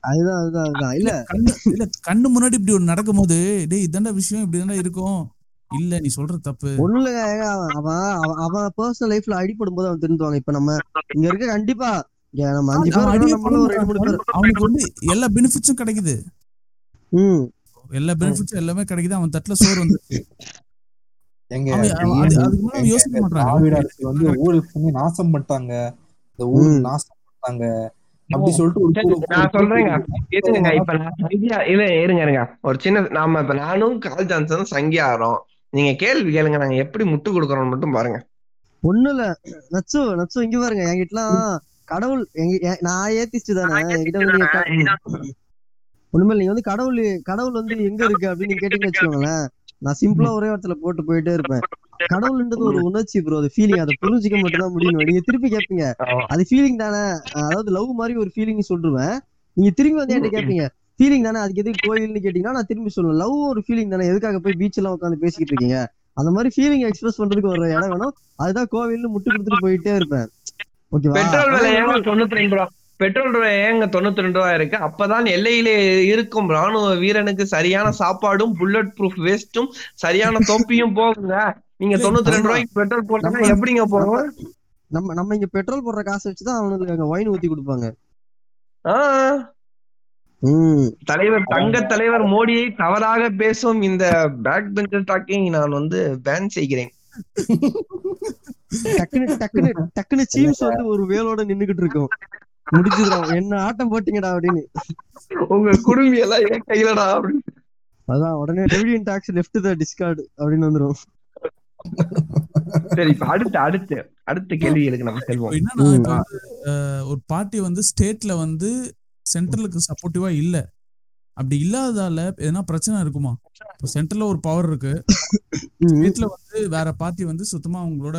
அதுதான் அதுதான் அதுதான். இல்ல. கண்ணு இல்ல கண்ணு முன்னாடி இப்படி ஒண்ணு நடக்கும்போது டேய் இதாண்டா விஷயம் இப்படி தானே இருக்கும். இல்ல நீ சொல்ற தப்பு. ஒண்ணு அவன் அவன் பர்சனல் லைஃப்ல அடிபடும் போது அவன் திருந்துவாங்க. இப்ப நம்ம இங்க இருக்க கண்டிப்பா நம்ம அஞ்சு பேர். அவனுக்கு வந்து எல்லா பெனிஃபிட்ஸும் கிடைக்குது. ம். எல்லா பெனிஃபிட்ஸும் எல்லாமே கிடைக்குது. அவன் தட்டுல சோறு வந்து எங்க அவன் அவன் அது- அதுக்கு மேல அவன் யோசிக்க எங்க மாட்டான் திராவிட அரசு வந்து பண்ணி நாசம் பண்ணிட்டாங்க. இந்த ம். நாசம் பண்ணிட்டாங்க. அப்படி சொல்லிட்டு நான் சொல்றேங்க. இருங்க இப்ப நான் சங்கியா இல்ல இருங்க இருங்க. ஒரு சின்ன நாம இப்ப நானும் கால் ஜான்சனும் சங்கியா ஆறோம் நீங்க கேள்வி கேளுங்க நாங்க எப்படி முட்டு கொடுக்கறோம் மட்டும் பாருங்க. ஒண்ணு இல்ல. நச்சு நச்சு இங்க பாருங்க. என்கிட்டலாம் கடவுள் எங்க நான் ஏத்திஸ்ட் தானே என்கிட்ட. ஒண்ணுமே நீங்க வந்து கடவுள் கடவுள் வந்து எங்க இருக்கு அப்படின்னு கேட்டீங்கன்னு வச்சுக்கோங்களேன். நான் சிம்பிளா ஒரே இடத்துல போட்டு போயிட்டே இருப்பேன். கடவுள்ன்றது ஒரு உணர்ச்சி ப்ரோ அது ஃபீலிங் அதை புரிஞ்சுக்க மட்டும் தான் முடியும் நீங்க திருப்பி கேட்பீங்க அது ஃபீலிங் தானே. அதாவது லவ் மாதிரி ஒரு ஃபீலிங் சொல்லிருவேன். நீங்க திரும்பி வந்து என்கிட்ட கேட்பீங்க ஃபீலிங் தானே? அதுக்கு எதுக்கு கோயில்னு கேட்டீங்கன்னா நான் திரும்பி சொல்லுவேன் லவ் ஒரு ஃபீலிங் தானே? எதுக்காக போய் பீச் எல்லாம் உட்காந்து பேசிக்கிட்டு இருக்கீங்க? அந்த மாதிரி ஃபீலிங் எக்ஸ்பிரஸ் பண்றதுக்கு ஒரு இடம் வேணும். அதுதான் கோவில்னு முட்டு கொடுத்துட்டு போயிட்டே இருப்பேன். ஓகேவா பெட்ரோல் விலை ஏங்க தொண்ணூத்தி ரெண்டு ரூபா? பெட்ரோல் விலை ஏங்க தொண்ணூத்தி ரெண்டு ரூபா இருக்கு? அப்பதான் எல்லையிலே இருக்கும். ராணுவ வீரனுக்கு சரியான சாப்பாடும் புல்லட் ப்ரூஃப் வேஸ்டும் சரியான தொப்பியும் போகுங்க. நீங்க தொண்ணூத்தி ரெண்டு ரூபாய்க்கு பெட்ரோல் போட்டா எப்படிங்க போகும்? நம்ம நம்ம இங்க பெட்ரோல் போடுற காசை வச்சுதான் அவனுக்கு அங்க ஒயின் ஊத்தி கொடுப்பாங்க. ஆஹ் தலைவர் தங்க தலைவர் மோடியை தவறாக பேசும் இந்த பேக் பெஞ்சர் டாக்கிங் நான் வந்து பேன் செய்கிறேன். டக்குனு டக்குனு டக்குனு சீம்ஸ் வந்து ஒரு வேலோட நின்னுகிட்டு இருக்கும். முடிச்சுதுடா என்ன ஆட்டம் போட்டீங்கடா அப்படின்னு. உங்க குடும்பி எல்லாம் என் கையிலடா அப்படின்னு. அதான் உடனே டெவிடியன் டாக்ஸ் லெஃப்ட் த டிஸ்கார்டு அப்படின்னு வந்துரும். சரி இப்ப அடுத்து அடுத்து அடுத்த கேள்விகளுக்கு நம்ம செல்வோம். ஒரு பார்ட்டி வந்து ஸ்டேட்ல வந்து சென்ட்ரலுக்கு சப்போர்ட்டிவா இல்ல. அப்படி இல்லாததால எதனா பிரச்சனை இருக்குமா? இப்போ சென்ட்ரல்ல ஒரு பவர் இருக்கு. ம். ஸ்டேட்ல வந்து வேற பார்ட்டி வந்து சுத்தமா அவங்களோட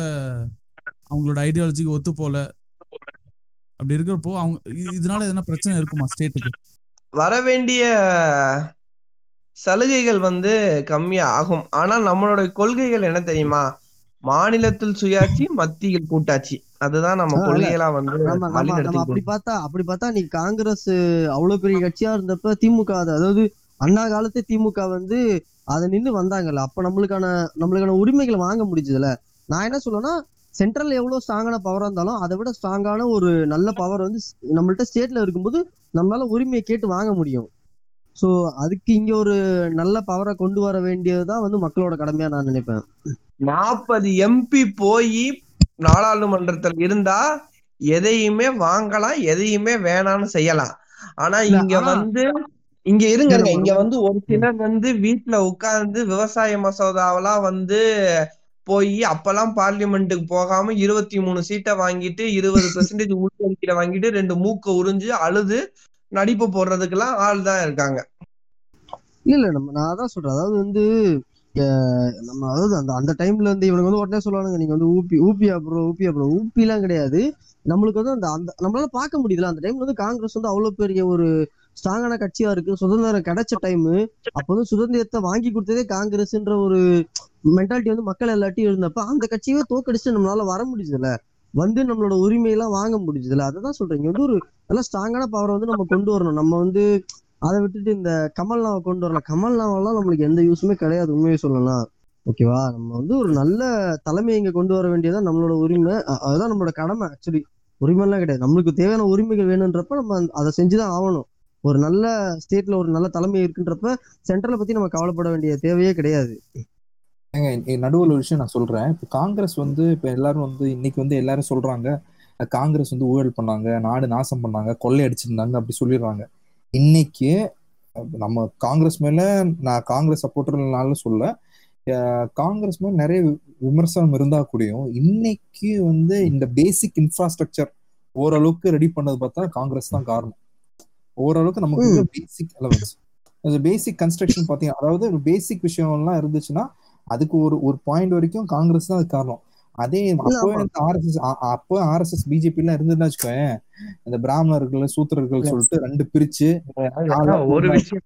அவங்களோட ஐடியாலஜிக்கு ஒத்து போல. அப்படி இருக்கிறப்போ அவங்க இதனால எதனா பிரச்சனை இருக்குமா ஸ்டேட்டுக்கு வர வேண்டிய சலுகைகள் வந்து கம்மியா ஆகும் ஆனா நம்மளோட கொள்கைகள் என்ன தெரியுமா? மாநிலத்தில் சுயாட்சி மத்தியில் கூட்டாட்சி. அதுதான் நம்ம. கொள்கைகளா வந்து அப்படி பார்த்தா அப்படி பார்த்தா நீ காங்கிரஸ் அவ்வளவு பெரிய கட்சியா இருந்தப்ப திமுக அது- அதாவது அண்ணா காலத்து திமுக வந்து அதை நின்னு வந்தாங்கல்ல. அப்ப நம்மளுக்கான நம்மளுக்கான உரிமைகளை வாங்க முடிஞ்சதுல. நான் என்ன சொல்லுவேன்னா சென்ட்ரல் எவ்வளவு ஸ்ட்ராங்கான பவரா இருந்தாலும் அதை விட ஸ்ட்ராங்கான ஒரு நல்ல பவர் வந்து நம்மள்ட்ட ஸ்டேட்ல இருக்கும்போது நம்மளால உரிமையை கேட்டு வாங்க முடியும். சோ அதுக்கு இங்க ஒரு நல்ல பவரை கொண்டு வர வேண்டியதுதான் வந்து மக்களோட கடமையா நான் நினைப்பேன். நாற்பது எம்பி போய் நாடாளுமன்றத்தில் இருந்தா எதையுமே வாங்கலாம் எதையுமே வேணாம்னு செய்யலாம். ஆனா இங்க வந்து இங்க இருங்க இங்க வந்து ஒரு சிலர் வந்து வீட்டுல உட்கார்ந்து விவசாய மசோதாவெல்லாம் வந்து போய் அப்பெல்லாம் பார்லிமெண்ட்டுக்கு போகாம இருபத்தி மூணு சீட்டை வாங்கிட்டு இருபது பெர்சன்டேஜ் உள்ஒதுக்கீட வாங்கிட்டு ரெண்டு மூக்க உறிஞ்சு அழுது நடிப்பு போடுறதுக்கெல்லாம் ஆள் தான் இருக்காங்க. இல்ல நம்ம நான் அதான் சொல்றேன். அதாவது வந்து நம்ம அதாவது அந்த அந்த டைம்ல இருந்து இவனுக்கு வந்து உடனே சொல்லுவானுங்க நீங்க வந்து ஊபி ஊபியா ப்ரோ ஊபியா ப்ரோ ஊப்பிலாம் கிடையாது. நம்மளுக்கு வந்து அந்த அந்த நம்மளால பார்க்க முடியுதுல அந்த டைம்ல வந்து காங்கிரஸ் வந்து அவ்வளவு பெரிய ஒரு ஸ்ட்ராங்கான கட்சியா இருக்கு. சுதந்திரம் கிடைச்ச டைம் அப்ப வந்து சுதந்திரத்தை வாங்கி கொடுத்ததே காங்கிரஸ்ன்ற ஒரு மென்டாலிட்டி வந்து மக்கள் எல்லாத்தையும் இருந்தப்ப அந்த கட்சியவே தோக்கடிச்சு நம்மளால வர முடிஞ்சதுல வந்து நம்மளோட உரிமையெல்லாம் வாங்க முடியுதுல அததான் சொல்றேன். இங்க வந்து ஒரு நல்ல ஸ்ட்ராங்கான பவரை வந்து நம்ம கொண்டு வரணும். நம்ம வந்து அதை விட்டுட்டு இந்த கமல்னாவை கொண்டு வரலாம் கமல்னாவெல்லாம் நம்மளுக்கு எந்த யூஸுமே கிடையாது உண்மையை சொல்லலாம் ஓகேவா நம்ம வந்து ஒரு நல்ல தலைமையை இங்க கொண்டு வர வேண்டியதான் நம்மளோட உரிமை. அதுதான் நம்மளோட கடமை ஆக்சுவலி உரிமைலாம் கிடையாது. நம்மளுக்கு தேவையான உரிமைகள் வேணுன்றப்ப நம்ம அதை செஞ்சுதான் ஆகணும். ஒரு நல்ல ஸ்டேட்ல ஒரு நல்ல தலைமை இருக்குன்றப்ப சென்ட்ரலை பத்தி நம்ம கவலைப்பட வேண்டிய தேவையே கிடையாது. நடுவில் ஒரு விஷயம் நான் சொல்றேன். இப்போ காங்கிரஸ் வந்து இப்போ எல்லாரும் வந்து இன்னைக்கு வந்து எல்லாரும் சொல்றாங்க காங்கிரஸ் வந்து ஊழல் பண்ணாங்க நாடு நாசம் பண்ணாங்க கொள்ளை அடிச்சிருந்தாங்க அப்படி சொல்லிடுறாங்க. இன்னைக்கு நம்ம காங்கிரஸ் மேல நான் காங்கிரஸ் சப்போர்ட்டர்னாலும் சொல்ல காங்கிரஸ் மேல நிறைய விமர்சனம் இருந்தா கூடயும் இன்னைக்கு வந்து இந்த பேசிக் இன்ஃப்ராஸ்ட்ரக்சர் ஓரளவுக்கு ரெடி பண்ணது பார்த்தா காங்கிரஸ் தான் காரணம். ஓரளவுக்கு நமக்கு பேசிக் அலவன்ஸ் பேசிக் கன்ஸ்ட்ரக்ஷன் பாத்தீங்கன்னா அதாவது ஒரு பேசிக் விஷயம்லாம் இருந்துச்சுன்னா அதுக்கு ஒரு ஒரு பாயிண்ட் வரைக்கும் காங்கிரஸ் தான் அது காரணம். அதே அப்போ. ஆர்எஸ்எஸ் அப்போ ஆர்எஸ்எஸ் பிஜேபி எல்லாம் இருந்ததுன்னு வச்சுக்கோயேன். இந்த பிராமணர்கள் சூத்திரர்கள் சொல்லிட்டு ரெண்டு பிரிச்சு ஒரு விஷயம்.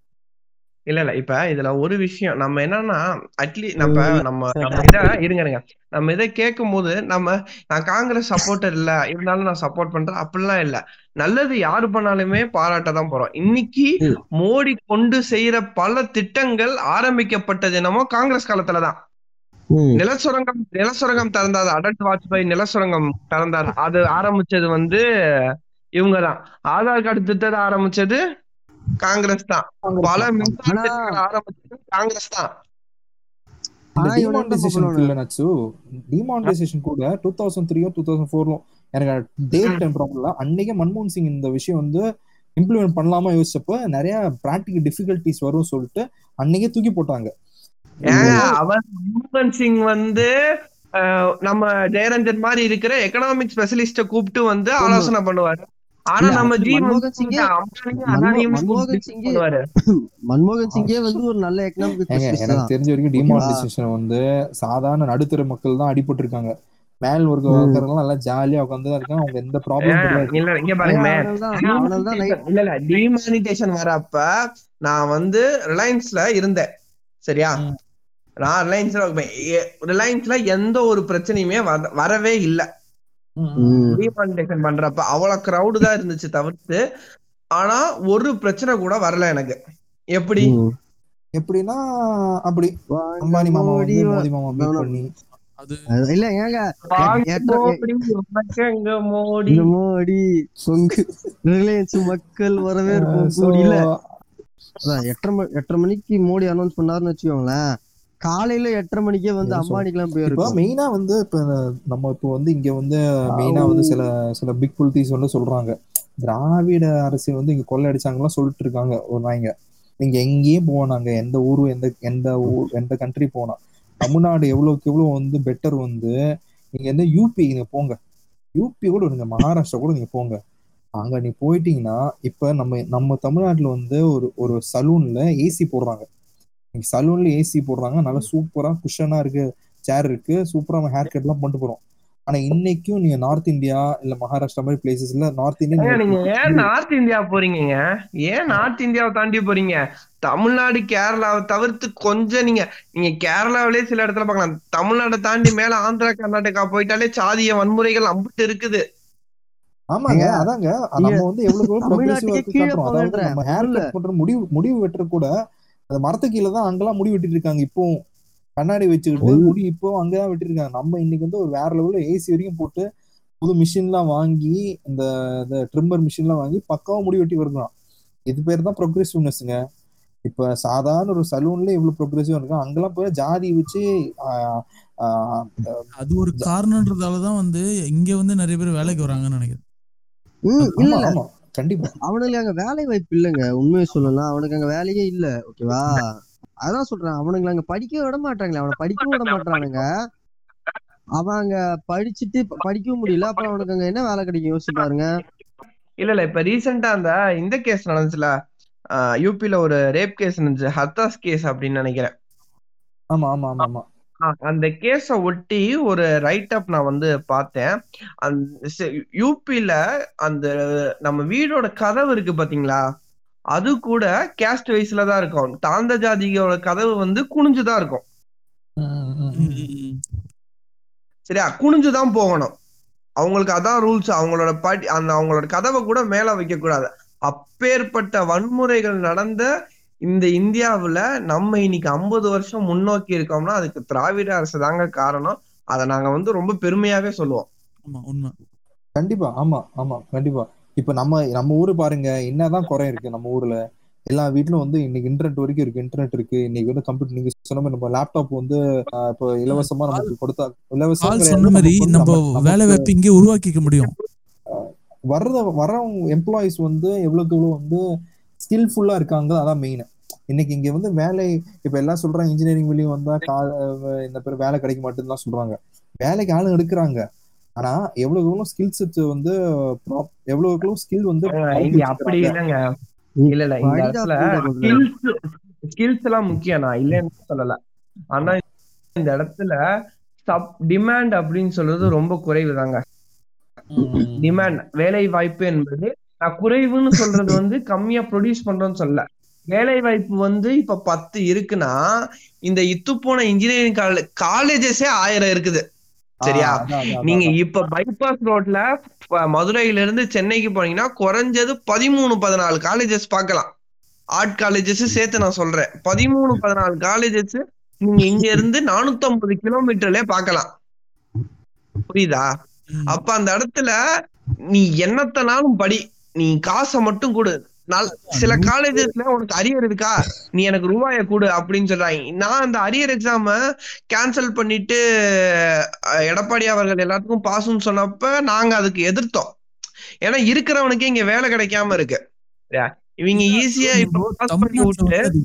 இல்ல இல்ல. இப்ப இதுல ஒரு விஷயம். நம்ம என்னன்னா அட்லீ நம்ம நம்ம இத இருங்க இருங்க. நம்ம இதை கேட்கும் போது நம்ம நான் காங்கிரஸ் சப்போர்ட்டர் இல்ல இருந்தாலும் நான் சப்போர்ட் பண்றேன். அப்படிலாம் இல்ல. நல்லது யாரு பண்ணாலுமே பாராட்ட தான் போறோம். இன்னைக்கு. மோடி கொண்டு செய்யற பல திட்டங்கள் ஆரம்பிக்கப்பட்டது என்னமோ காங்கிரஸ் காலத்துலதான் நிலச்சுரங்கம் நிலச்சுரங்கம் திறந்தார். அடல் வாஜ்பாய் நிலச்சுரங்கம் திறந்தார். அது ஆரம்பிச்சது வந்து இவங்கதான். ஆதார் கார்டு திட்டத்தை ஆரம்பிச்சது காங்கிரஸ் தான். பல ஆரம்பிச்சது காங்கிரஸ் தான். டிமானிட்டைசேஷன் கூட டூ தௌசண்ட் த்ரீயோ டூ தௌசண்ட் ஃபோர்லோ எனக்கு டேட் டைம் ப்ராப்ளம் இல்ல அன்னைக்கே மன்மோகன் சிங் இந்த விஷயம் வந்து இம்ப்ளிமெண்ட் பண்ணலாமா யோசிச்சப்ப நிறைய பிராக்டிகல் டிஃபிகல்டிஸ் வரும் சொல்லிட்டு அன்னைக்கே தூக்கி போட்டாங்க. அவர் மன்மோகன் சிங் வந்து நம்ம ஜெயரஞ்சன் மாதிரி இருக்கிற எக்கனாமிக் ஸ்பெஷலிஸ்ட கூப்பிட்டு வந்து. ஆலோசனை பண்ணுவாரு. ஆனா நம்ம ஜி மன்மோகன் சிங்கே- வந்து ஒரு நல்ல எக்கனாமிக் எனக்கு தெரிஞ்ச வரைக்கும் டிமானிட்டைசேஷன் வந்து சாதாரண நடுத்தர மக்கள் தான் அடிபட்டு இருக்காங்க மேல் ஒர்க்க ம். ஒர்க்கர்லாம் நல்லா ஜாலியா உட்காந்து தான் இருக்காங்க. அவங்க எந்த ப்ராப்ளம் இல்ல இங்க பாருங்க இல்ல இல்ல டிமானிட்டேஷன் வரப்ப நான் வந்து ரிலையன்ஸ்ல இருந்தேன். சரியா. நான் ரிலையன்ஸ்ல ரிலையன்ஸ்ல எந்த ஒரு பிரச்சனையுமே வர- வரவே இல்ல. ம். டிமானிட்டேஷன் பண்றப்ப அவ்வளவு கிரௌடு தான் இருந்துச்சு தவிர்த்து ஆனா ஒரு பிரச்சனை கூட வரல எனக்கு. எப்படி. எப்படின்னா அப்படி அம்பானி மாமா மோடி மாமா மீட் பண்ணி. இல்ல ஏங்க மோடி, மோடி. பொங்கு ரிலையன்ஸ் மக்கள் வரவேற்பு So, கூடி இல்ல அதான் எட்டரை எட்டரை மணிக்கு மோடி அனௌன்ஸ் பண்ணாருன்னு வச்சுக்கோங்களேன். காலையில எட்டரை மணிக்கே வந்து. அம்பானிக்கெல்லாம் போயிருக்கும் மெயினா வந்து இப்ப நம்ம இப்போ வந்து இங்க வந்து மெயினா வந்து சில சில பிக் புலிட்டிஸ் வந்து சொல்றாங்க. திராவிட அரசியல் வந்து இங்க கொள்ளையடிச்சாங்கலாம் சொல்லிட்டு இருக்காங்க ஒரு நாய்ங்க நீங்க எங்கேயும் போனாங்க எந்த ஊரு எந்த எந்த ஊர் எந்த கண்ட்ரி போனா தமிழ்நாடு எவ்வளவுக்கு எவ்வளவு வந்து பெட்டர் வந்து நீங்க எந்த யூபி நீங்க போங்க. யூபி கூட இருங்க. மகாராஷ்டிரா கூட நீங்க போங்க. அங்க நீ போயிட்டீங்கன்னா இப்ப நம்ம நம்ம தமிழ்நாட்டுல வந்து ஒரு ஒரு சலூன்ல ஏசி போடுறாங்க. சலூன்ல ஏசி போடுறாங்க. நல்லா சூப்பரா குஷனா இருக்கு சேர் இருக்கு. சூப்பரா நம்ம ஹேர் கட் எல்லாம் பண்ணிட்டு போறோம். ஆனா இன்னைக்கும் நீங்க நார்த் இந்தியா இல்ல மகாராஷ்டிரா மாதிரி பிளேசஸ்ல நார்த் இந்தியா நீங்க ஏன் நார்த் இந்தியா போறீங்கங்க? ஏன் நார்த் இந்தியாவை தாண்டி போறீங்க? தமிழ்நாடு கேரளாவை தவிர்த்து கொஞ்சம் நீங்க நீங்க கேரளாவிலே சில இடத்துல பார்க்கலாம். தமிழ்நாட்டை தாண்டி மேல ஆந்திரா கர்நாடகா போயிட்டாலே சாதிய வன்முறைகள் அம்பிட்டு இருக்குது. ஆமாங்க அதாங்க. நம்ம வந்து எவ்வளவு முடிவு முடிவு வெட்டுற கூட அந்த மரத்து கீழே தான் அங்கெல்லாம் முடி வெட்டிட்டு இருக்காங்க இப்போ கண்ணாடி வச்சுக்கிட்டு முடி இப்போ அங்கதான் வெட்டிருக்காங்க. நம்ம இன்னைக்கு வந்து ஒரு வேற லெவல்ல ஏசி வரைக்கும் போட்டு புது மிஷின்லாம் வாங்கி இந்த ட்ரிம்மர் மிஷின்லாம் வாங்கி பக்காவா முடி வெட்டி வருகிறோம் இது பேர் தான் ப்ரோக்ரெசிவ்னஸ்ங்க இப்ப சாதாரண ஒரு சலூன்ல இவ்வளவு ப்ரோக்ரெசிவ் இருக்கும் அங்கெல்லாம் போய் ஜாதி வச்சு ஆஹ், ஆஹ், அது ஒரு காரணம்ன்றதால தான் வந்து இங்க வந்து நிறைய பேர் வேலைக்கு வராங்கன்னு நினைக்கிறேன். கண்டிப்பா. அவனுக்கு அங்க வேலை வாய்ப்பு இல்லைங்க. உண்மையை சொல்லலாம் அவனுக்கு அங்க வேலையே இல்ல. ஓகேவா அதான் சொல்றேன். அவனுங்களை அங்க படிக்க விட மாட்டாங்களே. அவனை படிக்கவும் விட மாட்டானுங்க அவன் அங்க படிச்சுட்டு படிக்கவும் முடியல. அப்புறம் அவனுக்கு அங்க என்ன வேலை கிடைக்கும்? யோசிச்சு பாருங்க. இல்ல இல்ல. இப்ப ரீசெண்டா அந்த இந்த கேஸ் நடந்துச்சுல? யூபில ஒரு ரேப் கேஸ் நடந்துச்சு. ஹத்தாஸ் கேஸ் அப்படின்னு நினைக்கிறேன். ஆமா ஆமா ஆமா ஆமா. அந்த கேஸ ஒட்டி ஒரு ரைட் அப் நான் வந்து பார்த்தேன். அந்த யூபில அந்த நம்ம வீடோட கதவு இருக்கு பாத்தீங்களா? அது கூட கேஸ்ட் வைஸ்ல தான் இருக்கும். தாழ்ந்த ஜாதியோட கதவு வந்து குனிஞ்சுதான் இருக்கும். சரியா? குனிஞ்சுதான் போகணும். அவங்களுக்கு அதான் ரூல்ஸ் அவங்களோட படி அந்த அவங்களோட கதவை கூட மேல வைக்க கூடாது அப்பேற்பட்ட வன்முறைகள் நடந்த இந்த இந்தியாவுல நம்ம இன்னைக்கு ஐம்பது வருஷம் முன்னோக்கி இருக்கோம்னா அதுக்கு திராவிட அரசு தாங்க காரணம். அதை நாங்க வந்து ரொம்ப பெருமையாவே சொல்லுவோம். ஆமா உண்மை. கண்டிப்பா ஆமா ஆமா கண்டிப்பா. இப்ப நம்ம நம்ம ஊரு பாருங்க என்னதான் குறை இருக்கு நம்ம ஊர்ல. எல்லா வீட்லயும் வந்து இன்னைக்கு இன்டர்நெட் வரைக்கும் இருக்கு இன்டர்நெட் இருக்கு. இன்னைக்கு வந்து கம்ப்யூட்டர் நீங்க சொன்ன மாதிரி நம்ம லேப்டாப் வந்து இப்போ இலவசமா நமக்கு கொடுத்தா இலவசம் சொன்ன மாதிரி நம்ம வேலை வாய்ப்பு இங்கே உருவாக்கிக்க முடியும். வர்ற வரவங்க எம்ப்ளாயிஸ் வந்து எவ்வளவுக்கு எவ்வளவு வந்து ஸ்கில்ஃபுல்லா இருக்காங்க அதான் மெயின் இன்னைக்கு இங்க வந்து வேலை இப்ப எல்லாம் சொல்றாங்க இன்ஜினியரிங் வெளியும் வந்தா இந்த பேர் வேலை கிடைக்க மாட்டேன்னு சொல்றாங்க. வேலைக்கு ஆளுங்க எடுக்கிறாங்க. ஆனா எவ்வளவு எவ்வளவு ஸ்கில்ஸ் வந்து prop- எவ்வளவு எவ்வளவு ஸ்கில் வந்து அப்படி இல்லைங்க. இல்ல இல்ல இந்த இடத்துல. ஸ்கில்ஸ் ஸ்கில்ஸ் எல்லாம் முக்கியம் நான் இல்லைன்னு சொல்லல. ஆனா இந்த இடத்துல சப் டிமாண்ட் அப்படின்னு சொல்றது ரொம்ப குறைவு தாங்க டிமாண்ட் வேலை வாய்ப்பு என்பது நான் குறைவுன்னு சொல்றது வந்து கம்மியா ப்ரொடியூஸ் பண்றோம்னு சொல்ல வேலை வாய்ப்பு வந்து இப்ப பத்து இருக்குன்னா இந்த இத்து போன இன்ஜினியரிங் காலேஜ் காலேஜஸே ஆயிரம் இருக்குது. சரியா? நீங்க இப்ப பைபாஸ் ரோட்ல மதுரையில இருந்து சென்னைக்கு போனீங்கன்னா குறைஞ்சது பதிமூணு பதினாலு காலேஜஸ் பார்க்கலாம். ஆர்ட் காலேஜஸ் சேர்த்து நான் சொல்றேன். பதிமூணு பதினாலு காலேஜஸ் நீங்க இங்க இருந்து நானூத்தி ஐம்பது கிலோமீட்டர்லயே பார்க்கலாம். புரியுதா. அப்ப அந்த இடத்துல நீ என்னத்தனாலும் படி. நீ காசை மட்டும் கொடு. சில காலேஜஸ்ல உனக்கு அரியர் இருக்கா? நீ எனக்கு ரூபாய கொடு அப்படின்னு சொல்றாங்க. நான் அந்த அரியர் எக்ஸாம கேன்சல் பண்ணிட்டு எடப்பாடி அவர்கள் எல்லாத்துக்கும் பாஸ்ன்னு சொன்னப்ப நாங்க அதுக்கு எதிர்த்தோம். ஏன்னா இருக்கிறவனுக்கு இங்க வேலை கிடைக்காம இருக்கு? இவங்க ஈஸியா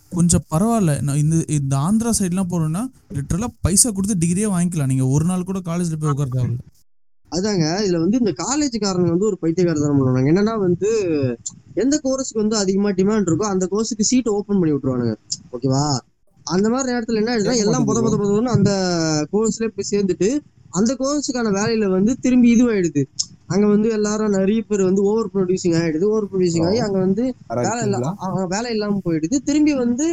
கொஞ்சம் பரவாயில்ல. இந்த இந்த ஆந்திரா சைட்லாம் போறோம்னா லிட்டரலா பைசா கொடுத்து டிகிரியே வாங்கிக்கலாம். நீங்க ஒரு நாள் கூட காலேஜ்ல போய் உட்கார தேவையில்ல அதாங்க இதுல வந்து இந்த காலேஜ்காரங்க வந்து ஒரு பைத்தியக்காரத்தனம் பண்ணுவாங்க. என்னன்னா வந்து எந்த கோர்ஸுக்கு வந்து அதிகமா டிமாண்ட் இருக்கோ அந்த கோர்ஸுக்கு சீட் ஓபன் பண்ணி விட்டுருவானுங்க. ஓகேவா அந்த மாதிரி நேரத்துல என்ன ஆயிடுதுன்னா எல்லாம் புத புத புதன்னு அந்த கோர்ஸ்ல போய் சேர்ந்துட்டு அந்த கோர்ஸுக்கான வேலையில வந்து திரும்பி இதுவாயிடுது. அங்க வந்து எல்லாரும் நிறைய பேர் வந்து ஓவர் ப்ரொடியூசிங் ஆயிடுது ஓவர் ப்ரொடியூசிங் ஆகி அங்க வந்து வேலை இல்ல அ- அ- வேலை இல்லாம போயிடுது. திரும்பி வந்து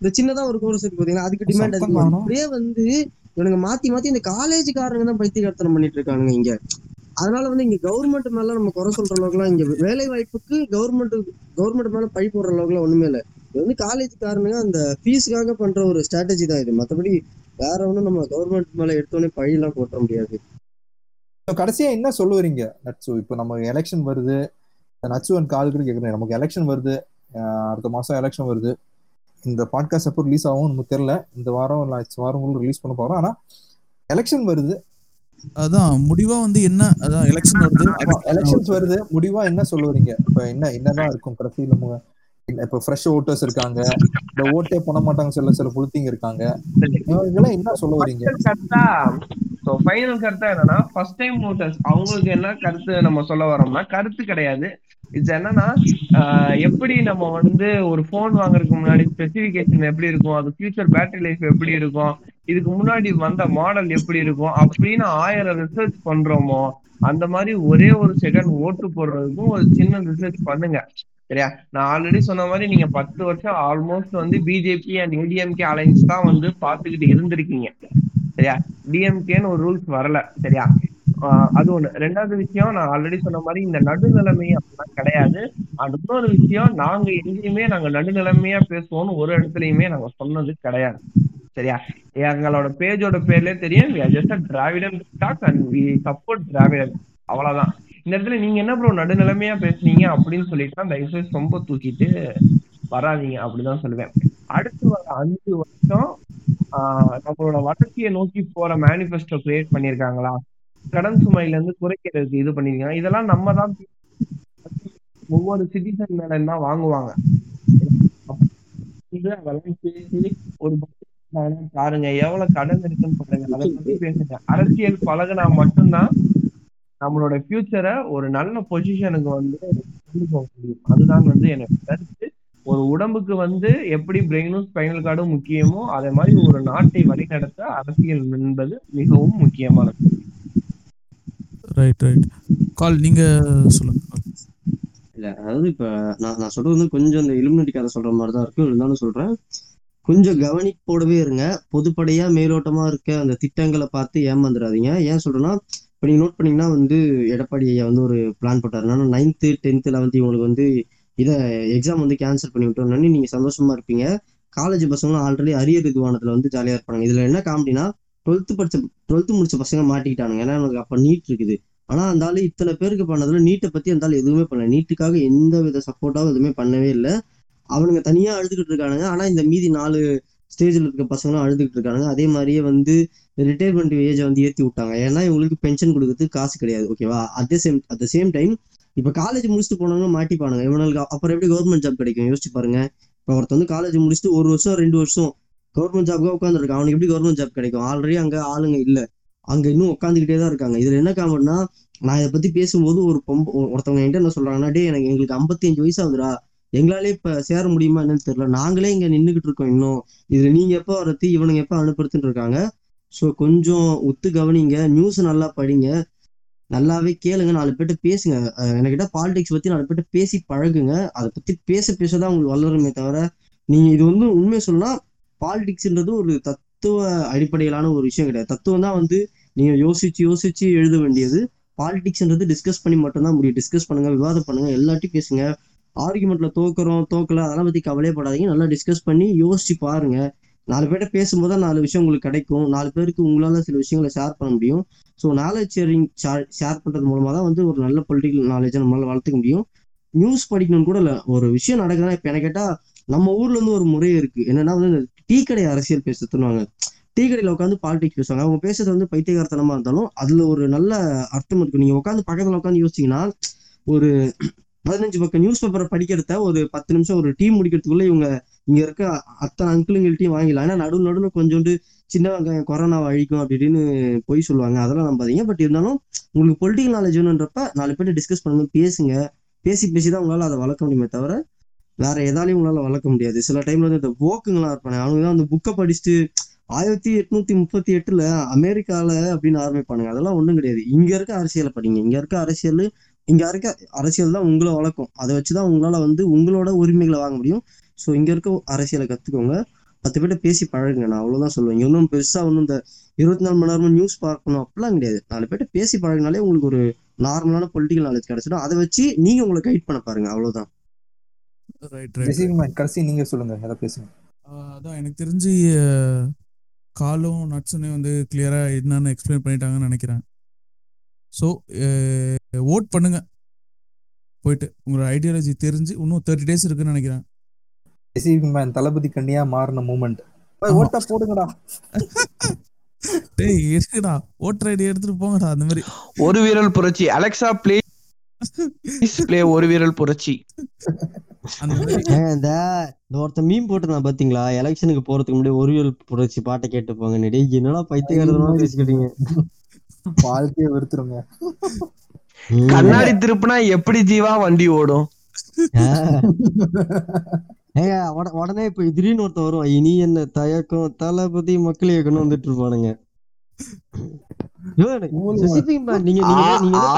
இந்த சின்னதா ஒரு கோர்ஸ் இருக்கு பாத்தீங்கன்னா அதுக்கு டிமாண்ட் அதிகமா. அப்படியே வந்து இவனுங்க மாத்தி மாத்தி இந்த காலேஜ் காரங்க தான் பைத்தியகார்த்தனம் பண்ணிட்டு இருக்கானுங்க இங்க. அதனால வந்து இங்க கவர்மெண்ட் மேல நம்ம குறை சொல்ற அளவுக்குலாம் இங்க வேலை வாய்ப்புக்கு கவர்மெண்ட் கவர்மெண்ட் மேல பழி போடுற அளவுக்குலாம் ஒண்ணுமே இல்லை. இது வந்து காலேஜுக்காரனுங்க அந்த ஃபீஸுக்காக பண்ற ஒரு ஸ்ட்ராட்டஜி தான் இது. மத்தபடி வேற ஒண்ணும் நம்ம கவர்மெண்ட் மேல எடுத்தோடனே பழியெல்லாம் போட்ட முடியாது. கடைசியா என்ன சொல்லுவீங்க நட்சு? இப்போ நம்ம எலெக்ஷன் வருது. நட்சு அண்ட் கால்கிட்ட கேக்குறேன் நமக்கு எலெக்ஷன் வருது. அடுத்த மாசம் எலெக்ஷன் வருது. இந்த பாட்காஸ்ட் எப்போ ரிலீஸ் ஆகும் நமக்கு தெரியல. இந்த வாரம் இல்லை வாரம் ரிலீஸ் பண்ண போறோம். ஆனா எலெக்ஷன் வருது. அதான் முடிவா வந்து என்ன? அதான் எலெக்ஷன் வருது. எலெக்ஷன்ஸ் வருது. முடிவா என்ன சொல்லுவீங்க இப்ப என்ன என்னதான் இருக்கும் கடைசியில இப்ப ஃப்ரெஷ் ஓட்டர்ஸ் இருக்காங்க. இந்த ஓட்டே பண்ண மாட்டாங்க சில சில புளுத்திங்க இருக்காங்க. இதெல்லாம் என்ன சொல்ல வரீங்க ஸோ ஃபைனல் கருத்தா என்னன்னா ஃபர்ஸ்ட் டைம் ஓட்டர்ஸ் அவங்களுக்கு என்ன கருத்து நம்ம சொல்ல வரோம்னா கருத்து கிடையாது. இது என்னன்னா எப்படி நம்ம வந்து ஒரு ஃபோன் வாங்குறதுக்கு முன்னாடி ஸ்பெசிஃபிகேஷன் எப்படி இருக்கும் அது ஃபியூச்சர் பேட்டரி லைஃப் எப்படி இருக்கும் இதுக்கு முன்னாடி வந்த மாடல் எப்படி இருக்கும் அப்படின்னு ஆயிரம் ரிசர்ச் பண்றோமோ அந்த மாதிரி ஒரே ஒரு செகண்ட் ஓட்டு போடுறதுக்கும் ஒரு சின்ன ரிசர்ச் பண்ணுங்க. சரியா? நான் ஆல்ரெடி சொன்ன மாதிரி நீங்க பத்து வருஷம் ஆல்மோஸ்ட் வந்து பிஜேபி அண்ட் ஏடிஎம்கே அலைன்ஸ் தான் வந்து பாத்துக்கிட்டு இருந்திருக்கீங்க. சரியா? டிஎம்கேன்னு ஒரு ரூல்ஸ் வரல. சரியா? ஆஹ் அது ஒண்ணு. ரெண்டாவது விஷயம் நான் ஆல்ரெடி சொன்ன மாதிரி இந்த நடுநிலைமை அப்படிலாம் கிடையாது. அண்ட் இன்னொரு விஷயம் நாங்க எங்கேயுமே நாங்க நடுநிலைமையா பேசுவோம்னு ஒரு இடத்துலயுமே நாங்க சொன்னது கிடையாது. சரியா? எங்களோட பேஜோட பேர்லயே தெரியும். Just Dravidian talk and we support Dravidian அவ்வளவுதான். இந்த இடத்துல நீங்க என்ன ப்ரோ நடுநிலைமையா பேசுனீங்க அப்படின்னு சொல்லிட்டு தயவுசெய்து ரொம்ப தூக்கிட்டு வராதீங்க அப்படிதான் சொல்லுவேன். அடுத்து வர அஞ்சு வருஷம் ஆஹ் நம்மளோட வளர்ச்சியை நோக்கி போற மேனிஃபெஸ்டோ கிரியேட் பண்ணிருக்காங்களா? கடன் சுமையில இருந்து குறைக்கிறதுக்கு இது பண்ணிருக்காங்க. இதெல்லாம் நம்ம தான் ஒவ்வொரு சிட்டிசன் மேல தான் வாங்குவாங்க. அதெல்லாம் பேசி ஒரு பாருங்க எவ்வளவு கடன் இருக்குன்னு பாருங்க. அதை பத்தி பேசுங்க அரசியல் பழகுனா மட்டும்தான் நம்மளோட ஃபியூச்சரை ஒரு நல்ல பொசிஷனுக்கு வந்து கொண்டு போக முடியும். அதுதான் வந்து எனக்கு கருத்து. ஒரு உடம்புக்கு வந்து எப்படி பிரெயினும் ஸ்பைனல் கார்டும் முக்கியமோ அதே மாதிரி ஒரு நாட்டை வழிநடத்த அரசியல் என்பது மிகவும் முக்கியமானது. ரைட் ரைட் கால் நீங்க சொல்லுங்க. இல்ல அதாவது இப்ப நான் நான் சொல்றது வந்து கொஞ்சம் இந்த இலுமினட்டி கதை சொல்ற மாதிரி தான் இருக்கும் இருந்தாலும் சொல்றேன். கொஞ்சம் கவனிப்போடவே இருங்க. பொதுப்படையா மேலோட்டமா இருக்க அந்த திட்டங்களை பார்த்து ஏமாந்துடாதீங்க. ஏன் சொல்றேன்னா இப்போ நீங்கள் நோட் பண்ணீங்கன்னா வந்து எடப்பாடி ஐயா வந்து ஒரு பிளான் போட்டார். நான் நைன்த்து டென்த்து லெவன்த்து இவங்களுக்கு வந்து இதை எக்ஸாம் வந்து கேன்சல் பண்ணி விட்டோம்னு நீங்கள் சந்தோஷமா இருப்பீங்க. காலேஜ் பசங்களும் ஆல்ரெடி அரியர் இதுவானதுல வந்து ஜாலியாக இருப்பாங்க இதில் என்ன காமெடினா டுவெல்த்து படிச்ச டுவெல்த்து முடிச்ச பசங்க மாட்டிக்கிட்டானுங்க. ஏன்னா எனக்கு அப்போ நீட் இருக்குது. ஆனால் அந்த இத்தனை பேருக்கு பண்ணதில் நீட்டை பற்றி அந்த எதுவுமே பண்ணல. நீட்டுக்காக எந்த வித சப்போர்ட்டாவும் எதுவுமே பண்ணவே இல்லை. அவனுங்க தனியாக அழுதுகிட்டு இருக்கானுங்க. ஆனால் இந்த மீதி நாலு ஸ்டேஜில் இருக்க பசங்களும் அழுதுகிட்டு இருக்கானுங்க. அதே மாதிரியே வந்து ரிட்டையர்மெண்ட் ஏஜை வந்து ஏத்தி விட்டாங்க. ஏன்னா இவங்களுக்கு பென்ஷன் கொடுக்கறதுக்கு காசு கிடையாது ஓகேவா at the same at the same time இப்ப காலேஜ் முடிச்சுட்டு போனவங்க மாட்டிப்பானுங்க. இவனுக்கு அப்புறம் எப்படி கவர்மெண்ட் ஜாப் கிடைக்கும்? யோசிச்சு பாருங்க. இப்ப ஒருத்தன் வந்து காலேஜ் முடிச்சுட்டு ஒரு வருஷம் ரெண்டு வருஷம் கவர்மெண்ட் ஜாப்க்கு உட்காந்துருக்கான் அவனுக்கு எப்படி கவர்மெண்ட் ஜாப் கிடைக்கும்? ஆல்ரெடி அங்க ஆளுங்க இல்ல. அங்க இன்னும் உட்காந்துக்கிட்டே தான் இருக்காங்க. இதுல என்ன காமெடினா நான் இதை பத்தி பேசும்போது ஒரு பொம்ப ஒருத்தவங்க என்கிட்ட என்ன சொல்றாங்கன்னா டே எனக்கு எங்களுக்கு 55 வயசு ஆகுதுடா. எங்களாலே இப்ப சேர முடியுமா என்னன்னு தெரியல. நாங்களே இங்க நின்றுகிட்டு இருக்கோம் இன்னும். இதுல நீங்க எப்ப வரது இவனுங்க எப்ப அனுப்புறதுன்னு இருக்காங்க. ஸோ கொஞ்சம் ஒத்து கவனிங்க. நியூஸ் நல்லா படிங்க. நல்லாவே கேளுங்க. நாலு பேர்ட்ட பேசுங்க. எனக்கிட்ட என்கிட்ட பாலிடிக்ஸ் பத்தி நாலு பேர்ட்ட பேசி பழகுங்க. அதை பத்தி பேச பேசதான் உங்களுக்கு வளருமே தவிர நீங்க இது வந்து உண்மையை சொல்லலாம் பாலிடிக்ஸ்ன்றது ஒரு தத்துவ அடிப்படையிலான ஒரு விஷயம் கிடையாது. தத்துவம் தான் வந்து நீங்க யோசிச்சு யோசிச்சு எழுத வேண்டியது. பாலிடிக்ஸ்ன்றது டிஸ்கஸ் பண்ணி மட்டும்தான் முடியும். டிஸ்கஸ் பண்ணுங்க விவாதம் பண்ணுங்க எல்லாத்தையும் பேசுங்க. ஆர்குமெண்ட்ல தோக்குறோம் தோக்கல அதெல்லாம் பத்தி கவலையப்படாதீங்க நல்லா டிஸ்கஸ் பண்ணி யோசிச்சு பாருங்க. நாலு பேர்ட்ட பேசும்போது தான் நாலு விஷயம் உங்களுக்கு கிடைக்கும். நாலு பேருக்கு உங்களால சில விஷயங்களை ஷேர் பண்ண முடியும். ஸோ நாலேஜ் ஷேரிங் ஷேர் பண்றது மூலமா தான் வந்து ஒரு நல்ல பொலிட்டிக்கல் நாலேஜை நம்மளால வளர்த்துக்க முடியும். நியூஸ் படிக்கணும்னு கூட இல்ல. ஒரு விஷயம் நடக்குதுன்னா இப்ப என்ன கேட்டா நம்ம ஊர்ல இருந்து ஒரு முறை இருக்கு. என்னன்னா வந்து இந்த டீ கடை அரசியல் பேசுறதுன்னு டீ கடையில உட்காந்து பாலிடிக்ஸ் பேசுவாங்க. அவங்க பேசுறது வந்து பைத்தியகாரத்தனமா இருந்தாலும் அதுல ஒரு நல்ல அர்த்தம் இருக்கு. நீங்க உட்காந்து பக்கத்துல உட்காந்து யோசிச்சீங்கன்னா ஒரு பதினஞ்சு பக்கம் நியூஸ் பேப்பரை படிக்கிறத ஒரு பத்து நிமிஷம் ஒரு டீ முடிக்கிறதுக்குள்ள இவங்க இங்க இருக்க அத்தனை அங்கிளுங்கள்ட்டையும் வாங்கிடலாம். ஏன்னா நடுவு நடுவில் கொஞ்சோண்டு சின்ன வெங்காயம் கொரோனா அழிக்கும் அப்படின்னு போய் பொய் சொல்லுவாங்க. அதெல்லாம் நம்பாதீங்க பட் இருந்தாலும் உங்களுக்கு பொலிட்டிக்கல் நாலேஜ் வேணுன்றப்ப நாலு பேர்ட்ட டிஸ்கஸ் பண்ணுங்க பேசுங்க. பேசி பேசி தான் உங்களால அதை வளர்க்க முடியுமே தவிர வேற எதாலையும் உங்களால வளர்க்க முடியாது. சில டைம்ல வந்து இந்த போக்குங்களாம் இருப்பாங்க அவங்க தான் அந்த புக்கை படிச்சுட்டு ஆயிரத்தி எட்நூத்தி முப்பத்தி எட்டுல அமெரிக்கால அப்படின்னு ஆரம்பிப்பானுங்க. அதெல்லாம் ஒண்ணும் கிடையாது. இங்க இருக்க அரசியலை படிங்க. இங்க இருக்க அரசியல் இங்க இருக்க அரசியல் தான் உங்களை வளர்க்கும். அதை வச்சுதான் உங்களால வந்து உங்களோட உரிமைகளை வாங்க முடியும். ஸோ இங்க இருக்க அரசியலை கத்துக்கோங்க. பத்து பேர்ட்ட பேசி பழகுங்க. நான் அவ்வளவுதான் சொல்லுவேன். இன்னும் பெருசா ஒன்றும் இந்த இருபத்தி நாலு மணி நேரமும் நியூஸ் பார்க்கணும் அப்படிலாம் கிடையாது. நாலு பேர்ட்ட பேசி பழகினாலே உங்களுக்கு ஒரு நார்மலான பொலிட்டிக்கல் நாலேஜ் கிடைச்சிடும். அதை வச்சு நீங்க உங்களை கைட் பண்ண பாருங்க. அவ்வளவுதான். ரைட் ரைட் ஜெசிபிங் மேன் கடைசி நீங்க சொல்லுங்க. ஏதாவது பேசுங்க? அதான் எனக்கு தெரிஞ்சு காலும் நட்ஸுமே வந்து கிளியரா என்னன்னு எக்ஸ்பிளைன் பண்ணிட்டாங்கன்னு நினைக்கிறேன். ஸோ ஓட் பண்ணுங்க. போயிட்டு உங்களோட ஐடியாலஜி தெரிஞ்சு இன்னும் தேர்ட்டி டேஸ் இருக்குன்னு நினைக்கிறேன். ஜெசிபிங் மேன் தளபதி கண்ணியா மாறின மூமெண்ட். ஓட்டா போடுங்கடா. டேய் இருக்குடா. ஓட்டர் ஐடி எடுத்துட்டு போங்கடா அந்த மாதிரி. ஒரு வீரல் புரட்சி. அலெக்சா பிளே பிளே ஒரு வீரல் புரட்சி. அந்த மாதிரி. ஏங்க, இந்த ஒருத்த மீன் போட்டு பாத்தீங்களா? எலெக்ஷனுக்கு போறதுக்கு முன்னாடி ஒரு வீரல் புரட்சி பாட்டை கேட்டு போங்க டேய் என்னடா பைத்தியகாரமா பேசிக்கிட்டீங்க? வாழ்க்கையை வெறுத்துருங்க. கண்ணாடி திருப்புனா எப்படி ஜீவா வண்டி ஓடும்? உடனே இப்ப திடீர்னு ஒருத்தன் வரும் இனி என்ன தயக்கம் தளபதி மக்கள் இயக்கணும் வந்துட்டு இருப்பானுங்க.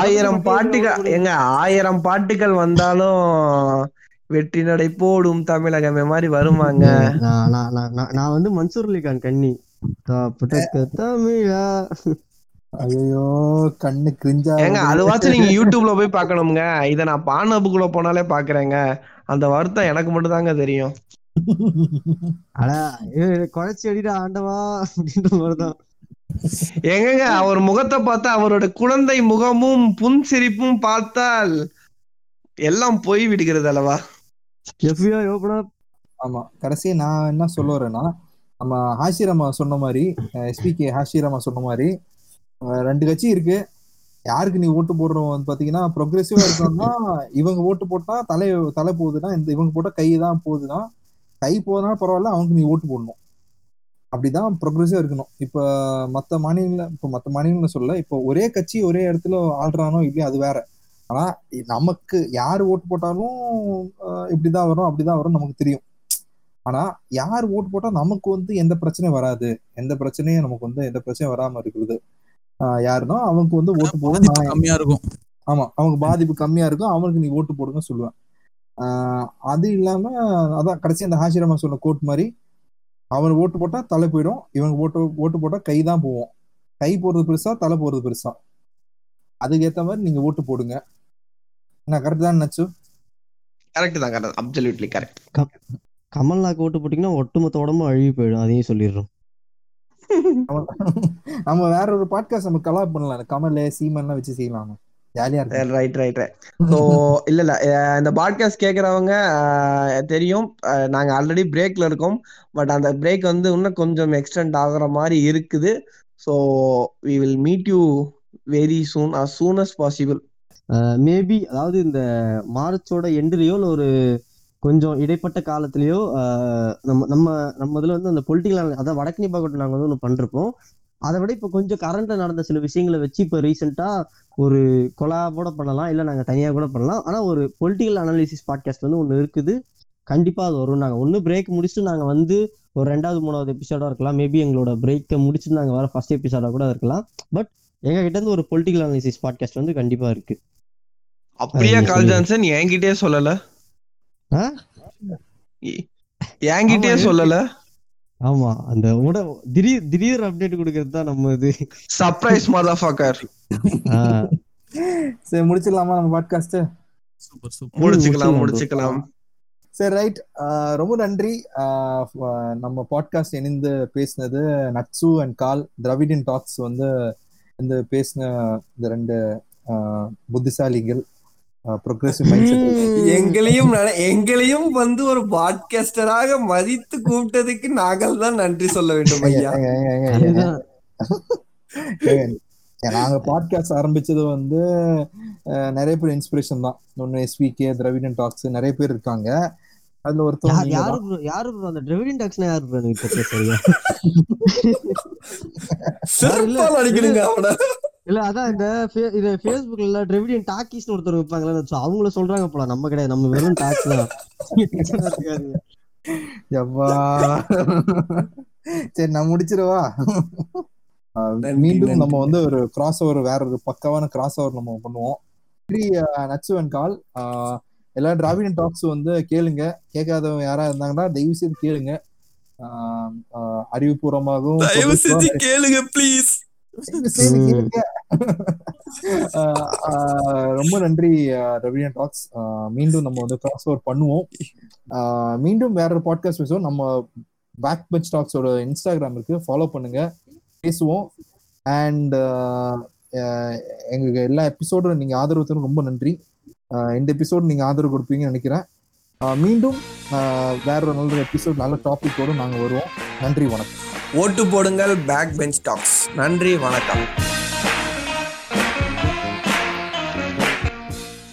ஆயிரம் பாட்டுகள் எங்க ஆயிரம் பாட்டுகள் வந்தாலும் வெற்றி நடை போடும் தமிழகமே மாதிரி வருமாங்க. நான் வந்து மன்சூர் அலிகான் கண்ணி தமிழா. ஐயோ கண்ணு கிரிஞ்சா ஏங்க அதுவாச்சும் நீங்க யூடியூப்ல போய் பார்க்கணுங்க இத நான் பானபுக்குள்ள போனாலே பாக்குறேங்க அந்த வருத்தம் எனக்கு மட்டும் தாங்க தெரியும் குழைச்சி அடிடா ஆண்டவா அப்படின்ற மாதிரிதான். எங்கங்க அவர் முகத்தை பார்த்தா அவரோட குழந்தை முகமும் புன்சிரிப்பும் பார்த்தால் எல்லாம் போய் விடுகிறது அல்லவா? ஆமா கடைசி நான் என்ன சொல்ல வரேன்னா நம்ம ஹாஷிராமா சொன்ன மாதிரி எஸ்பிகே ஹாஷிராமா சொன்ன மாதிரி ரெண்டு கட்சி இருக்கு. யாருக்கு நீ ஓட்டு போடுறோம்? பாத்தீங்கன்னா ப்ரொக்ரெசிவா இருக்கணும்னா இவங்க ஓட்டு போட்டா தலை தலை போகுதுன்னா இந்த இவங்க போட்டா கை தான் போகுதுன்னா கை போதுனா பரவாயில்ல அவனுக்கு நீ ஓட்டு போடணும். அப்படிதான் ப்ரொக்ரெசிவா இருக்கணும். இப்ப மத்த மாநில இப்ப மத்த மாநிலம்னு சொல்ல இப்ப ஒரே கட்சி ஒரே இடத்துல ஆள்றானோ இல்லையா அது வேற. ஆனா நமக்கு யார் ஓட்டு போட்டாலும் இப்படிதான் வரும் அப்படிதான் வரும் நமக்கு தெரியும். ஆனா யார் ஓட்டு போட்டா நமக்கு வந்து எந்த பிரச்சனையும் வராது. எந்த பிரச்சனையும் நமக்கு வந்து எந்த பிரச்சனையும் வராம இருக்குது ஆஹ் யாருன்னா அவனுக்கு வந்து ஓட்டு போட பாதிப்பு நான் கம்மியா இருக்கும். ஆமா அவங்க பாதிப்பு கம்மியா இருக்கும். அவனுக்கு நீ ஓட்டு போடுங்க சொல்லுவேன். அது இல்லாம அதான் கடைசி அந்த ஹாஷிராமா சொன்ன கோட் மாதிரி அவன் ஓட்டு போட்டா தலை போயிடும். இவங்க ஓட்டு ஓட்டு போட்டா கை தான் போவோம். கை போறது பெருசா தலை போறது பெருசா. அதுக்கேத்த மாதிரி நீங்க ஓட்டு போடுங்க. நான் கரெக்ட் தான் நச்சு கரெக்ட் தான் கரெக்ட் அப்சல்யூட்லி கரெக்ட் கமல்நாக்கு ஓட்டு போட்டீங்கன்னா ஒட்டுமொத்த உடம்பும் அழுகி போயிடும். அதையும் சொல்லிடுறோம். நம்ம வேற ஒரு பாட்காஸ்ட் நம்ம கலாப் பண்ணலாம். கமல் சீமன்லாம் வச்சு செய்யலாம் ஜாலியா இருக்கு ரைட் ரைட் ரைட் ஸோ இல்ல இல்ல. இந்த பாட்காஸ்ட் கேக்குறவங்க அஹ் தெரியும். அஹ் நாங்க ஆல்ரெடி பிரேக்ல இருக்கோம். பட் அந்த பிரேக் வந்து இன்னும் கொஞ்சம் எக்ஸ்டெண்ட் ஆகுற மாதிரி இருக்குது. So we will meet you very soon as soon as possible maybe அதாவது இந்த மார்ச்சோட எண்டுலயோ ஒரு கொஞ்சம் இடைப்பட்ட காலத்திலயோ நம்ம நம்ம நம்ம இதுல வந்து அந்த பொலிட்டிக்கல் அதாவது வடக்கு நிபாகட்டம் நாங்க வந்து ஒன்று பண்ணிருப்போம் அதை விட இப்போ கொஞ்சம் கரண்ட்ல நடந்த சில விஷயங்களை வச்சு இப்போ ரீசெண்டா ஒரு கொலாபோட பண்ணலாம் இல்ல நாங்க தனியா கூட பண்ணலாம். ஆனா ஒரு பொலிட்டிக்கல் அனாலிசிஸ் பாட்காஸ்ட் வந்து ஒன்று இருக்குது. கண்டிப்பா அது வரும் நாங்க ஒன்று பிரேக் முடிச்சுட்டு நாங்க வந்து ஒரு ரெண்டாவது மூணாவது எபிசோடா இருக்கலாம். மேபி எங்களோட பிரேக்கை முடிச்சுட்டு நாங்க வர ஃபர்ஸ்ட் எபிசோடா கூட இருக்கலாம். பட் எங்க கிட்ட இருந்து ஒரு பொலிட்டிக்கல் அனாலிசிஸ் பாட்காஸ்ட் வந்து கண்டிப்பா இருக்கு. அப்படியே கால். ஜான்சன்? என்கிட்டயே சொல்லல. என்கிட்டயே சொல்லல. ஆமா அந்த உட திடீர் திடீர் அப்டேட் கொடுக்கறது தான் நம்ம இது. சர்ப்ரைஸ் மதஃபக்கர் சரி முடிச்சிடலாமா நம்ம பாட்காஸ்ட் சூப்பர் சூப்பர் முடிச்சுக்கலாம் முடிச்சுக்கலாம். முடிச்சுக்கலாம் சரி ரைட் ரொம்ப நன்றி. நம்ம பாட்காஸ்ட் இணைந்து பேசினது நட்சு அண்ட் கால் திராவிடியன் டாக்ஸ் வந்து இந்த பேசின இந்த ரெண்டு ஆஹ் புத்திசாலிகள். எங்களையும் எங்களையும் வந்து ஒரு பாட்காஸ்டராக மதித்து கூப்பிட்டதுக்கு நாங்கள் தான் நன்றி சொல்ல வேண்டும் ஐயா. நாங்க பாட்காஸ்ட் ஆரம்பிச்சது வந்து நிறைய பேர் இன்ஸ்பிரேஷன் தான். ஒன்னு எஸ்விகே திராவிடன் டாக்ஸ் நிறைய பேர் இருக்காங்க. அதுல நீங்க யாரு யாரு அந்த டிரெவிடியன் டாக்ஸ்னா யாரு bro எனக்கு தெரியல சரியா சிறப்பால் அடிக்கணுங்க அவனை. இல்ல அதான் இந்த ஃபே- இது ஃபேஸ்புக்ல டிரெவிடியன் டாக்கிஸ்னு ஒருத்தர் வைப்பாங்களே அவங்கள சொல்றாங்க போல நம்ம கிடையாது நம்ம வெறும் டாக்ஸ் தான். யப்பா. சரி நான் முடிச்சிடவா? மீண்டும். நம்ம வந்து ஒரு கிராஸ் ஓவர் வேற ஒரு பக்காவான கிராஸ் ஓவர் நம்ம பண்ணுவோம். அண்ட் கால். எல்லா டிராவிடன் டாக்ஸ் வந்து கேளுங்க. கேட்காதவங்க யாரா இருந்தாங்கன்னா தயவு செய்து கேளுங்க. அறிவுபூர்வமாகவும் கேளுங்க ப்ளீஸ் ரொம்ப நன்றி ரவியன் டாக்ஸ். மீண்டும் நம்ம வந்து கிராஸ் ஓவர் பண்ணுவோம். ஆஹ் மீண்டும் வேற ஒரு பாட்காஸ்ட் பேசுவோம். நம்ம பேக் பெஞ்ச் டாக்ஸோட இன்ஸ்டாகிராம் இருக்கு. ஃபாலோ பண்ணுங்க. பேசுவோம். அண்ட் எங்களுக்கு எல்லா எபிசோடும் நீங்க ஆதரவு தரும் ரொம்ப நன்றி. இந்த எபிசோடு நீங்க ஆதரவு கொடுப்பீங்கன்னு நினைக்கிறேன். மீண்டும் ஆஹ் வேற ஒரு நல்ல எபிசோட் நல்ல டாபிக்கோடு நாங்க வருவோம். நன்றி வணக்கம். ஓட்டு போடுங்கள் பேக் பெஞ்ச் டாக்ஸ் நன்றி வணக்கம்.